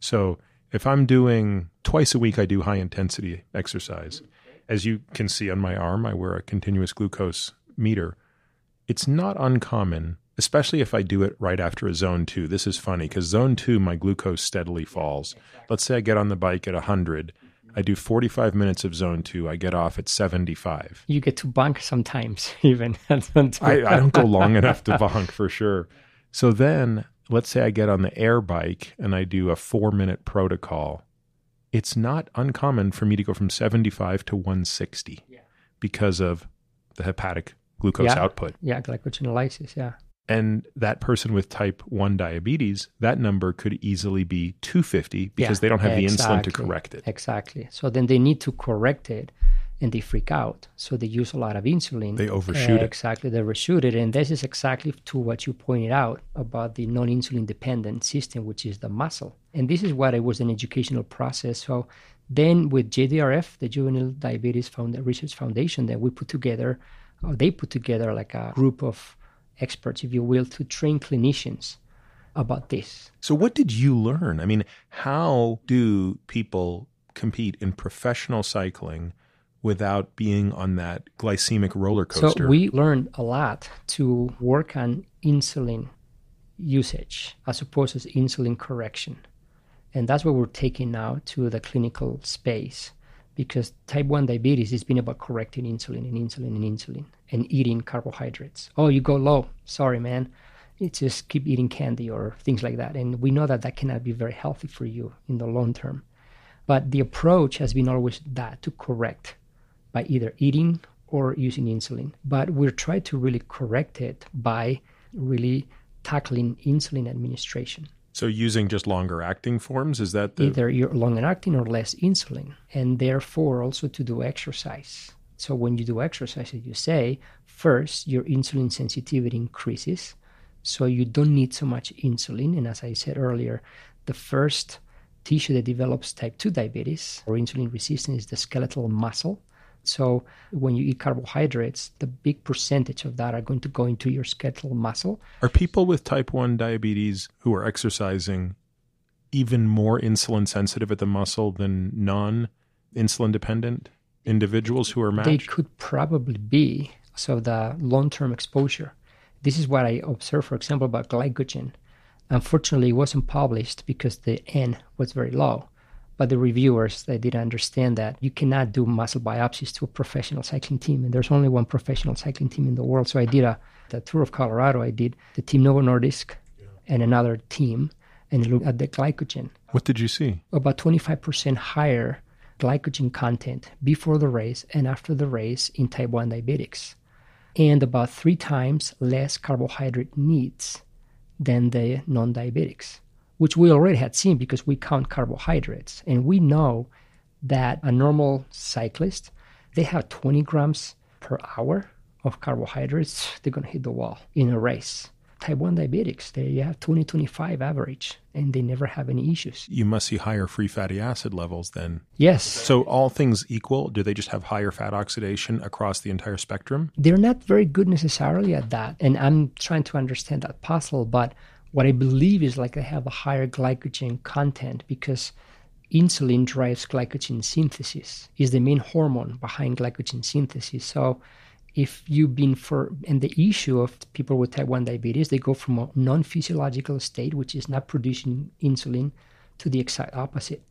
so if i'm doing twice a week i do high intensity exercise as you can see on my arm i wear a continuous glucose meter it's not uncommon, especially if I do it right after a zone two. This is funny because zone two, my glucose steadily falls. Let's say I get on the bike at 100. I do 45 minutes of zone two. I get off at 75. You get to bonk sometimes, even. I, I don't go long enough to bonk for sure. So then, let's say I get on the air bike and I do a four minute protocol. It's not uncommon for me to go from 75 to 160 yeah. because of the hepatic glucose yeah. output. Yeah, glycogenolysis. Yeah. And that person with type 1 diabetes, that number could easily be 250 because yeah, they don't have exactly, the insulin to correct it. Exactly. So then they need to correct it and they freak out. So they use a lot of insulin. They overshoot uh, it. Exactly. They overshoot it. And this is exactly to what you pointed out about the non insulin dependent system, which is the muscle. And this is what it was an educational process. So then with JDRF, the Juvenile Diabetes Found- Research Foundation, that we put together uh, they put together like a group of experts, if you will, to train clinicians about this. So, what did you learn? I mean, how do people compete in professional cycling without being on that glycemic roller coaster? So, we learned a lot to work on insulin usage as opposed to insulin correction. And that's what we're taking now to the clinical space because type 1 diabetes has been about correcting insulin and insulin and insulin and eating carbohydrates. Oh, you go low. Sorry, man. It's just keep eating candy or things like that. And we know that that cannot be very healthy for you in the long term. But the approach has been always that to correct by either eating or using insulin. But we're trying to really correct it by really tackling insulin administration. So using just longer acting forms is that the... either you're longer acting or less insulin, and therefore also to do exercise. So when you do exercise, as you say, first your insulin sensitivity increases, so you don't need so much insulin. And as I said earlier, the first tissue that develops type 2 diabetes or insulin resistance is the skeletal muscle. So when you eat carbohydrates, the big percentage of that are going to go into your skeletal muscle. Are people with type 1 diabetes who are exercising even more insulin sensitive at the muscle than non insulin dependent individuals who are matched? They could probably be. So the long term exposure. This is what I observed, for example, about glycogen. Unfortunately, it wasn't published because the N was very low but the reviewers they didn't understand that you cannot do muscle biopsies to a professional cycling team and there's only one professional cycling team in the world so i did a the tour of colorado i did the team novo nordisk yeah. and another team and looked at the glycogen what did you see about 25% higher glycogen content before the race and after the race in type 1 diabetics and about three times less carbohydrate needs than the non-diabetics which we already had seen because we count carbohydrates. And we know that a normal cyclist, they have 20 grams per hour of carbohydrates, they're going to hit the wall in a race. Type 1 diabetics, they have 20, 25 average, and they never have any issues. You must see higher free fatty acid levels then. Yes. So, all things equal, do they just have higher fat oxidation across the entire spectrum? They're not very good necessarily at that. And I'm trying to understand that puzzle, but what I believe is like they have a higher glycogen content because insulin drives glycogen synthesis is the main hormone behind glycogen synthesis. So if you've been for and the issue of people with type 1 diabetes they go from a non-physiological state which is not producing insulin to the exact opposite.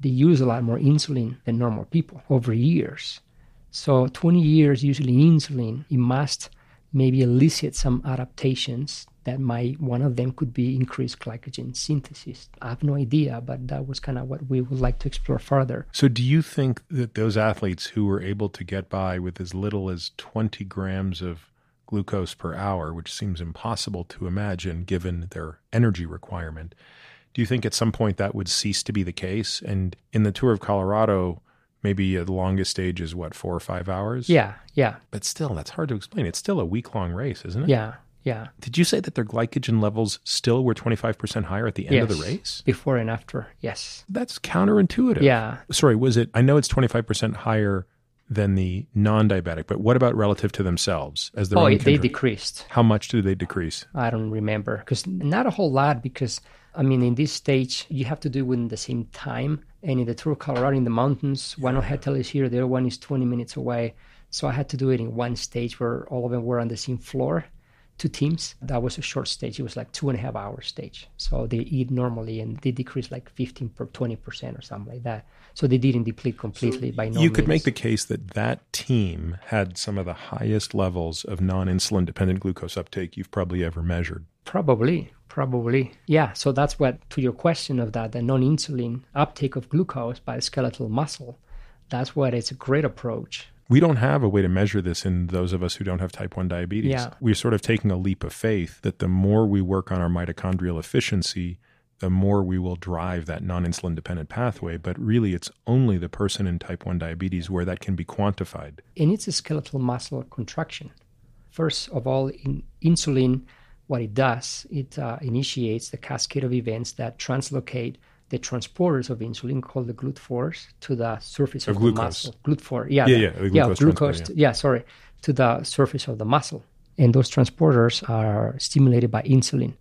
They use a lot more insulin than normal people over years. So 20 years usually insulin it must maybe elicit some adaptations that might one of them could be increased glycogen synthesis. I have no idea, but that was kind of what we would like to explore further. So, do you think that those athletes who were able to get by with as little as 20 grams of glucose per hour, which seems impossible to imagine given their energy requirement, do you think at some point that would cease to be the case? And in the Tour of Colorado, maybe the longest stage is what, four or five hours? Yeah, yeah. But still, that's hard to explain. It's still a week long race, isn't it? Yeah, yeah. Did you say that their glycogen levels still were 25% higher at the end yes. of the race? Before and after, yes. That's counterintuitive. Yeah. Sorry, was it? I know it's 25% higher than the non-diabetic, but what about relative to themselves as their oh, own they decreased. How much do they decrease? I don't remember because not a whole lot because I mean in this stage you have to do it within the same time and in the Tour of Colorado in the mountains, one hotel is here, the other one is 20 minutes away. So I had to do it in one stage where all of them were on the same floor two teams. That was a short stage. It was like two and a half hour stage. So they eat normally and they decrease like 15 per 20% or something like that. So they didn't deplete completely so by no You means. could make the case that that team had some of the highest levels of non insulin dependent glucose uptake you've probably ever measured. Probably, probably. Yeah. So that's what, to your question of that, the non insulin uptake of glucose by skeletal muscle, that's what it's a great approach we don't have a way to measure this in those of us who don't have type 1 diabetes. Yeah. We're sort of taking a leap of faith that the more we work on our mitochondrial efficiency, the more we will drive that non insulin dependent pathway. But really, it's only the person in type 1 diabetes where that can be quantified. And it's a skeletal muscle contraction. First of all, in insulin, what it does, it uh, initiates the cascade of events that translocate the transporters of insulin called the GLUT4s to the surface of, of the muscle. GLUT4, yeah, yeah, yeah, the, yeah, glucose, yeah. yeah, sorry, to the surface of the muscle. And those transporters are stimulated by insulin.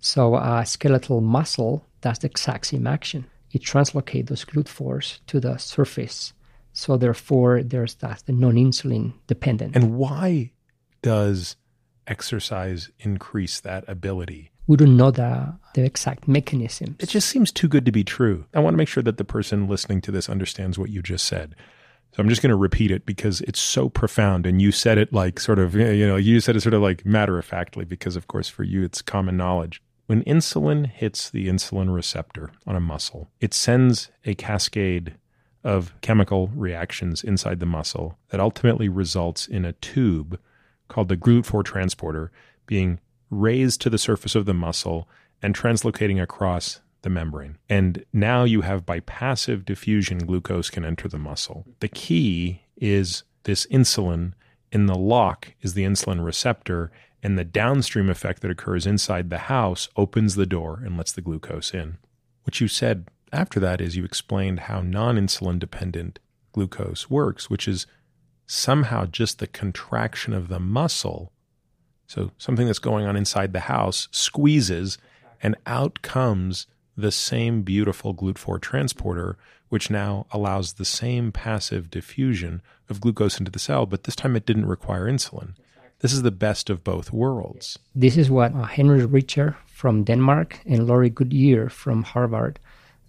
So a skeletal muscle does the exact same action. It translocates those GLUT4s to the surface. So therefore, there's that the non-insulin dependent. And why does exercise increase that ability? We don't know the, the exact mechanism. It just seems too good to be true. I want to make sure that the person listening to this understands what you just said. So I'm just going to repeat it because it's so profound. And you said it like sort of, you know, you said it sort of like matter of factly because, of course, for you, it's common knowledge. When insulin hits the insulin receptor on a muscle, it sends a cascade of chemical reactions inside the muscle that ultimately results in a tube called the GLUT4 transporter being raised to the surface of the muscle and translocating across the membrane. And now you have by passive diffusion, glucose can enter the muscle. The key is this insulin. In the lock is the insulin receptor, and the downstream effect that occurs inside the house opens the door and lets the glucose in. What you said after that is you explained how non insulin dependent glucose works, which is somehow just the contraction of the muscle so something that's going on inside the house squeezes, and out comes the same beautiful GLUT4 transporter, which now allows the same passive diffusion of glucose into the cell, but this time it didn't require insulin. This is the best of both worlds. This is what uh, Henry Richter from Denmark and Laurie Goodyear from Harvard,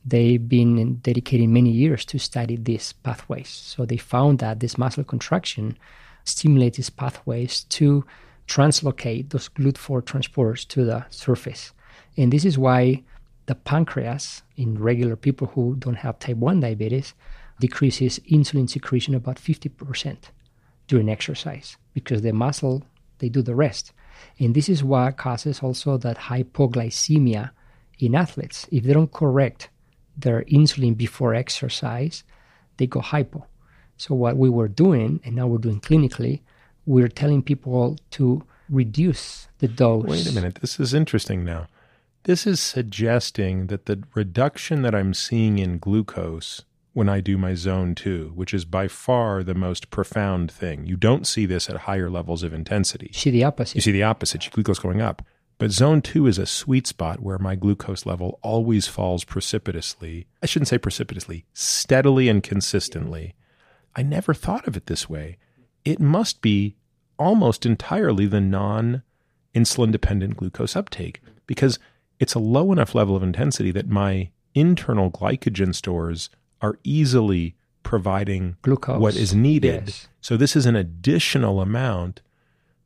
they've been dedicating many years to study these pathways. So they found that this muscle contraction stimulates these pathways to translocate those GLUT4 transporters to the surface. And this is why the pancreas in regular people who don't have type 1 diabetes decreases insulin secretion about 50% during exercise because the muscle they do the rest. And this is what causes also that hypoglycemia in athletes. If they don't correct their insulin before exercise, they go hypo. So what we were doing, and now we're doing clinically, we're telling people to reduce the dose. Wait a minute. This is interesting now. This is suggesting that the reduction that I'm seeing in glucose when I do my zone two, which is by far the most profound thing. You don't see this at higher levels of intensity. You see the opposite. You see the opposite. Your glucose going up. But zone two is a sweet spot where my glucose level always falls precipitously. I shouldn't say precipitously, steadily and consistently. I never thought of it this way it must be almost entirely the non insulin dependent glucose uptake because it's a low enough level of intensity that my internal glycogen stores are easily providing Glucose. what is needed. Yes. So this is an additional amount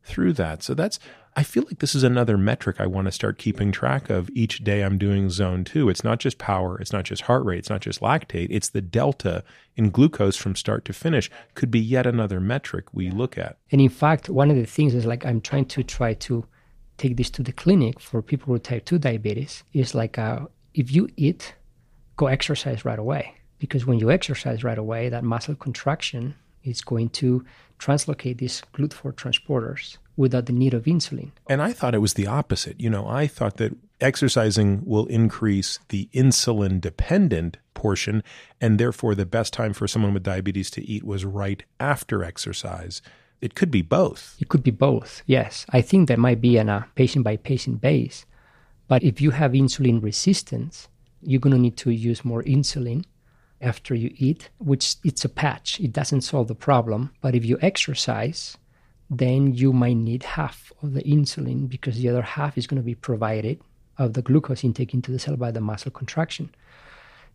through that. So that's I feel like this is another metric I want to start keeping track of each day I'm doing zone 2. It's not just power, it's not just heart rate, it's not just lactate, it's the delta in glucose from start to finish could be yet another metric we look at. And in fact, one of the things is like I'm trying to try to take this to the clinic for people with type 2 diabetes is like uh, if you eat, go exercise right away. Because when you exercise right away, that muscle contraction is going to translocate these GLUT4 transporters without the need of insulin. And I thought it was the opposite. You know, I thought that exercising will increase the insulin dependent portion, and therefore the best time for someone with diabetes to eat was right after exercise. It could be both. It could be both, yes. I think that might be on a uh, patient by patient base. But if you have insulin resistance, you're going to need to use more insulin after you eat, which it's a patch. It doesn't solve the problem. But if you exercise, then you might need half of the insulin because the other half is going to be provided of the glucose intake into the cell by the muscle contraction.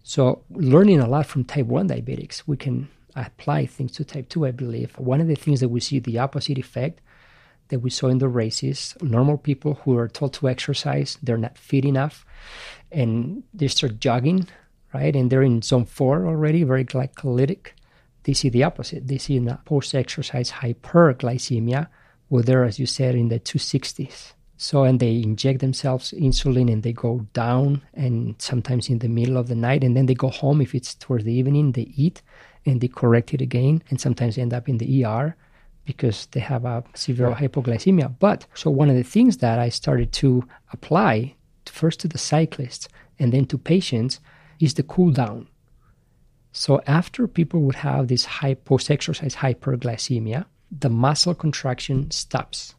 So, learning a lot from type 1 diabetics, we can apply things to type 2, I believe. One of the things that we see the opposite effect that we saw in the races normal people who are told to exercise, they're not fit enough, and they start jogging, right? And they're in zone 4 already, very glycolytic. They see the opposite. They see in the post exercise hyperglycemia, where they're, as you said, in the 260s. So, and they inject themselves insulin and they go down, and sometimes in the middle of the night, and then they go home. If it's towards the evening, they eat and they correct it again, and sometimes end up in the ER because they have a severe hypoglycemia. But so, one of the things that I started to apply first to the cyclists and then to patients is the cool down. So, after people would have this high post exercise hyperglycemia, the muscle contraction stops.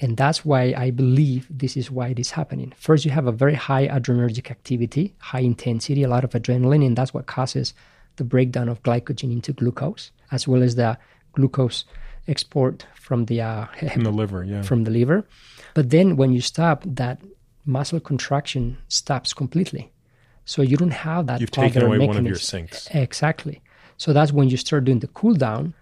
And that's why I believe this is why it is happening. First, you have a very high adrenergic activity, high intensity, a lot of adrenaline, and that's what causes the breakdown of glycogen into glucose, as well as the glucose export from the uh, From the liver, yeah. from the liver. But then when you stop, that muscle contraction stops completely. So you don't have that. You've taken other away one of your sinks. Exactly. So that's when you start doing the cool down.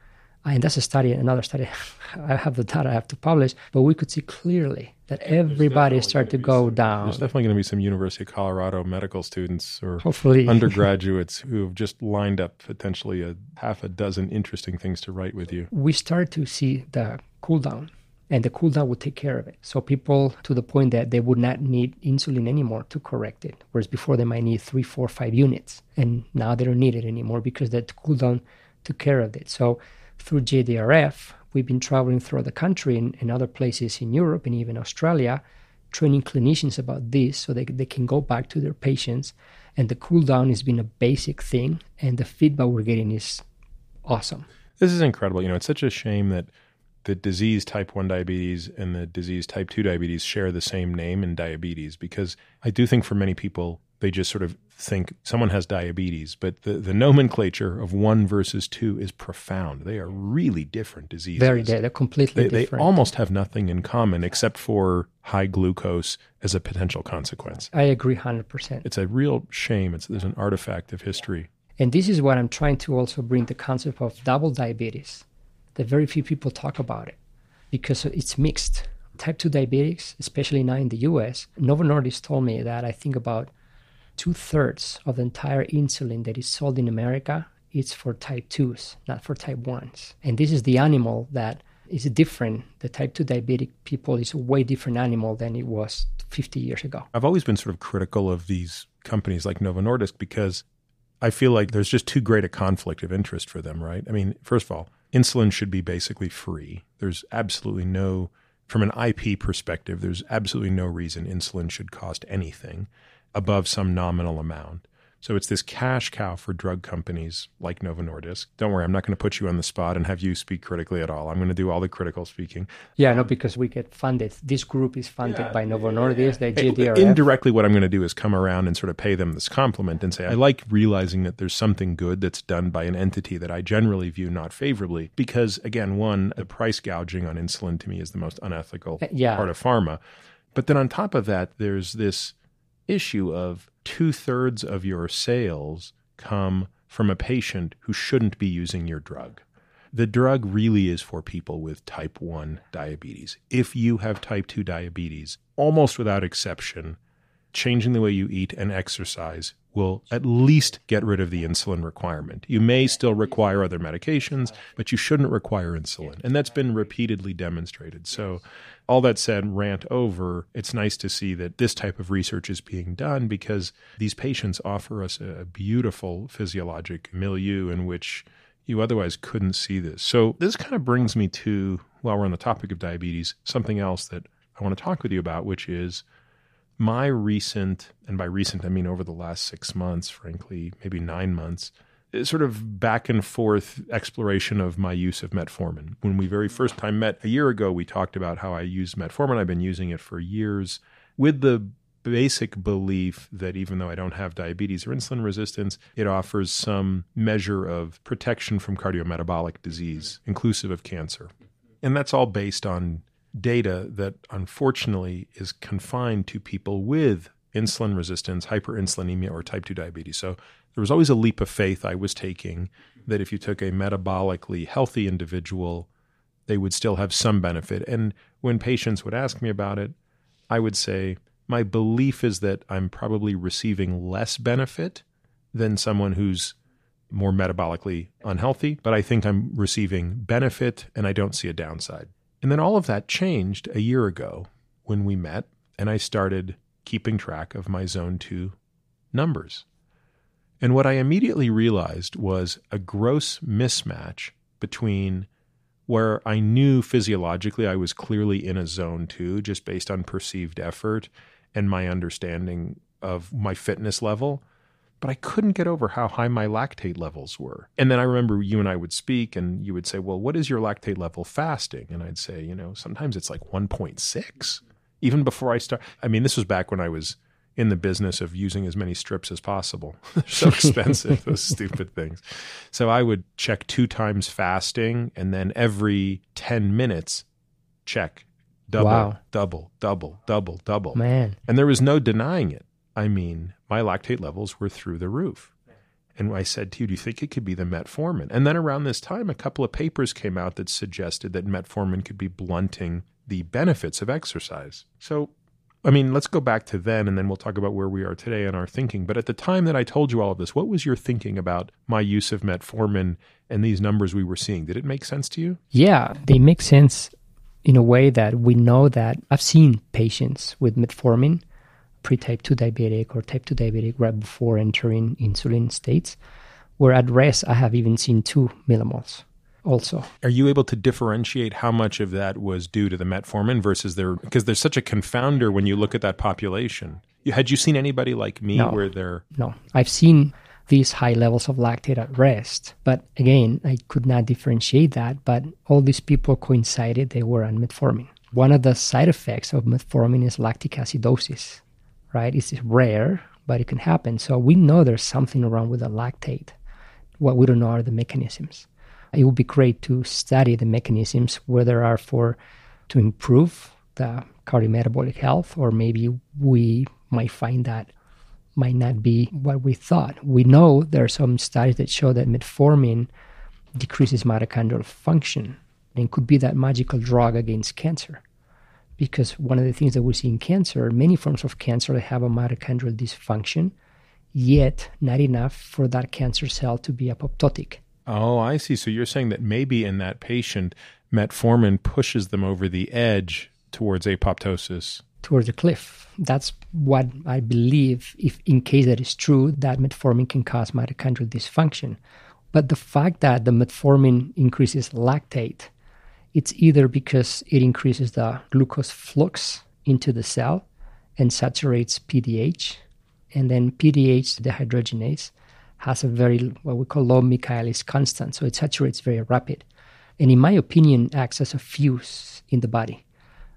And that's a study, another study. I have the data I have to publish, but we could see clearly that everybody started to go down. There's definitely going to be some University of Colorado medical students or Hopefully, undergraduates who have just lined up potentially a half a dozen interesting things to write with you. we start to see the cool down and the cool down would take care of it. So people to the point that they would not need insulin anymore to correct it. Whereas before they might need three, four, five units. And now they don't need it anymore because that cool down took care of it. So through JDRF, we've been traveling throughout the country and, and other places in Europe and even Australia, training clinicians about this so they, they can go back to their patients. And the cool down has been a basic thing. And the feedback we're getting is awesome. This is incredible. You know, it's such a shame that the disease type 1 diabetes and the disease type 2 diabetes share the same name in diabetes because I do think for many people they just sort of think someone has diabetes, but the, the nomenclature of one versus two is profound. They are really different diseases. Very, they're they're completely They, they almost have nothing in common except for high glucose as a potential consequence. I agree 100%. It's a real shame. It's there's an artifact of history. And this is what I'm trying to also bring the concept of double diabetes. That very few people talk about it because it's mixed. Type 2 diabetics, especially now in the US, Novo Nordisk told me that I think about two thirds of the entire insulin that is sold in America is for type 2s, not for type 1s. And this is the animal that is different. The type 2 diabetic people is a way different animal than it was 50 years ago. I've always been sort of critical of these companies like Novo Nordisk because I feel like there's just too great a conflict of interest for them, right? I mean, first of all, insulin should be basically free. There's absolutely no, from an IP perspective, there's absolutely no reason insulin should cost anything above some nominal amount. So it's this cash cow for drug companies like Novo Nordisk. Don't worry, I'm not going to put you on the spot and have you speak critically at all. I'm going to do all the critical speaking. Yeah, no, because we get funded. This group is funded yeah, by Novo Nordisk, the JDRF. Indirectly, what I'm going to do is come around and sort of pay them this compliment and say, I like realizing that there's something good that's done by an entity that I generally view not favorably. Because, again, one, the price gouging on insulin to me is the most unethical uh, yeah. part of pharma. But then on top of that, there's this issue of two thirds of your sales come from a patient who shouldn't be using your drug. The drug really is for people with type 1 diabetes. If you have type 2 diabetes, almost without exception, changing the way you eat and exercise will at least get rid of the insulin requirement. You may still require other medications, but you shouldn't require insulin. And that's been repeatedly demonstrated. So, all that said, rant over, it's nice to see that this type of research is being done because these patients offer us a beautiful physiologic milieu in which you otherwise couldn't see this. So, this kind of brings me to, while we're on the topic of diabetes, something else that I want to talk with you about, which is my recent, and by recent I mean over the last six months, frankly, maybe nine months, eh, sort of back and forth exploration of my use of metformin. When we very first time met a year ago, we talked about how I use metformin. I've been using it for years with the basic belief that even though I don't have diabetes or insulin resistance, it offers some measure of protection from cardiometabolic disease, inclusive of cancer. And that's all based on data that unfortunately is confined to people with insulin resistance, hyperinsulinemia, or type 2 diabetes. So there was always a leap of faith I was taking that if you took a metabolically healthy individual, they would still have some benefit. And when patients would ask me about it, I would say, my belief is that I'm probably receiving less benefit than someone who's more metabolically unhealthy, but I think I'm receiving benefit and I don't see a downside. And then all of that changed a year ago when we met and I started keeping track of my zone two numbers. And what I immediately realized was a gross mismatch between where I knew physiologically I was clearly in a zone two, just based on perceived effort and my understanding of my fitness level, but I couldn't get over how high my lactate levels were. And then I remember you and I would speak, and you would say, Well, what is your lactate level fasting? And I'd say, You know, sometimes it's like 1.6. Even before I start, I mean, this was back when I was in the business of using as many strips as possible. They're so expensive, those stupid things. So I would check two times fasting, and then every 10 minutes, check double, wow. double, double, double, double. Man. And there was no denying it. I mean, my lactate levels were through the roof. And I said to you, do you think it could be the metformin? And then around this time, a couple of papers came out that suggested that metformin could be blunting the benefits of exercise. So, I mean, let's go back to then and then we'll talk about where we are today and our thinking. But at the time that I told you all of this, what was your thinking about my use of metformin and these numbers we were seeing? Did it make sense to you? Yeah, they make sense in a way that we know that I've seen patients with metformin pre-type 2 diabetic or type 2 diabetic right before entering insulin states, where at rest I have even seen 2 millimoles also. Are you able to differentiate how much of that was due to the metformin versus their because there's such a confounder when you look at that population. Had you seen anybody like me no, where they're No. I've seen these high levels of lactate at rest. But again, I could not differentiate that, but all these people coincided they were on metformin. One of the side effects of metformin is lactic acidosis right? It's rare, but it can happen. So we know there's something wrong with the lactate. What we don't know are the mechanisms. It would be great to study the mechanisms, whether are for to improve the cardiometabolic health, or maybe we might find that might not be what we thought. We know there are some studies that show that metformin decreases mitochondrial function and could be that magical drug against cancer because one of the things that we see in cancer, many forms of cancer have a mitochondrial dysfunction, yet not enough for that cancer cell to be apoptotic. Oh, I see. So you're saying that maybe in that patient, metformin pushes them over the edge towards apoptosis. Towards the cliff. That's what I believe, if in case that is true, that metformin can cause mitochondrial dysfunction. But the fact that the metformin increases lactate it's either because it increases the glucose flux into the cell and saturates PDH, And then PDH the dehydrogenase has a very, what we call low Michaelis constant. So it saturates very rapid. And in my opinion, acts as a fuse in the body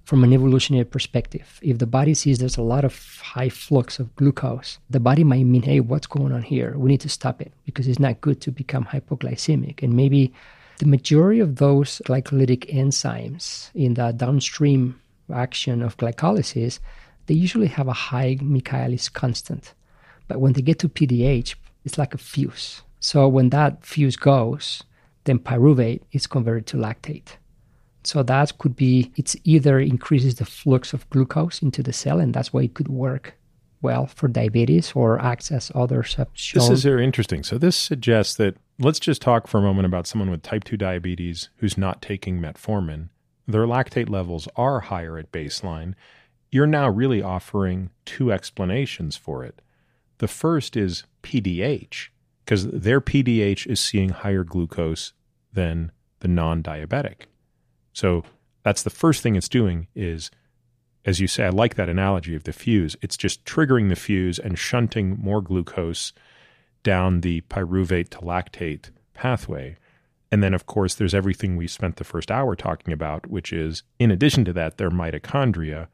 from an evolutionary perspective. If the body sees there's a lot of high flux of glucose, the body might mean, hey, what's going on here? We need to stop it because it's not good to become hypoglycemic. And maybe the majority of those glycolytic enzymes in the downstream action of glycolysis, they usually have a high Michaelis constant. But when they get to PDH, it's like a fuse. So when that fuse goes, then pyruvate is converted to lactate. So that could be it's either increases the flux of glucose into the cell, and that's why it could work well for diabetes or others have shown. This is very interesting. So this suggests that let's just talk for a moment about someone with type 2 diabetes who's not taking metformin. Their lactate levels are higher at baseline. You're now really offering two explanations for it. The first is PDH, because their PDH is seeing higher glucose than the non diabetic. So that's the first thing it's doing is as you say, I like that analogy of the fuse. It's just triggering the fuse and shunting more glucose down the pyruvate to lactate pathway. And then, of course, there's everything we spent the first hour talking about, which is in addition to that, their mitochondria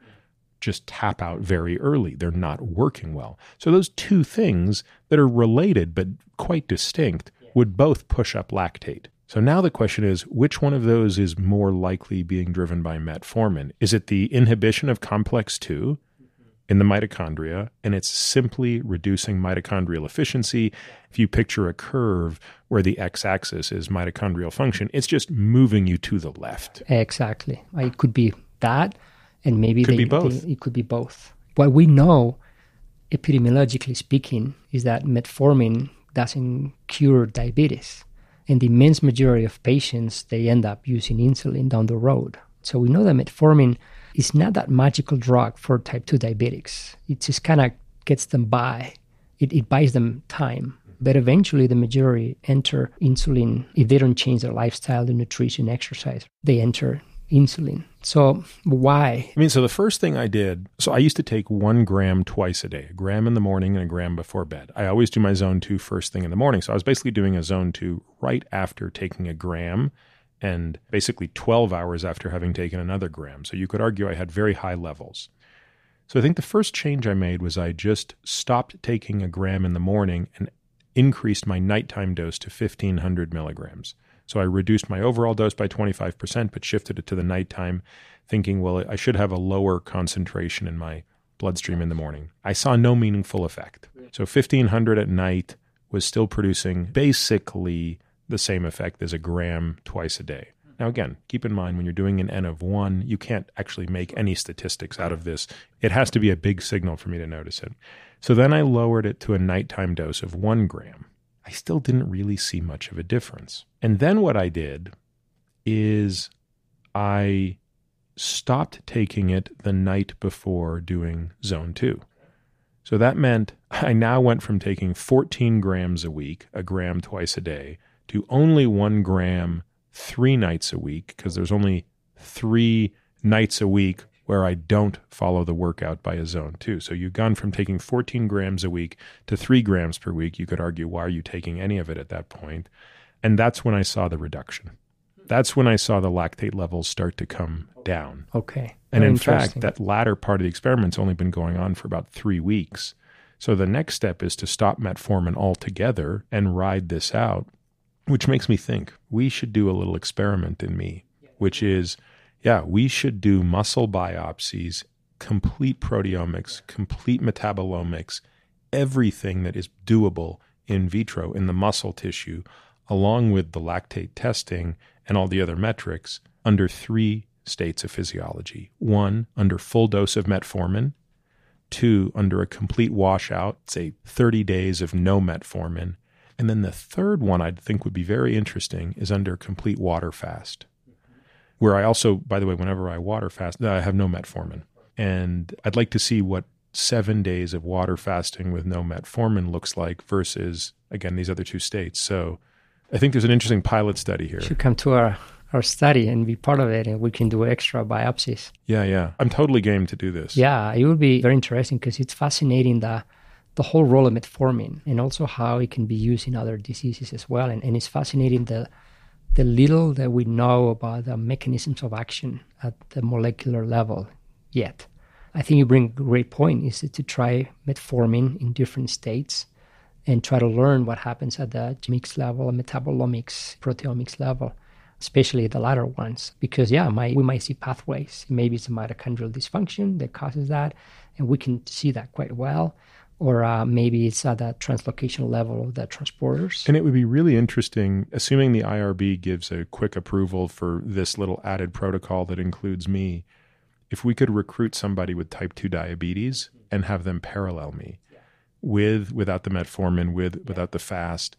just tap out very early. They're not working well. So, those two things that are related but quite distinct would both push up lactate. So now the question is which one of those is more likely being driven by metformin? Is it the inhibition of complex 2 mm-hmm. in the mitochondria and it's simply reducing mitochondrial efficiency? If you picture a curve where the x axis is mitochondrial function, it's just moving you to the left. Exactly. Uh, it could be that and maybe could they, be both. They, it could be both. What we know epidemiologically speaking is that metformin doesn't cure diabetes and the immense majority of patients, they end up using insulin down the road. So we know that metformin is not that magical drug for type 2 diabetics. It just kind of gets them by. It, it buys them time. But eventually, the majority enter insulin if they don't change their lifestyle, their nutrition, exercise. They enter insulin. So why? I mean, so the first thing I did, so I used to take one gram twice a day, a gram in the morning and a gram before bed. I always do my zone two first thing in the morning. So I was basically doing a zone two right after taking a gram and basically 12 hours after having taken another gram. So you could argue I had very high levels. So I think the first change I made was I just stopped taking a gram in the morning and increased my nighttime dose to 1500 milligrams. So I reduced my overall dose by 25%, but shifted it to the nighttime, thinking, well, I should have a lower concentration in my bloodstream in the morning. I saw no meaningful effect. So 1500 at night was still producing basically the same effect as a gram twice a day. Hmm. Now, again, keep in mind when you're doing an N of one, you can't actually make any statistics out of this. It has to be a big signal for me to notice it. So then I lowered it to a nighttime dose of one gram. I still didn't really see much of a difference. And then what I did is I stopped taking it the night before doing zone two. So that meant I now went from taking 14 grams a week, a gram twice a day, to only one gram three nights a week, because there's only three nights a week where I don't follow the workout by a zone two. So you've gone from taking 14 grams a week to three grams per week. You could argue, why are you taking any of it at that point? And that's when I saw the reduction. That's when I saw the lactate levels start to come down. Okay. And in fact, that latter part of the experiment's only been going on for about three weeks. So the next step is to stop metformin altogether and ride this out, which makes me think we should do a little experiment in me, which is yeah, we should do muscle biopsies, complete proteomics, complete metabolomics, everything that is doable in vitro in the muscle tissue, along with the lactate testing and all the other metrics, under three states of physiology. One, under full dose of metformin. Two, under a complete washout, say 30 days of no metformin. And then the third one I'd think would be very interesting is under complete water fast where I also, by the way, whenever I water fast, I have no metformin. And I'd like to see what seven days of water fasting with no metformin looks like versus, again, these other two states. So I think there's an interesting pilot study here. You should come to our, our study and be part of it, and we can do extra biopsies. Yeah, yeah. I'm totally game to do this. Yeah, it would be very interesting because it's fascinating that the whole role of metformin and also how it can be used in other diseases as well. And, and it's fascinating the the little that we know about the mechanisms of action at the molecular level yet. I think you bring a great point is to try metformin in different states and try to learn what happens at the mix level, metabolomics, proteomics level, especially the latter ones. Because yeah, my, we might see pathways. Maybe it's a mitochondrial dysfunction that causes that, and we can see that quite well or uh, maybe it's at that translocation level of the transporters. And it would be really interesting, assuming the IRB gives a quick approval for this little added protocol that includes me, if we could recruit somebody with type 2 diabetes and have them parallel me with, without the metformin, with, without the fast.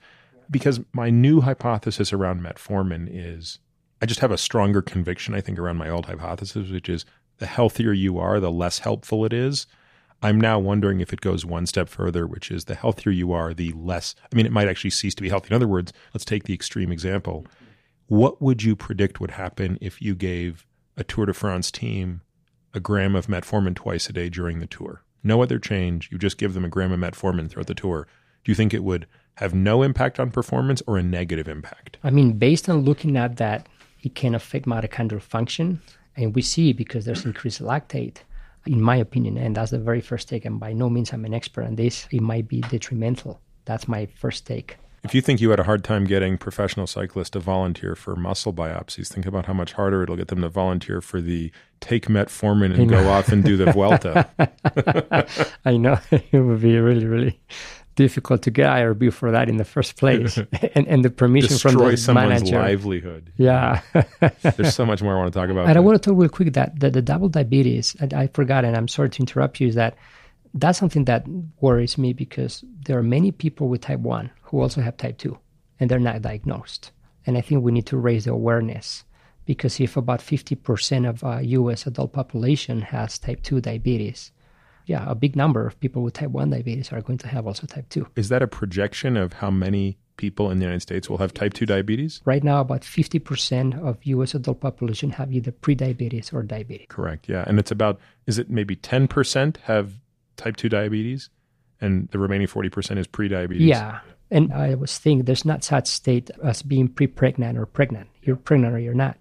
Because my new hypothesis around metformin is I just have a stronger conviction, I think, around my old hypothesis, which is the healthier you are, the less helpful it is I'm now wondering if it goes one step further, which is the healthier you are, the less. I mean, it might actually cease to be healthy. In other words, let's take the extreme example. What would you predict would happen if you gave a Tour de France team a gram of metformin twice a day during the tour? No other change. You just give them a gram of metformin throughout the tour. Do you think it would have no impact on performance or a negative impact? I mean, based on looking at that, it can affect mitochondrial function. And we see because there's increased lactate in my opinion, and that's the very first take. And by no means I'm an expert on this. It might be detrimental. That's my first take. If you think you had a hard time getting professional cyclists to volunteer for muscle biopsies, think about how much harder it'll get them to volunteer for the take metformin and go off and do the Vuelta. I know it would be really, really difficult to get IRB for that in the first place, and, and the permission Destroy from the someone's manager. livelihood. Yeah. There's so much more I want to talk about. And I want to talk real quick that the, the double diabetes, and I forgot, and I'm sorry to interrupt you, is that that's something that worries me because there are many people with type 1 who also have type 2 and they're not diagnosed. And I think we need to raise the awareness because if about 50% of uh, US adult population has type 2 diabetes, yeah, a big number of people with type 1 diabetes are going to have also type 2. Is that a projection of how many people in the United States will have type 2 diabetes? Right now, about 50% of US adult population have either prediabetes or diabetes. Correct. Yeah. And it's about, is it maybe 10% have type 2 diabetes and the remaining 40% is pre-diabetes? Yeah. And I was thinking there's not such state as being pre-pregnant or pregnant. You're pregnant or you're not.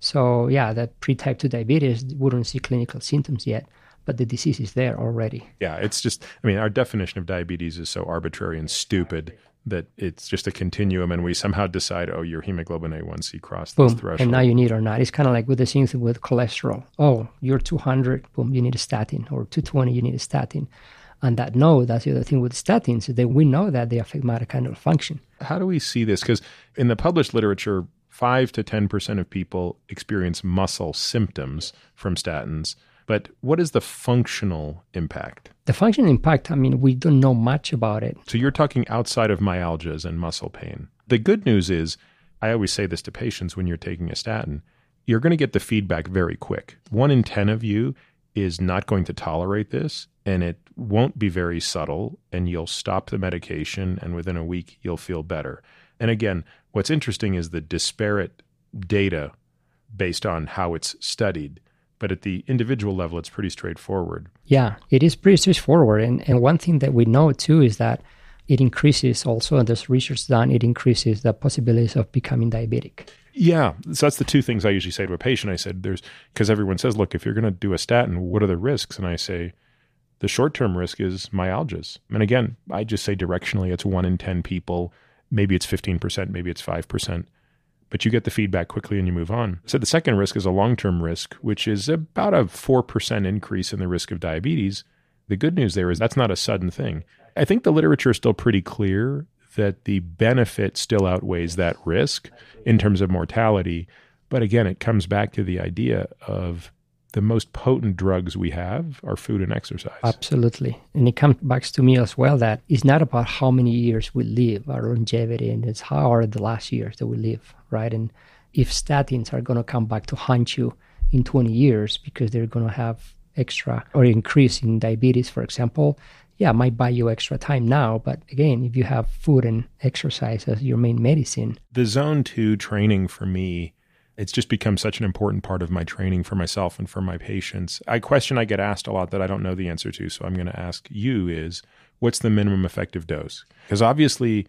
So yeah, that pre-type 2 diabetes wouldn't see clinical symptoms yet, but the disease is there already. Yeah. It's just, I mean, our definition of diabetes is so arbitrary and stupid that it's just a continuum and we somehow decide, oh, your hemoglobin A1C crossed this Boom. threshold. And now you need or not. It's kind of like with the things with cholesterol. Oh, you're 200, boom, you need a statin, or 220, you need a statin. And that no, that's the other thing with statins, is that we know that they affect mitochondrial function. How do we see this? Because in the published literature, 5 to 10% of people experience muscle symptoms from statins. But what is the functional impact? The functional impact, I mean, we don't know much about it. So you're talking outside of myalgias and muscle pain. The good news is, I always say this to patients when you're taking a statin, you're going to get the feedback very quick. One in 10 of you is not going to tolerate this, and it won't be very subtle, and you'll stop the medication, and within a week, you'll feel better. And again, what's interesting is the disparate data based on how it's studied. But at the individual level, it's pretty straightforward. Yeah, it is pretty straightforward. And, and one thing that we know too is that it increases also, and there's research done, it increases the possibilities of becoming diabetic. Yeah, so that's the two things I usually say to a patient. I said, "There's because everyone says, look, if you're going to do a statin, what are the risks?" And I say, the short-term risk is myalgias. And again, I just say directionally, it's one in ten people. Maybe it's fifteen percent, maybe it's five percent, but you get the feedback quickly and you move on. So the second risk is a long-term risk, which is about a four percent increase in the risk of diabetes. The good news there is that's not a sudden thing. I think the literature is still pretty clear that the benefit still outweighs that risk in terms of mortality. But again, it comes back to the idea of the most potent drugs we have are food and exercise. Absolutely. And it comes back to me as well that it's not about how many years we live, our longevity, and it's how are the last years that we live, right? And if statins are going to come back to haunt you in 20 years because they're going to have extra or increase in diabetes, for example, yeah, it might buy you extra time now. But again, if you have food and exercise as your main medicine, the zone two training for me, it's just become such an important part of my training for myself and for my patients. A question I get asked a lot that I don't know the answer to, so I'm going to ask you is what's the minimum effective dose? Because obviously,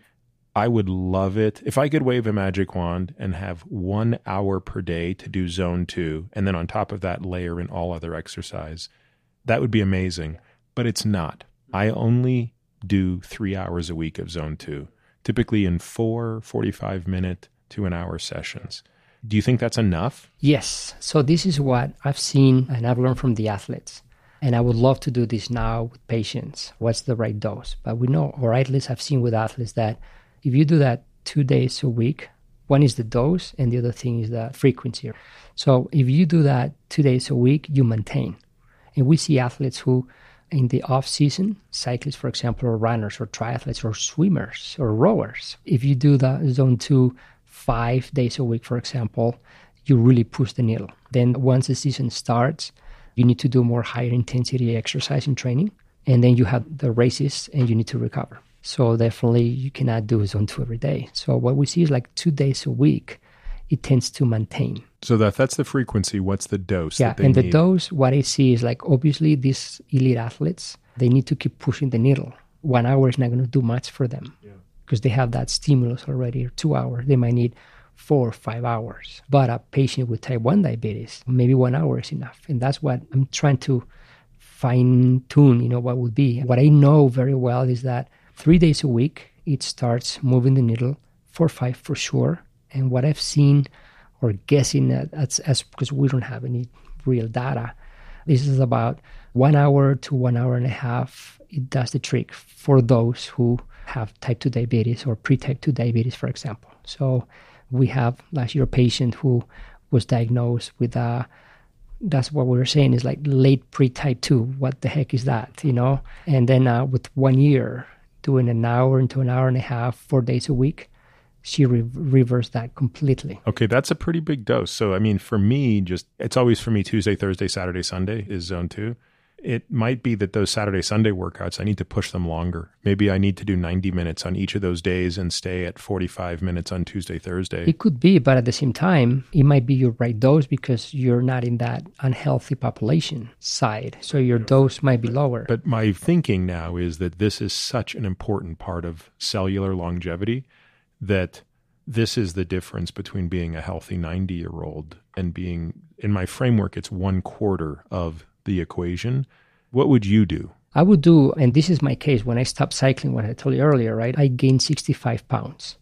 I would love it if I could wave a magic wand and have one hour per day to do zone two, and then on top of that, layer in all other exercise. That would be amazing, but it's not. I only do three hours a week of zone two, typically in four 45 minute to an hour sessions. Do you think that's enough? Yes. So, this is what I've seen and I've learned from the athletes. And I would love to do this now with patients. What's the right dose? But we know, or at least I've seen with athletes, that if you do that two days a week, one is the dose and the other thing is the frequency. So if you do that two days a week, you maintain. And we see athletes who, in the off season, cyclists, for example, or runners or triathletes or swimmers or rowers, if you do the zone two five days a week, for example, you really push the needle. Then once the season starts, you need to do more higher intensity exercise and training. And then you have the races and you need to recover. So definitely you cannot do zone two every day. So what we see is like two days a week, it tends to maintain. So that that's the frequency. What's the dose? Yeah, and the dose, what I see is like obviously these elite athletes, they need to keep pushing the needle. One hour is not going to do much for them because they have that stimulus already. Two hours, they might need four or five hours. But a patient with type 1 diabetes, maybe one hour is enough. And that's what I'm trying to fine tune, you know, what would be. What I know very well is that three days a week, it starts moving the needle, four or five for sure. And what I've seen or guessing at, as, as because we don't have any real data, this is about one hour to one hour and a half. It does the trick for those who have type 2 diabetes or pre type 2 diabetes, for example. So we have last year a patient who was diagnosed with a that's what we were saying is like late pre-type 2 what the heck is that you know? And then uh, with one year doing an hour into an hour and a half four days a week she re- reversed that completely. Okay that's a pretty big dose. So i mean for me just it's always for me tuesday thursday saturday sunday is zone two it might be that those Saturday, Sunday workouts, I need to push them longer. Maybe I need to do 90 minutes on each of those days and stay at 45 minutes on Tuesday, Thursday. It could be, but at the same time, it might be your right dose because you're not in that unhealthy population side. So your dose might be lower. But my thinking now is that this is such an important part of cellular longevity that this is the difference between being a healthy 90 year old and being, in my framework, it's one quarter of the equation, what would you do? I would do, and this is my case when I stopped cycling, what I told you earlier, right? I gained 65 pounds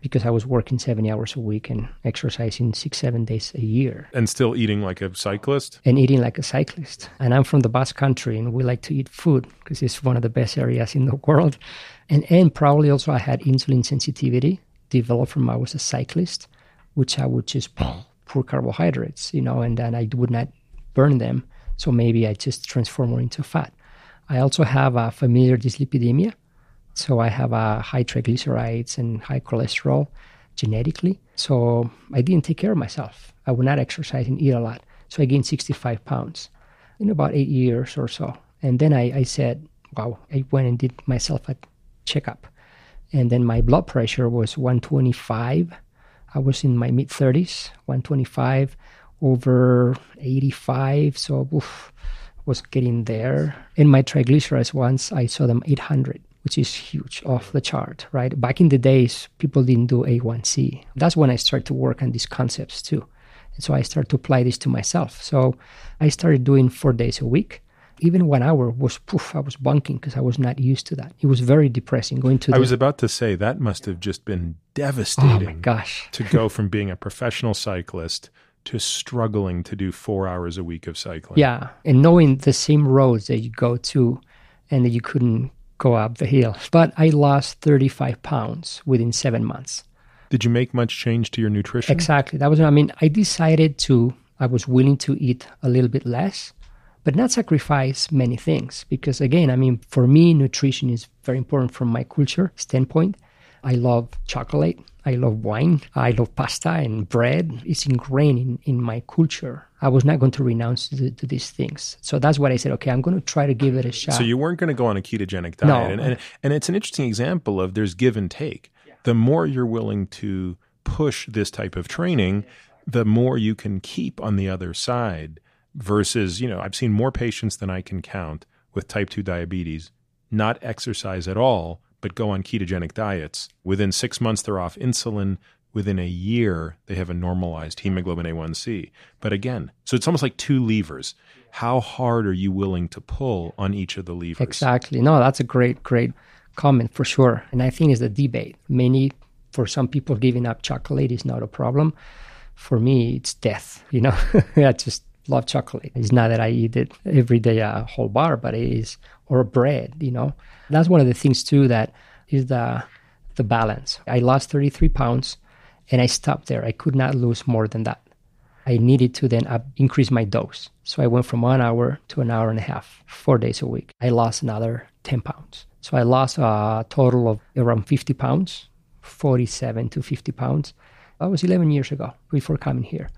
because I was working 70 hours a week and exercising six, seven days a year. And still eating like a cyclist? And eating like a cyclist. And I'm from the Basque country and we like to eat food because it's one of the best areas in the world. And, and probably also I had insulin sensitivity developed from I was a cyclist, which I would just pour carbohydrates, you know, and then I would not burn them. So maybe I just transform more into fat. I also have a familiar dyslipidemia. So I have a high triglycerides and high cholesterol genetically. So I didn't take care of myself. I would not exercise and eat a lot. So I gained 65 pounds in about eight years or so. And then I, I said, wow, I went and did myself a checkup. And then my blood pressure was 125. I was in my mid 30s, 125 over 85. So oof, was getting there. In my triglycerides, once I saw them 800, which is huge, off the chart, right? Back in the days, people didn't do A1C. That's when I started to work on these concepts too. And so I started to apply this to myself. So I started doing four days a week. Even one hour was poof, I was bonking because I was not used to that. It was very depressing going to. I was about to say that must have just been devastating. Oh my gosh! to go from being a professional cyclist to struggling to do four hours a week of cycling. Yeah. And knowing the same roads that you go to and that you couldn't go up the hill. But I lost 35 pounds within seven months. Did you make much change to your nutrition? Exactly. That was, I mean, I decided to, I was willing to eat a little bit less, but not sacrifice many things. Because again, I mean, for me, nutrition is very important from my culture standpoint. I love chocolate. I love wine. I love pasta and bread. It's ingrained in, in my culture. I was not going to renounce to, to these things. So that's what I said, okay, I'm going to try to give it a shot. So you weren't going to go on a ketogenic diet. No. And, and, and it's an interesting example of there's give and take. Yeah. The more you're willing to push this type of training, the more you can keep on the other side versus, you know, I've seen more patients than I can count with type 2 diabetes not exercise at all, but go on ketogenic diets. Within six months, they're off insulin. Within a year, they have a normalized hemoglobin A1C. But again, so it's almost like two levers. How hard are you willing to pull on each of the levers? Exactly. No, that's a great, great comment for sure. And I think it's a debate. Many, for some people, giving up chocolate is not a problem. For me, it's death. You know, I just love chocolate. It's not that I eat it every day a whole bar, but it is or bread. You know, that's one of the things too that is the the balance. I lost 33 pounds, and I stopped there. I could not lose more than that. I needed to then up, increase my dose. So I went from one hour to an hour and a half, four days a week. I lost another 10 pounds. So I lost a total of around 50 pounds, 47 to 50 pounds. That was 11 years ago before coming here.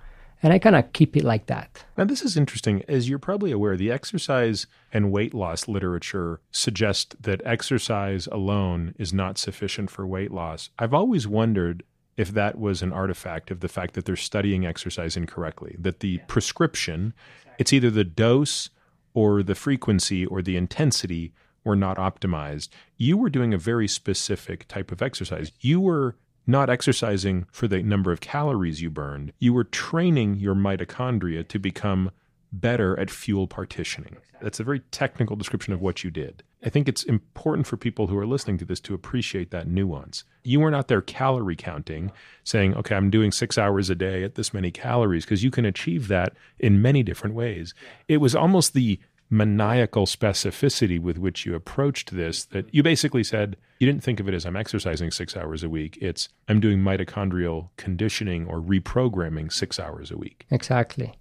And I kind of keep it like that. Now, this is interesting. As you're probably aware, the exercise and weight loss literature suggest that exercise alone is not sufficient for weight loss. I've always wondered if that was an artifact of the fact that they're studying exercise incorrectly, that the prescription, it's either the dose or the frequency or the intensity were not optimized. You were doing a very specific type of exercise. You were not exercising for the number of calories you burned. You were training your mitochondria to become better at fuel partitioning. That's a very technical description of what you did. I think it's important for people who are listening to this to appreciate that nuance. You were not there calorie counting, saying, okay, I'm doing six hours a day at this many calories, because you can achieve that in many different ways. It was almost the maniacal specificity with which you approached this that you basically said you didn't think of it as I'm exercising six hours a week. It's I'm doing mitochondrial conditioning or reprogramming six hours a week. Exactly.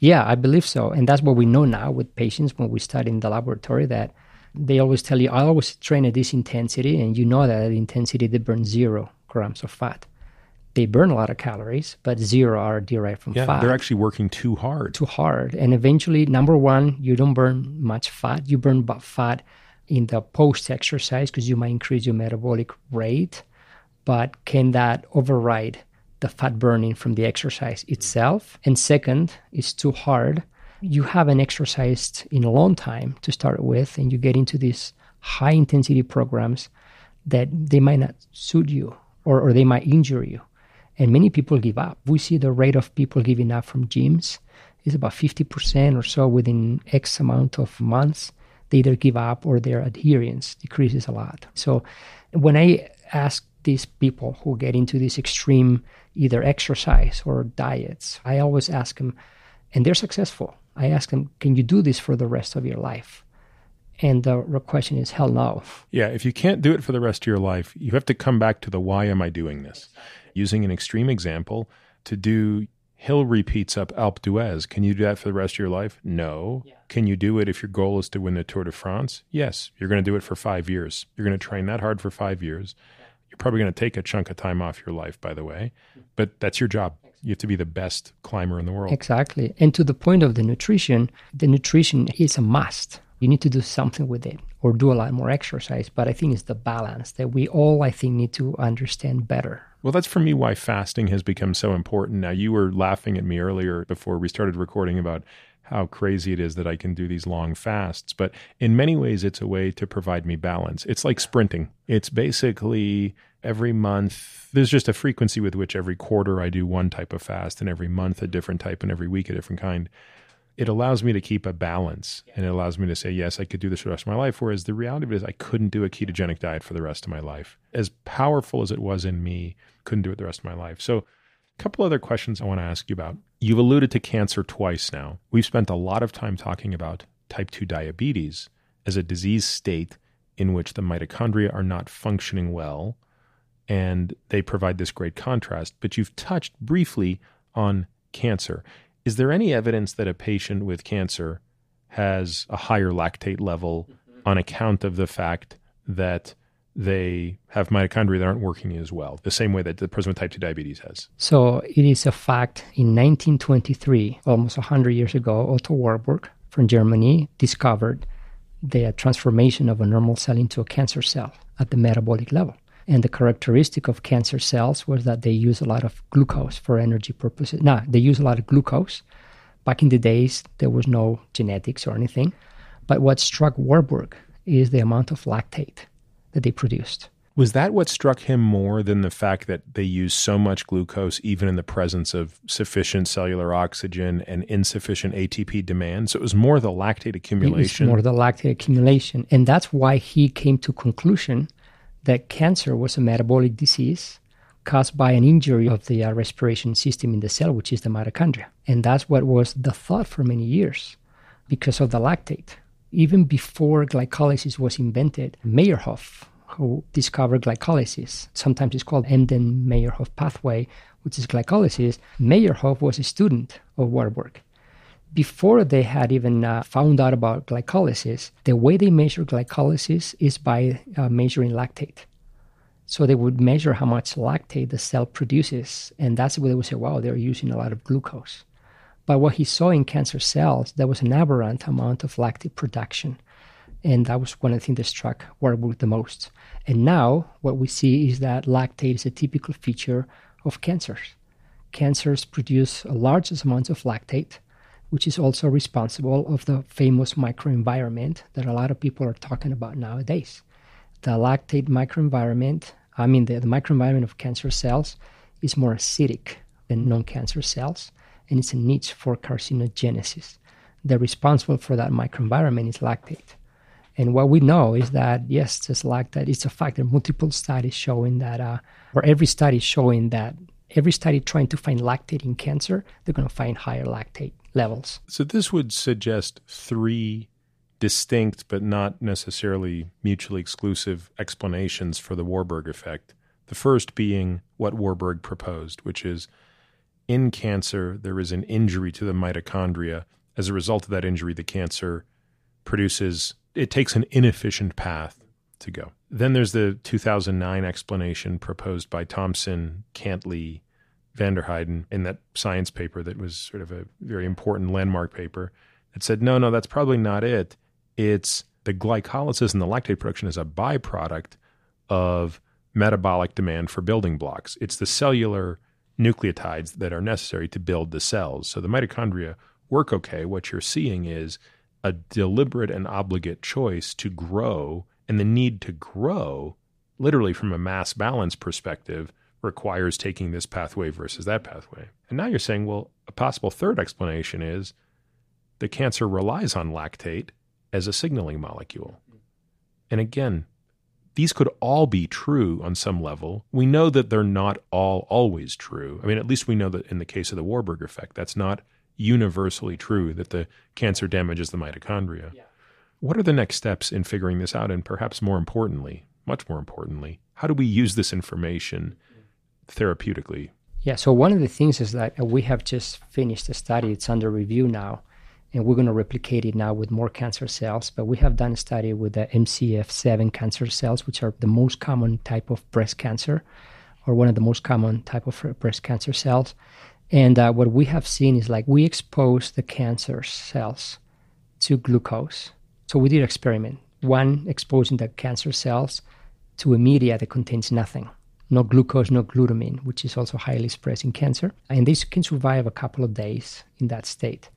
Yeah, I believe so. And that's what we know now with patients when we study in the laboratory that they always tell you, I always train at this intensity, and you know that at intensity they burn zero grams of fat they burn a lot of calories, but zero are derived from yeah, fat. They're actually working too hard. Too hard. And eventually, number one, you don't burn much fat. You burn fat in the post exercise because you might increase your metabolic rate. But can that override the fat burning from the exercise mm. itself? And second, it's too hard. You haven't exercised in a long time to start with, and you get into these high intensity programs that they might not suit you or, or they might injure you and many people give up. We see the rate of people giving up from gyms is about 50% or so within X amount of months. They either give up or their adherence decreases a lot. So when I ask these people who get into this extreme either exercise or diets, I always ask them, and they're successful. I ask them, can you do this for the rest of your life? And the question is, hell no. Yeah, if you can't do it for the rest of your life, you have to come back to the why am I doing this? using an extreme example, to do hill repeats up Alpe d'Huez. Can you do that for the rest of your life? No. Yeah. Can you do it if your goal is to win the Tour de France? Yes. You're going to do it for five years. You're going to train that hard for five years. You're probably going to take a chunk of time off your life, by the way, but that's your job. You have to be the best climber in the world. Exactly. And to the point of the nutrition, the nutrition is a must. You need to do something with it or do a lot more exercise. But I think it's the balance that we all, I think, need to understand better. Well, that's for me why fasting has become so important. Now, you were laughing at me earlier before we started recording about how crazy it is that I can do these long fasts. But in many ways, it's a way to provide me balance. It's like sprinting. It's basically every month, there's just a frequency with which every quarter I do one type of fast, and every month a different type, and every week a different kind it allows me to keep a balance and it allows me to say, yes, I could do this for the rest of my life. Whereas the reality of it is, I couldn't do a ketogenic diet for the rest of my life. As powerful as it was in me, couldn't do it the rest of my life. So, a couple other questions I want to ask you about. You've alluded to cancer twice now. We've spent a lot of time talking about type 2 diabetes as a disease state in which the mitochondria are not functioning well and they provide this great contrast. But you've touched briefly on cancer. Is there any evidence that a patient with cancer has a higher lactate level mm-hmm. on account of the fact that they have mitochondria that aren't working as well, the same way that the person with type 2 diabetes has? So it is a fact in 1923, almost 100 years ago, Otto Warburg from Germany discovered the transformation of a normal cell into a cancer cell at the metabolic level. And the characteristic of cancer cells was that they use a lot of glucose for energy purposes. Now, they use a lot of glucose. Back in the days, there was no genetics or anything. But what struck Warburg is the amount of lactate that they produced. Was that what struck him more than the fact that they use so much glucose even in the presence of sufficient cellular oxygen and insufficient ATP demand? So it was more the lactate accumulation. It was more the lactate accumulation. And that's why he came to conclusion that cancer was a metabolic disease caused by an injury of the uh, respiration system in the cell, which is the mitochondria. And that's what was the thought for many years because of the lactate. Even before glycolysis was invented, Meyerhof, who discovered glycolysis, sometimes it's called Embden Meyerhof pathway, which is glycolysis, Meyerhof was a student of Warburg. Before they had even uh, found out about glycolysis, the way they measure glycolysis is by uh, measuring lactate. So they would measure how much lactate the cell produces, and that's where they would say, wow, they're using a lot of glucose. But what he saw in cancer cells, there was an aberrant amount of lactate production. And that was one of the things that struck Warburg the most. And now what we see is that lactate is a typical feature of cancers. Cancers produce large amounts of lactate, which is also responsible of the famous microenvironment that a lot of people are talking about nowadays. The lactate microenvironment I mean, the, the microenvironment of cancer cells is more acidic than non cancer cells, and it's a niche for carcinogenesis. The responsible for that microenvironment is lactate. And what we know is that, yes, this lactate, it's a fact. Multiple studies showing that, uh, or every study showing that every study trying to find lactate in cancer, they're going to find higher lactate levels. So this would suggest three distinct but not necessarily mutually exclusive explanations for the Warburg effect. The first being what Warburg proposed, which is in cancer, there is an injury to the mitochondria. As a result of that injury, the cancer produces, it takes an inefficient path to go. Then there's the 2009 explanation proposed by Thompson, Cantley, Vander Heiden in that science paper that was sort of a very important landmark paper that said, no, no, that's probably not it. It's the glycolysis and the lactate production is a byproduct of metabolic demand for building blocks. It's the cellular nucleotides that are necessary to build the cells. So the mitochondria work okay. What you're seeing is a deliberate and obligate choice to grow, and the need to grow, literally from a mass balance perspective, requires taking this pathway versus that pathway. And now you're saying, well, a possible third explanation is the cancer relies on lactate as a signaling molecule. And again, these could all be true on some level. We know that they're not all always true. I mean, at least we know that in the case of the Warburg effect, that's not universally true that the cancer damages the mitochondria. Yeah. What are the next steps in figuring this out? And perhaps more importantly, much more importantly, how do we use this information therapeutically? Yeah, so one of the things is that we have just finished a study, it's under review now, and we're going to replicate it now with more cancer cells. But we have done a study with the MCF7 cancer cells, which are the most common type of breast cancer, or one of the most common type of breast cancer cells. And uh, what we have seen is like we expose the cancer cells to glucose. So we did an experiment. One exposing the cancer cells to a media that contains nothing, no glucose, no glutamine, which is also highly expressed in cancer. And these can survive a couple of days in that state.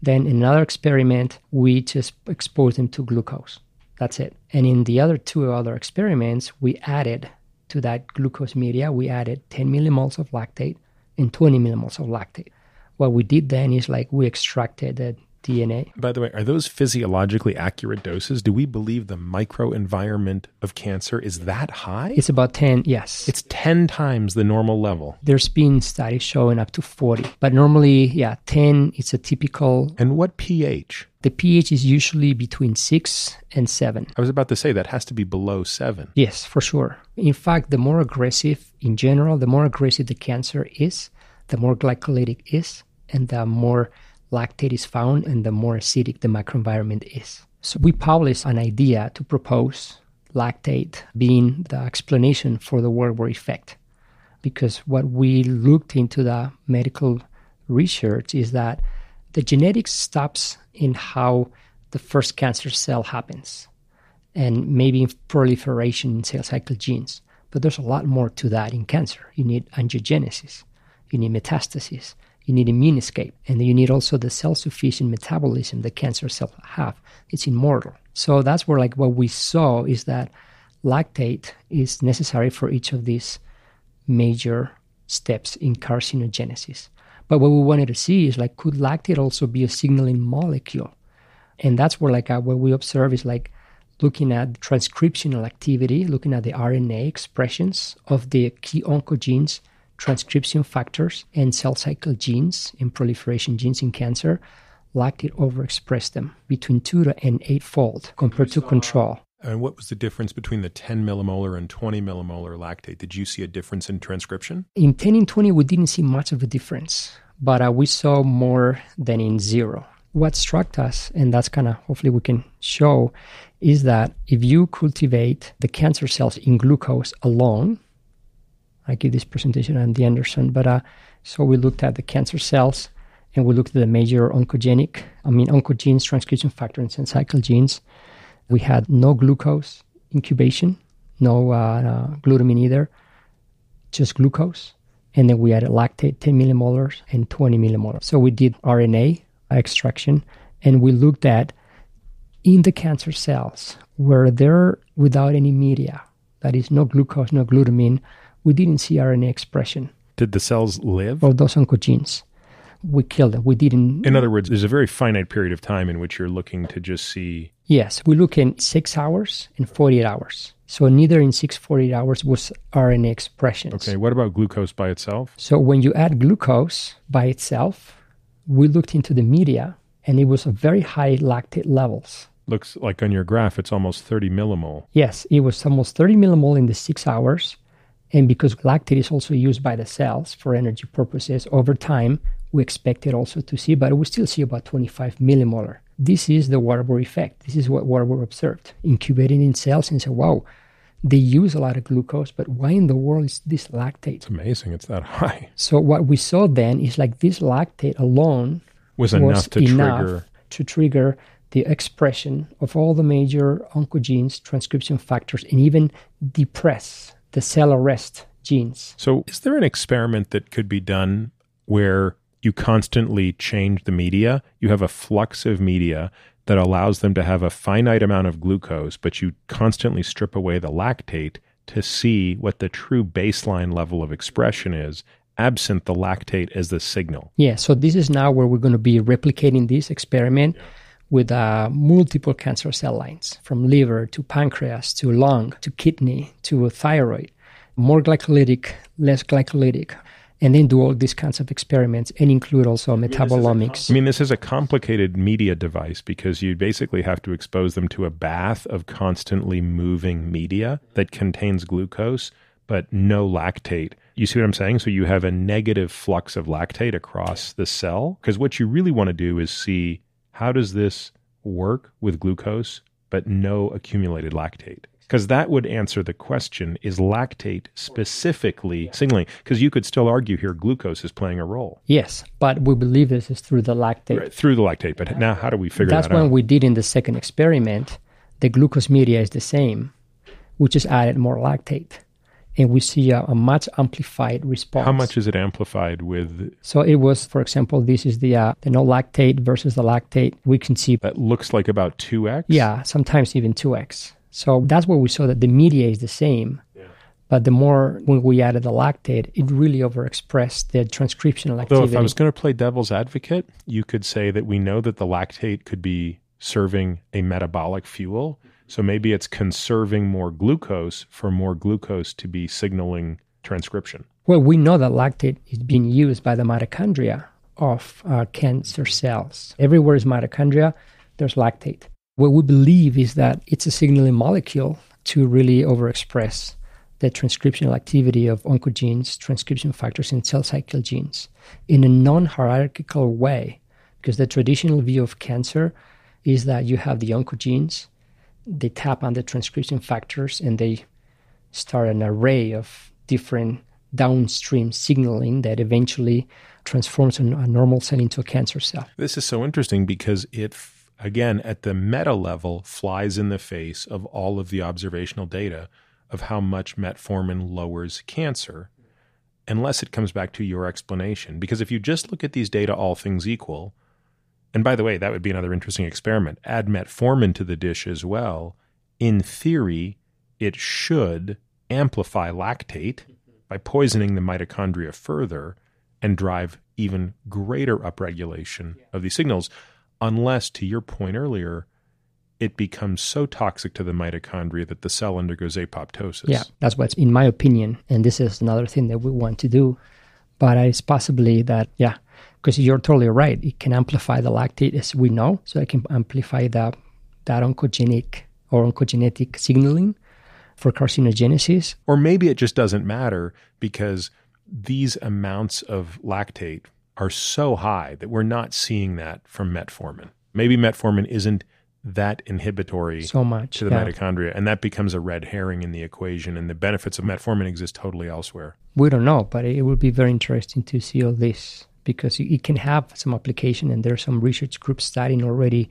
Then in another experiment, we just exposed them to glucose. That's it. And in the other two other experiments, we added to that glucose media, we added 10 millimoles of lactate and 20 millimoles of lactate. What we did then is like we extracted the DNA. By the way, are those physiologically accurate doses? Do we believe the microenvironment of cancer is that high? It's about 10, yes. It's 10 times the normal level. There's been studies showing up to 40, but normally, yeah, 10 is a typical. And what pH? The pH is usually between 6 and 7. I was about to say that has to be below 7. Yes, for sure. In fact, the more aggressive in general, the more aggressive the cancer is, the more glycolytic is, and the more lactate is found and the more acidic the microenvironment is. So we published an idea to propose lactate being the explanation for the Warburg effect. Because what we looked into the medical research is that the genetics stops in how the first cancer cell happens and maybe proliferation in cell cycle genes. But there's a lot more to that in cancer. You need angiogenesis, you need metastasis, you need immune escape, and you need also the self-sufficient metabolism the cancer cells have. It's immortal. So that's where like what we saw is that lactate is necessary for each of these major steps in carcinogenesis. But what we wanted to see is like could lactate also be a signaling molecule? And that's where like uh, what we observe is like looking at transcriptional activity, looking at the RNA expressions of the key oncogenes, transcription factors, and cell cycle genes and proliferation genes in cancer, lactate overexpressed them between two to and eightfold compared to control. And what was the difference between the 10 millimolar and 20 millimolar lactate? Did you see a difference in transcription? In 10 and 20, we didn't see much of a difference, but uh, we saw more than in zero. What struck us, and that's kind of hopefully we can show, is that if you cultivate the cancer cells in glucose alone, I give this presentation on the Anderson, but uh, so we looked at the cancer cells and we looked at the major oncogenic, I mean, oncogenes, transcription factors, and cycle genes we had no glucose incubation, no uh, uh, glutamine either, just glucose. And then we added lactate 10 millimolars and 20 millimolars. So we did RNA extraction and we looked at in the cancer cells where they're without any media, that is, no glucose, no glutamine, we didn't see RNA expression. Did the cells live? Of those oncogenes we killed them. We didn't. In other words, there's a very finite period of time in which you're looking to just see. Yes, we look in six hours and 48 hours. So neither in six, 48 hours was RNA expression. Okay, what about glucose by itself? So when you add glucose by itself, we looked into the media and it was a very high lactate levels. Looks like on your graph, it's almost 30 millimole. Yes, it was almost 30 millimole in the six hours. And because lactate is also used by the cells for energy purposes, over time, we expected also to see, but we still see about 25 millimolar. This is the Warburg effect. This is what Warburg observed, incubating in cells and said, wow, they use a lot of glucose, but why in the world is this lactate? It's amazing. It's that high. So what we saw then is like this lactate alone was, was enough to enough trigger to trigger the expression of all the major oncogenes, transcription factors, and even depress the cell arrest genes. So, is there an experiment that could be done where you constantly change the media. You have a flux of media that allows them to have a finite amount of glucose, but you constantly strip away the lactate to see what the true baseline level of expression is, absent the lactate as the signal. Yeah, so this is now where we're going to be replicating this experiment yeah. With uh, multiple cancer cell lines from liver to pancreas to lung to kidney to thyroid, more glycolytic, less glycolytic, and then do all these kinds of experiments and include also metabolomics. I mean, this is a complicated media device because you basically have to expose them to a bath of constantly moving media that contains glucose but no lactate. You see what I'm saying? So you have a negative flux of lactate across the cell because what you really want to do is see how does this work with glucose but no accumulated lactate because that would answer the question is lactate specifically signaling? Because you could still argue here glucose is playing a role. Yes, but we believe this is through the lactate. Right, through the lactate. But now, how do we figure That's that out? That's when we did in the second experiment. The glucose media is the same, we just added more lactate. And we see a, a much amplified response. How much is it amplified with? So it was, for example, this is the uh, the no lactate versus the lactate. We can see that looks like about two x. Yeah, sometimes even two x. So that's where we saw that the media is the same. Yeah. But the more when we added the lactate, it really overexpressed the transcriptional activity. Though if I was going to play devil's advocate, you could say that we know that the lactate could be serving a metabolic fuel. So maybe it's conserving more glucose for more glucose to be signaling transcription. Well, we know that lactate is being used by the mitochondria of uh, cancer cells. Everywhere is mitochondria, there's lactate. What we believe is that it's a signaling molecule to really overexpress the transcriptional activity of oncogenes, transcription factors, and cell cycle genes in a non hierarchical way. Because the traditional view of cancer is that you have the oncogenes, they tap on the transcription factors, and they start an array of different downstream signaling that eventually transforms a normal cell into a cancer cell. This is so interesting because it again, at the meta level, flies in the face of all of the observational data of how much metformin lowers cancer. unless it comes back to your explanation. Because if you just look at these data, all things equal, and by the way, that would be another interesting experiment. Add metformin to the dish as well. In theory, it should amplify lactate by poisoning the mitochondria further and drive even greater upregulation of these signals, unless, to your point earlier, it becomes so toxic to the mitochondria that the cell undergoes apoptosis. Yeah, that's what's in my opinion, and this is another thing that we want to do. But it's possibly that, yeah, because you're totally right. It can amplify the lactate, as we know, so it can amplify the, that oncogenic or oncogenetic signaling for carcinogenesis. Or maybe it just doesn't matter because these amounts of lactate are so high that we're not seeing that from metformin. Maybe metformin isn't that inhibitory so much to the yeah. mitochondria, and that becomes a red herring in the equation, and the benefits of metformin exist totally elsewhere. We don't know, but it will be very interesting to see all this because it can have some application, and there's some research groups studying already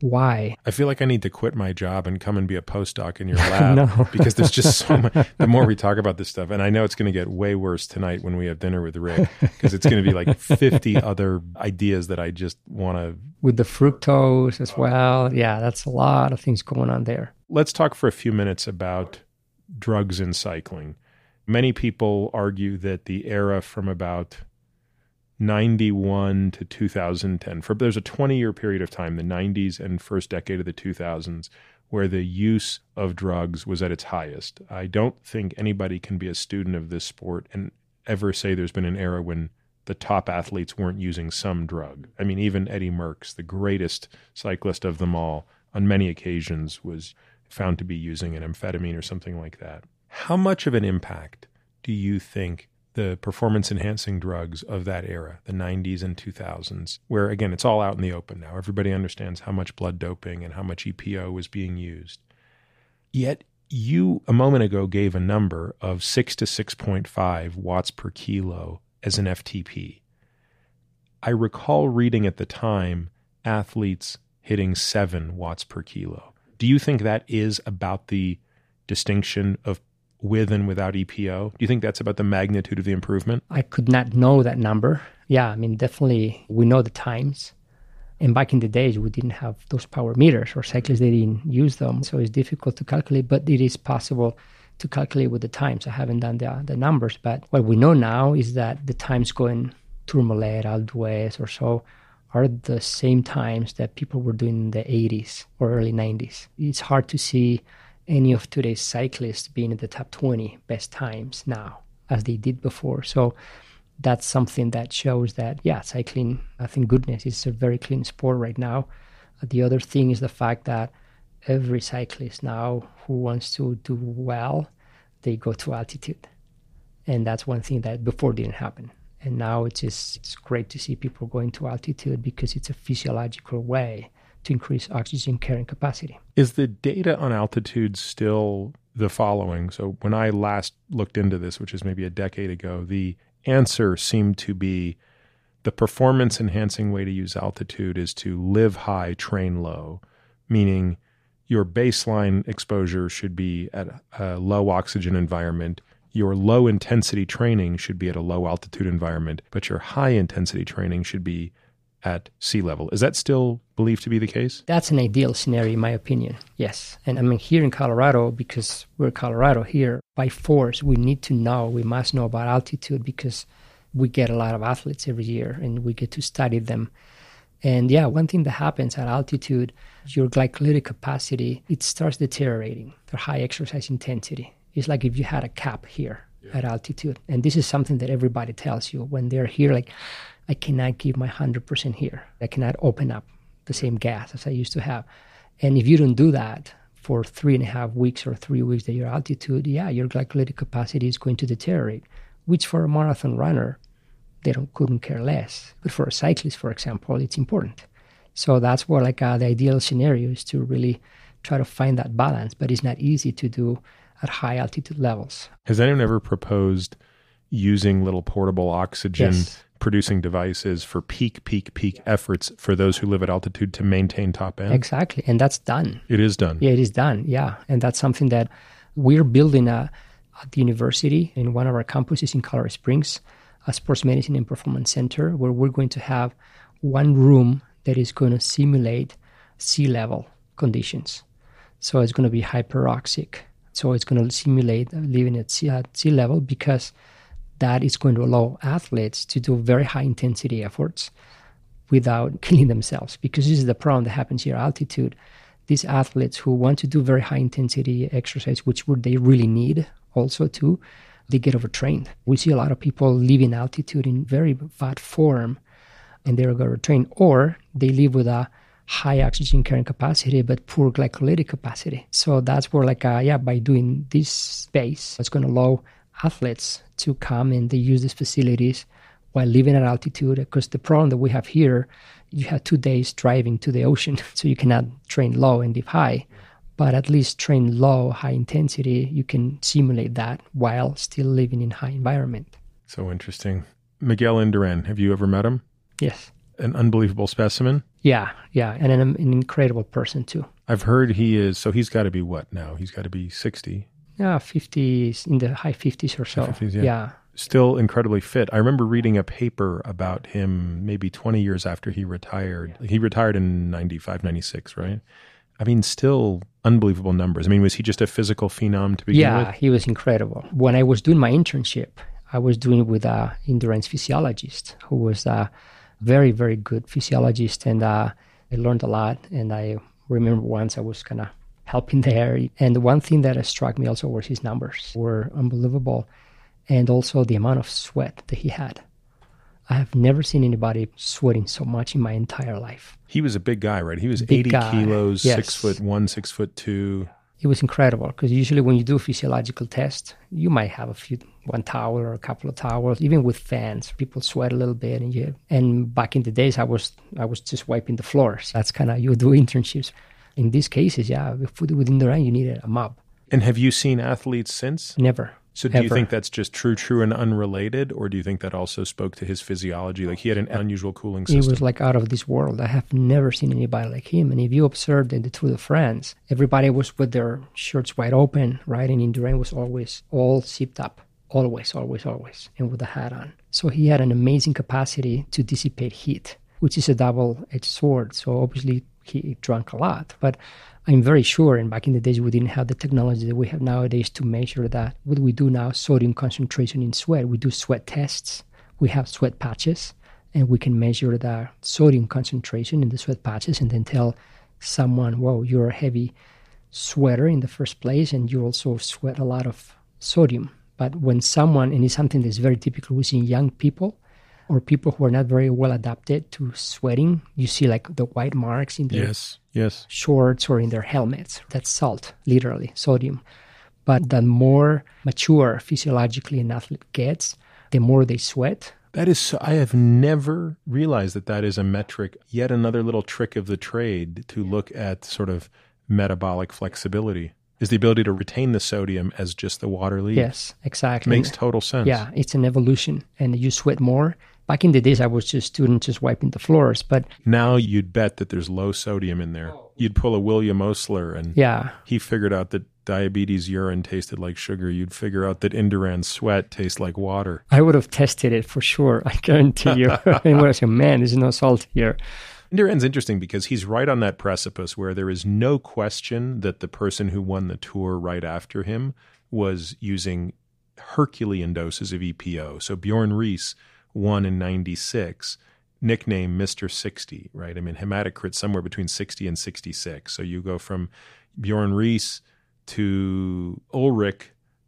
why. I feel like I need to quit my job and come and be a postdoc in your lab no. because there's just so much. The more we talk about this stuff, and I know it's going to get way worse tonight when we have dinner with Rick because it's going to be like 50 other ideas that I just want to. With the fructose as well. Yeah, that's a lot of things going on there. Let's talk for a few minutes about drugs in cycling. Many people argue that the era from about 91 to 2010 for there's a 20 year period of time the 90s and first decade of the 2000s where the use of drugs was at its highest. I don't think anybody can be a student of this sport and ever say there's been an era when the top athletes weren't using some drug. I mean even Eddy Merckx the greatest cyclist of them all on many occasions was found to be using an amphetamine or something like that. How much of an impact do you think the performance enhancing drugs of that era, the 90s and 2000s, where again, it's all out in the open now. Everybody understands how much blood doping and how much EPO was being used. Yet, you a moment ago gave a number of 6 to 6.5 watts per kilo as an FTP. I recall reading at the time athletes hitting 7 watts per kilo. Do you think that is about the distinction of with and without EPO? Do you think that's about the magnitude of the improvement? I could not know that number. Yeah, I mean, definitely we know the times. And back in the days, we didn't have those power meters or cyclists, they didn't use them. So it's difficult to calculate, but it is possible to calculate with the times. I haven't done the, the numbers, but what we know now is that the times going Tourmalet, Alpe d'Huez, or so are the same times that people were doing in the 80s or early 90s. It's hard to see any of today's cyclists being in the top 20 best times now as they did before. So that's something that shows that, yeah, cycling, I think goodness, is a very clean sport right now. The other thing is the fact that every cyclist now who wants to do well, they go to altitude. And that's one thing that before didn't happen. And now it's just it's great to see people going to altitude because it's a physiological way to increase oxygen carrying capacity. Is the data on altitude still the following? So, when I last looked into this, which is maybe a decade ago, the answer seemed to be the performance enhancing way to use altitude is to live high, train low, meaning your baseline exposure should be at a low oxygen environment. Your low intensity training should be at a low altitude environment, but your high intensity training should be at sea level. Is that still believed to be the case? That's an ideal scenario, in my opinion. Yes. And I mean, here in Colorado, because we're Colorado here, by force, we need to know, we must know about altitude because we get a lot of athletes every year and we get to study them. And yeah, one thing that happens at altitude, your glycolytic capacity, it starts deteriorating, the high exercise intensity. It's like if you had a cap here yeah. at altitude. And this is something that everybody tells you when they're here, like, I cannot give my 100% here. I cannot open up the same gas as I used to have. And if you don't do that for three and a half weeks or three weeks at your altitude, yeah, your glycolytic capacity is going to deteriorate, which for a marathon runner, they don't, couldn't care less. But for a cyclist, for example, it's important. So that's what like uh, the ideal scenario is to really try to find that balance, but it's not easy to do at high altitude levels. Has anyone ever proposed using little portable oxygen yes producing devices for peak, peak, peak efforts for those who live at altitude to maintain top end. Exactly. And that's done. It is done. Yeah, it is done. Yeah. And that's something that we're building a, at the university in one of our campuses in Colorado Springs, a sports medicine and performance center, where we're going to have one room that is going to simulate sea level conditions. So it's going to be hyperoxic. So it's going to simulate living at sea, at sea level because that is going to allow athletes to do very high intensity efforts without killing themselves. Because this is the problem that happens here altitude. These athletes who want to do very high intensity exercise, which would they really need also too, they get overtrained. We see a lot of people living altitude in very bad form and they're overtrained, or they live with a high oxygen carrying capacity but poor glycolytic capacity. So that's where, like, uh, yeah, by doing this space, it's going to allow athletes to come and they use these facilities while living at altitude. Because the problem that we have here, you have two days driving to the ocean, so you cannot train low and live high. But at least train low, high intensity, you can simulate that while still living in high environment. So interesting. Miguel Indurain, have you ever met him? Yes. An unbelievable specimen. Yeah, yeah, and an, an incredible person too. I've heard he is. So he's got to be what now? He's got to be sixty. Yeah, fifties in the high fifties or so. 50s, yeah. yeah. Still incredibly fit. I remember reading a paper about him maybe 20 years after he retired. He retired in 95, 96, right? I mean, still unbelievable numbers. I mean, was he just a physical phenom to begin yeah, with? Yeah, he was incredible. When I was doing my internship, I was doing it with a endurance physiologist who was a very, very good physiologist, and uh, I learned a lot. And I remember once I was kind of helping there, and one thing that struck me also was his numbers were unbelievable, and also the amount of sweat that he had. I have never seen anybody sweating so much in my entire life. He was a big guy, right? He was Big 80 guy, kilos, yes. six foot one, six foot two. It was incredible because usually when you do a physiological test, you might have a few one towel or a couple of towels. Even with fans, people sweat a little bit, and you. And back in the days, I was I was just wiping the floors. That's kind of you do internships. In these cases, yeah, with- within the rain, you needed a mop. And have you seen athletes since? Never. So do you think that's just true, true, and unrelated, or do you think that also spoke to his physiology? Like he had an unusual cooling system. He was like out of this world. I have never seen anybody like him. And if you observed in the Tour de France, everybody was with their shirts wide open, right? And Indurain was always all zipped up, always, always, always, and with a hat on. So he had an amazing capacity to dissipate heat, which is a double-edged sword. So obviously he drank a lot, but I'm very sure, and back in the days, we didn't have the technology that we have nowadays to measure that. What we do now, sodium concentration in sweat, we do sweat tests. We have sweat patches, and we can measure the sodium concentration in the sweat patches and then tell someone, whoa, you're a heavy sweater in the first place, and you also sweat a lot of sodium. But when someone, and it's something that's very typical we see young people or people who are not very well adapted to sweating, you see like the white marks in their yes, yes. shorts or in their helmets. That's salt, literally, sodium. But the more mature physiologically an athlete gets, the more they sweat. That is so. I have never realized that that is a metric. Yet another little trick of the trade to look at sort of metabolic flexibility is the ability to retain the sodium as just the water leaves. Yes, exactly. makes total sense. Yeah, it's an evolution, and you sweat more. Back in the days, I was just student just wiping the floors, but Now you'd bet that there's low sodium in there. Oh. You'd pull a William Osler and yeah, he figured out that diabetes urine tasted like sugar. You'd figure out that Indurain sweat tastes like water. I would have tested it for sure. I guarantee you. and would have said, "Man, there's no salt here." Indurain's interesting because he's right on that precipice where there is no question that the person who won the tour right after him was using Herculean doses of EPO. So Bjarne Riis won in 96, nicknamed Mr. 60, right? I mean, hematocrit somewhere between 60 and 66. So you go from Bjarne Riis to Ullrich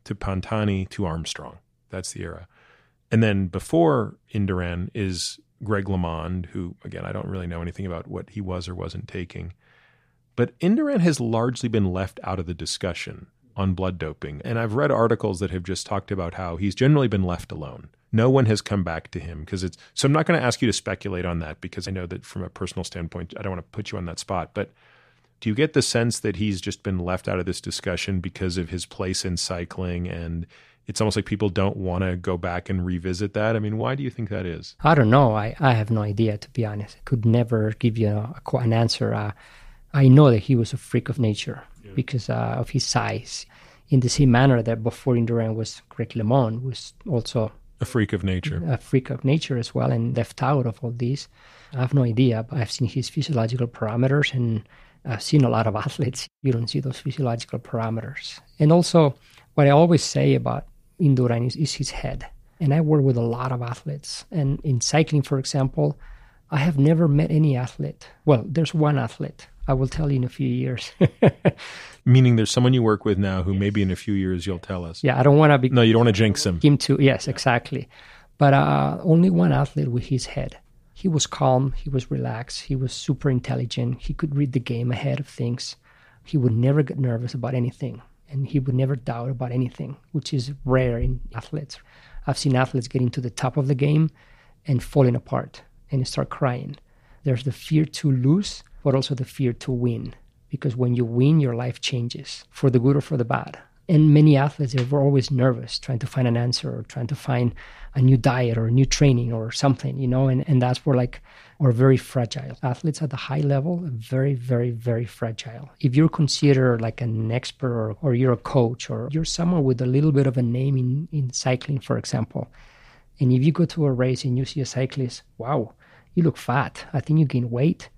to Pantani to Armstrong. That's the era. And then before Indurain is Greg LeMond, who, again, I don't really know anything about what he was or wasn't taking. But Indurain has largely been left out of the discussion on blood doping. And I've read articles that have just talked about how he's generally been left alone. No one has come back to him because it's so I'm not going to ask you to speculate on that because I know that from a personal standpoint, I don't want to put you on that spot. But do you get the sense that he's just been left out of this discussion because of his place in cycling and it's almost like people don't want to go back and revisit that? I mean, why do you think that is? I don't know. I, I have no idea, to be honest. I could never give you a, an answer. Uh, I know that he was a freak of nature because uh, of his size. in the same manner that before Indurain was Greg LeMond, was also a freak of nature, a freak of nature as well, and left out of all these. I have no idea, but I've seen his physiological parameters, and I've seen a lot of athletes. You don't see those physiological parameters. And also, what I always say about Indurain is, is his head. And I work with a lot of athletes. And in cycling, for example, I have never met any athlete. Well, there's one athlete. I will tell you in a few years. Meaning there's someone you work with now who maybe in a few years you'll tell us. Yeah, I don't want to be. No, you don't want to jinx him. Him too. Yes, exactly. But uh, only one athlete with his head. He was calm. He was relaxed. He was super intelligent. He could read the game ahead of things. He would never get nervous about anything, and he would never doubt about anything, which is rare in athletes. I've seen athletes getting to the top of the game and falling apart and start crying. There's the fear to lose, but also the fear to win. Because when you win, your life changes for the good or for the bad. And many athletes were always nervous, trying to find an answer or trying to find a new diet or a new training or something, you know, and, and that's where like we're very fragile. Athletes at the high level, very, very, very fragile. If you're considered like an expert or, or you're a coach or you're someone with a little bit of a name in, in cycling, for example, and if you go to a race and you see a cyclist, wow, you look fat. I think you gain weight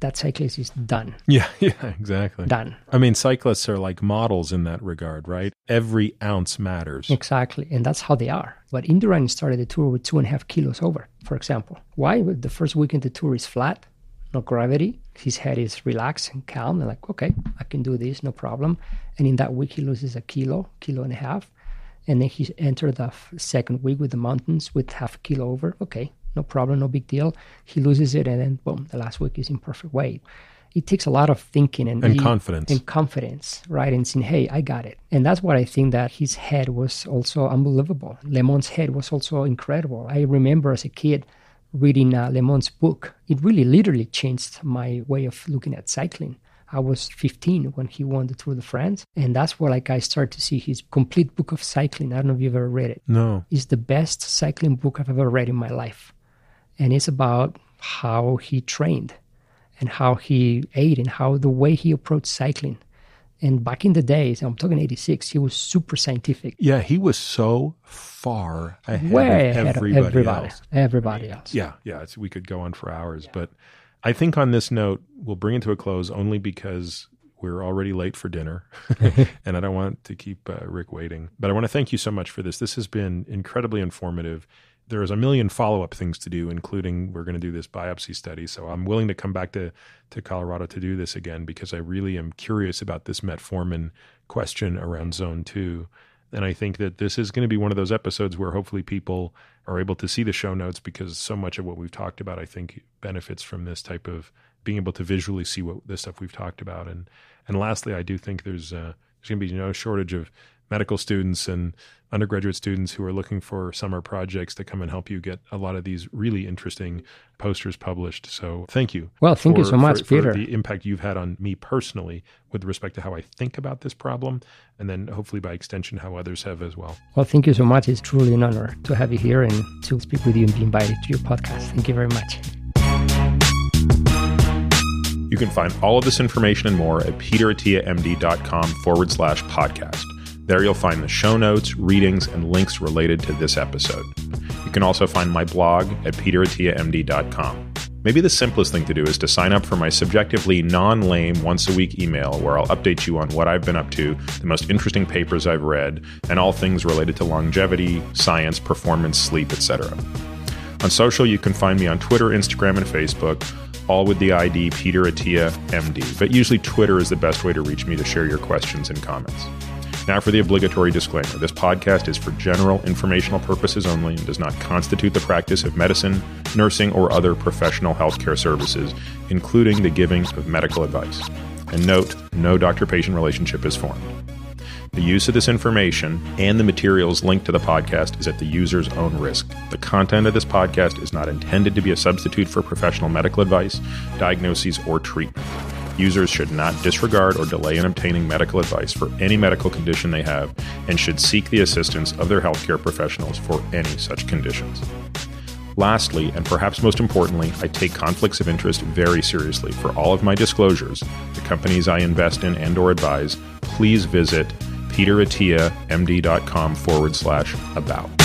that cyclist is done. Yeah, yeah, exactly. Done. I mean, cyclists are like models in that regard, right? Every ounce matters. Exactly. And that's how they are. But Indurain started the tour with two and a half kilos over, for example. Why? The first weekend the tour is flat, no gravity. His head is relaxed and calm. And like, okay, I can do this, no problem. And in that week, he loses a kilo, kilo and a half. And then he entered the second week with the mountains with half a kilo over. Okay, no problem, no big deal. He loses it, and then boom, the last week is in perfect weight. It takes a lot of thinking and, and he, confidence and confidence, right? And saying, "Hey, I got it." And that's what I think that his head was also unbelievable. LeMond's head was also incredible. I remember as a kid reading uh, LeMond's book. It really, literally changed my way of looking at cycling. I was 15 when he won the Tour de France. And that's where like I started to see his complete book of cycling. I don't know if you've ever read it. No. It's the best cycling book I've ever read in my life and it's about how he trained and how he ate and how the way he approached cycling. And back in the days, I'm talking 86, he was super scientific. Yeah, he was so far ahead Way of ahead everybody, of everybody else. Everybody else. Yeah, yeah, it's, we could go on for hours, yeah. but I think on this note, we'll bring it to a close only because we're already late for dinner and I don't want to keep uh, Rick waiting. But I want to thank you so much for this. This has been incredibly informative there's a million follow up things to do, including we're going to do this biopsy study. So I'm willing to come back to, to Colorado to do this again because I really am curious about this metformin question around zone two. And I think that this is going to be one of those episodes where hopefully people are able to see the show notes because so much of what we've talked about, I think, benefits from this type of being able to visually see what the stuff we've talked about. And and lastly, I do think there's uh, there's going to be no shortage of medical students and undergraduate students who are looking for summer projects to come and help you get a lot of these really interesting posters published. So thank you. Well, thank for, you so much, for, Peter. For the impact you've had on me personally with respect to how I think about this problem, and then hopefully by extension how others have as well. Well, thank you so much. It's truly an honor to have you here and to speak with you and be invited to your podcast. Thank you very much. You can find all of this information and more at peterattiamd.com forward slash podcast. There you'll find the show notes, readings, and links related to this episode. You can also find my blog at peterattiamd.com. Maybe the simplest thing to do is to sign up for my subjectively non lame once a week email where I'll update you on what I've been up to, the most interesting papers I've read, and all things related to longevity, science, performance, sleep, etc. On social, you can find me on Twitter, Instagram, and Facebook, all with the ID Peter Attia MD. But usually, Twitter is the best way to reach me to share your questions and comments. Now, for the obligatory disclaimer this podcast is for general informational purposes only and does not constitute the practice of medicine, nursing, or other professional healthcare services, including the giving of medical advice. And note, no doctor patient relationship is formed. The use of this information and the materials linked to the podcast is at the user's own risk. The content of this podcast is not intended to be a substitute for professional medical advice, diagnoses, or treatment. Users should not disregard or delay in obtaining medical advice for any medical condition they have and should seek the assistance of their healthcare professionals for any such conditions. Lastly, and perhaps most importantly, I take conflicts of interest very seriously. For all of my disclosures, the companies I invest in and or advise, please visit peterattiamd.com forward slash about.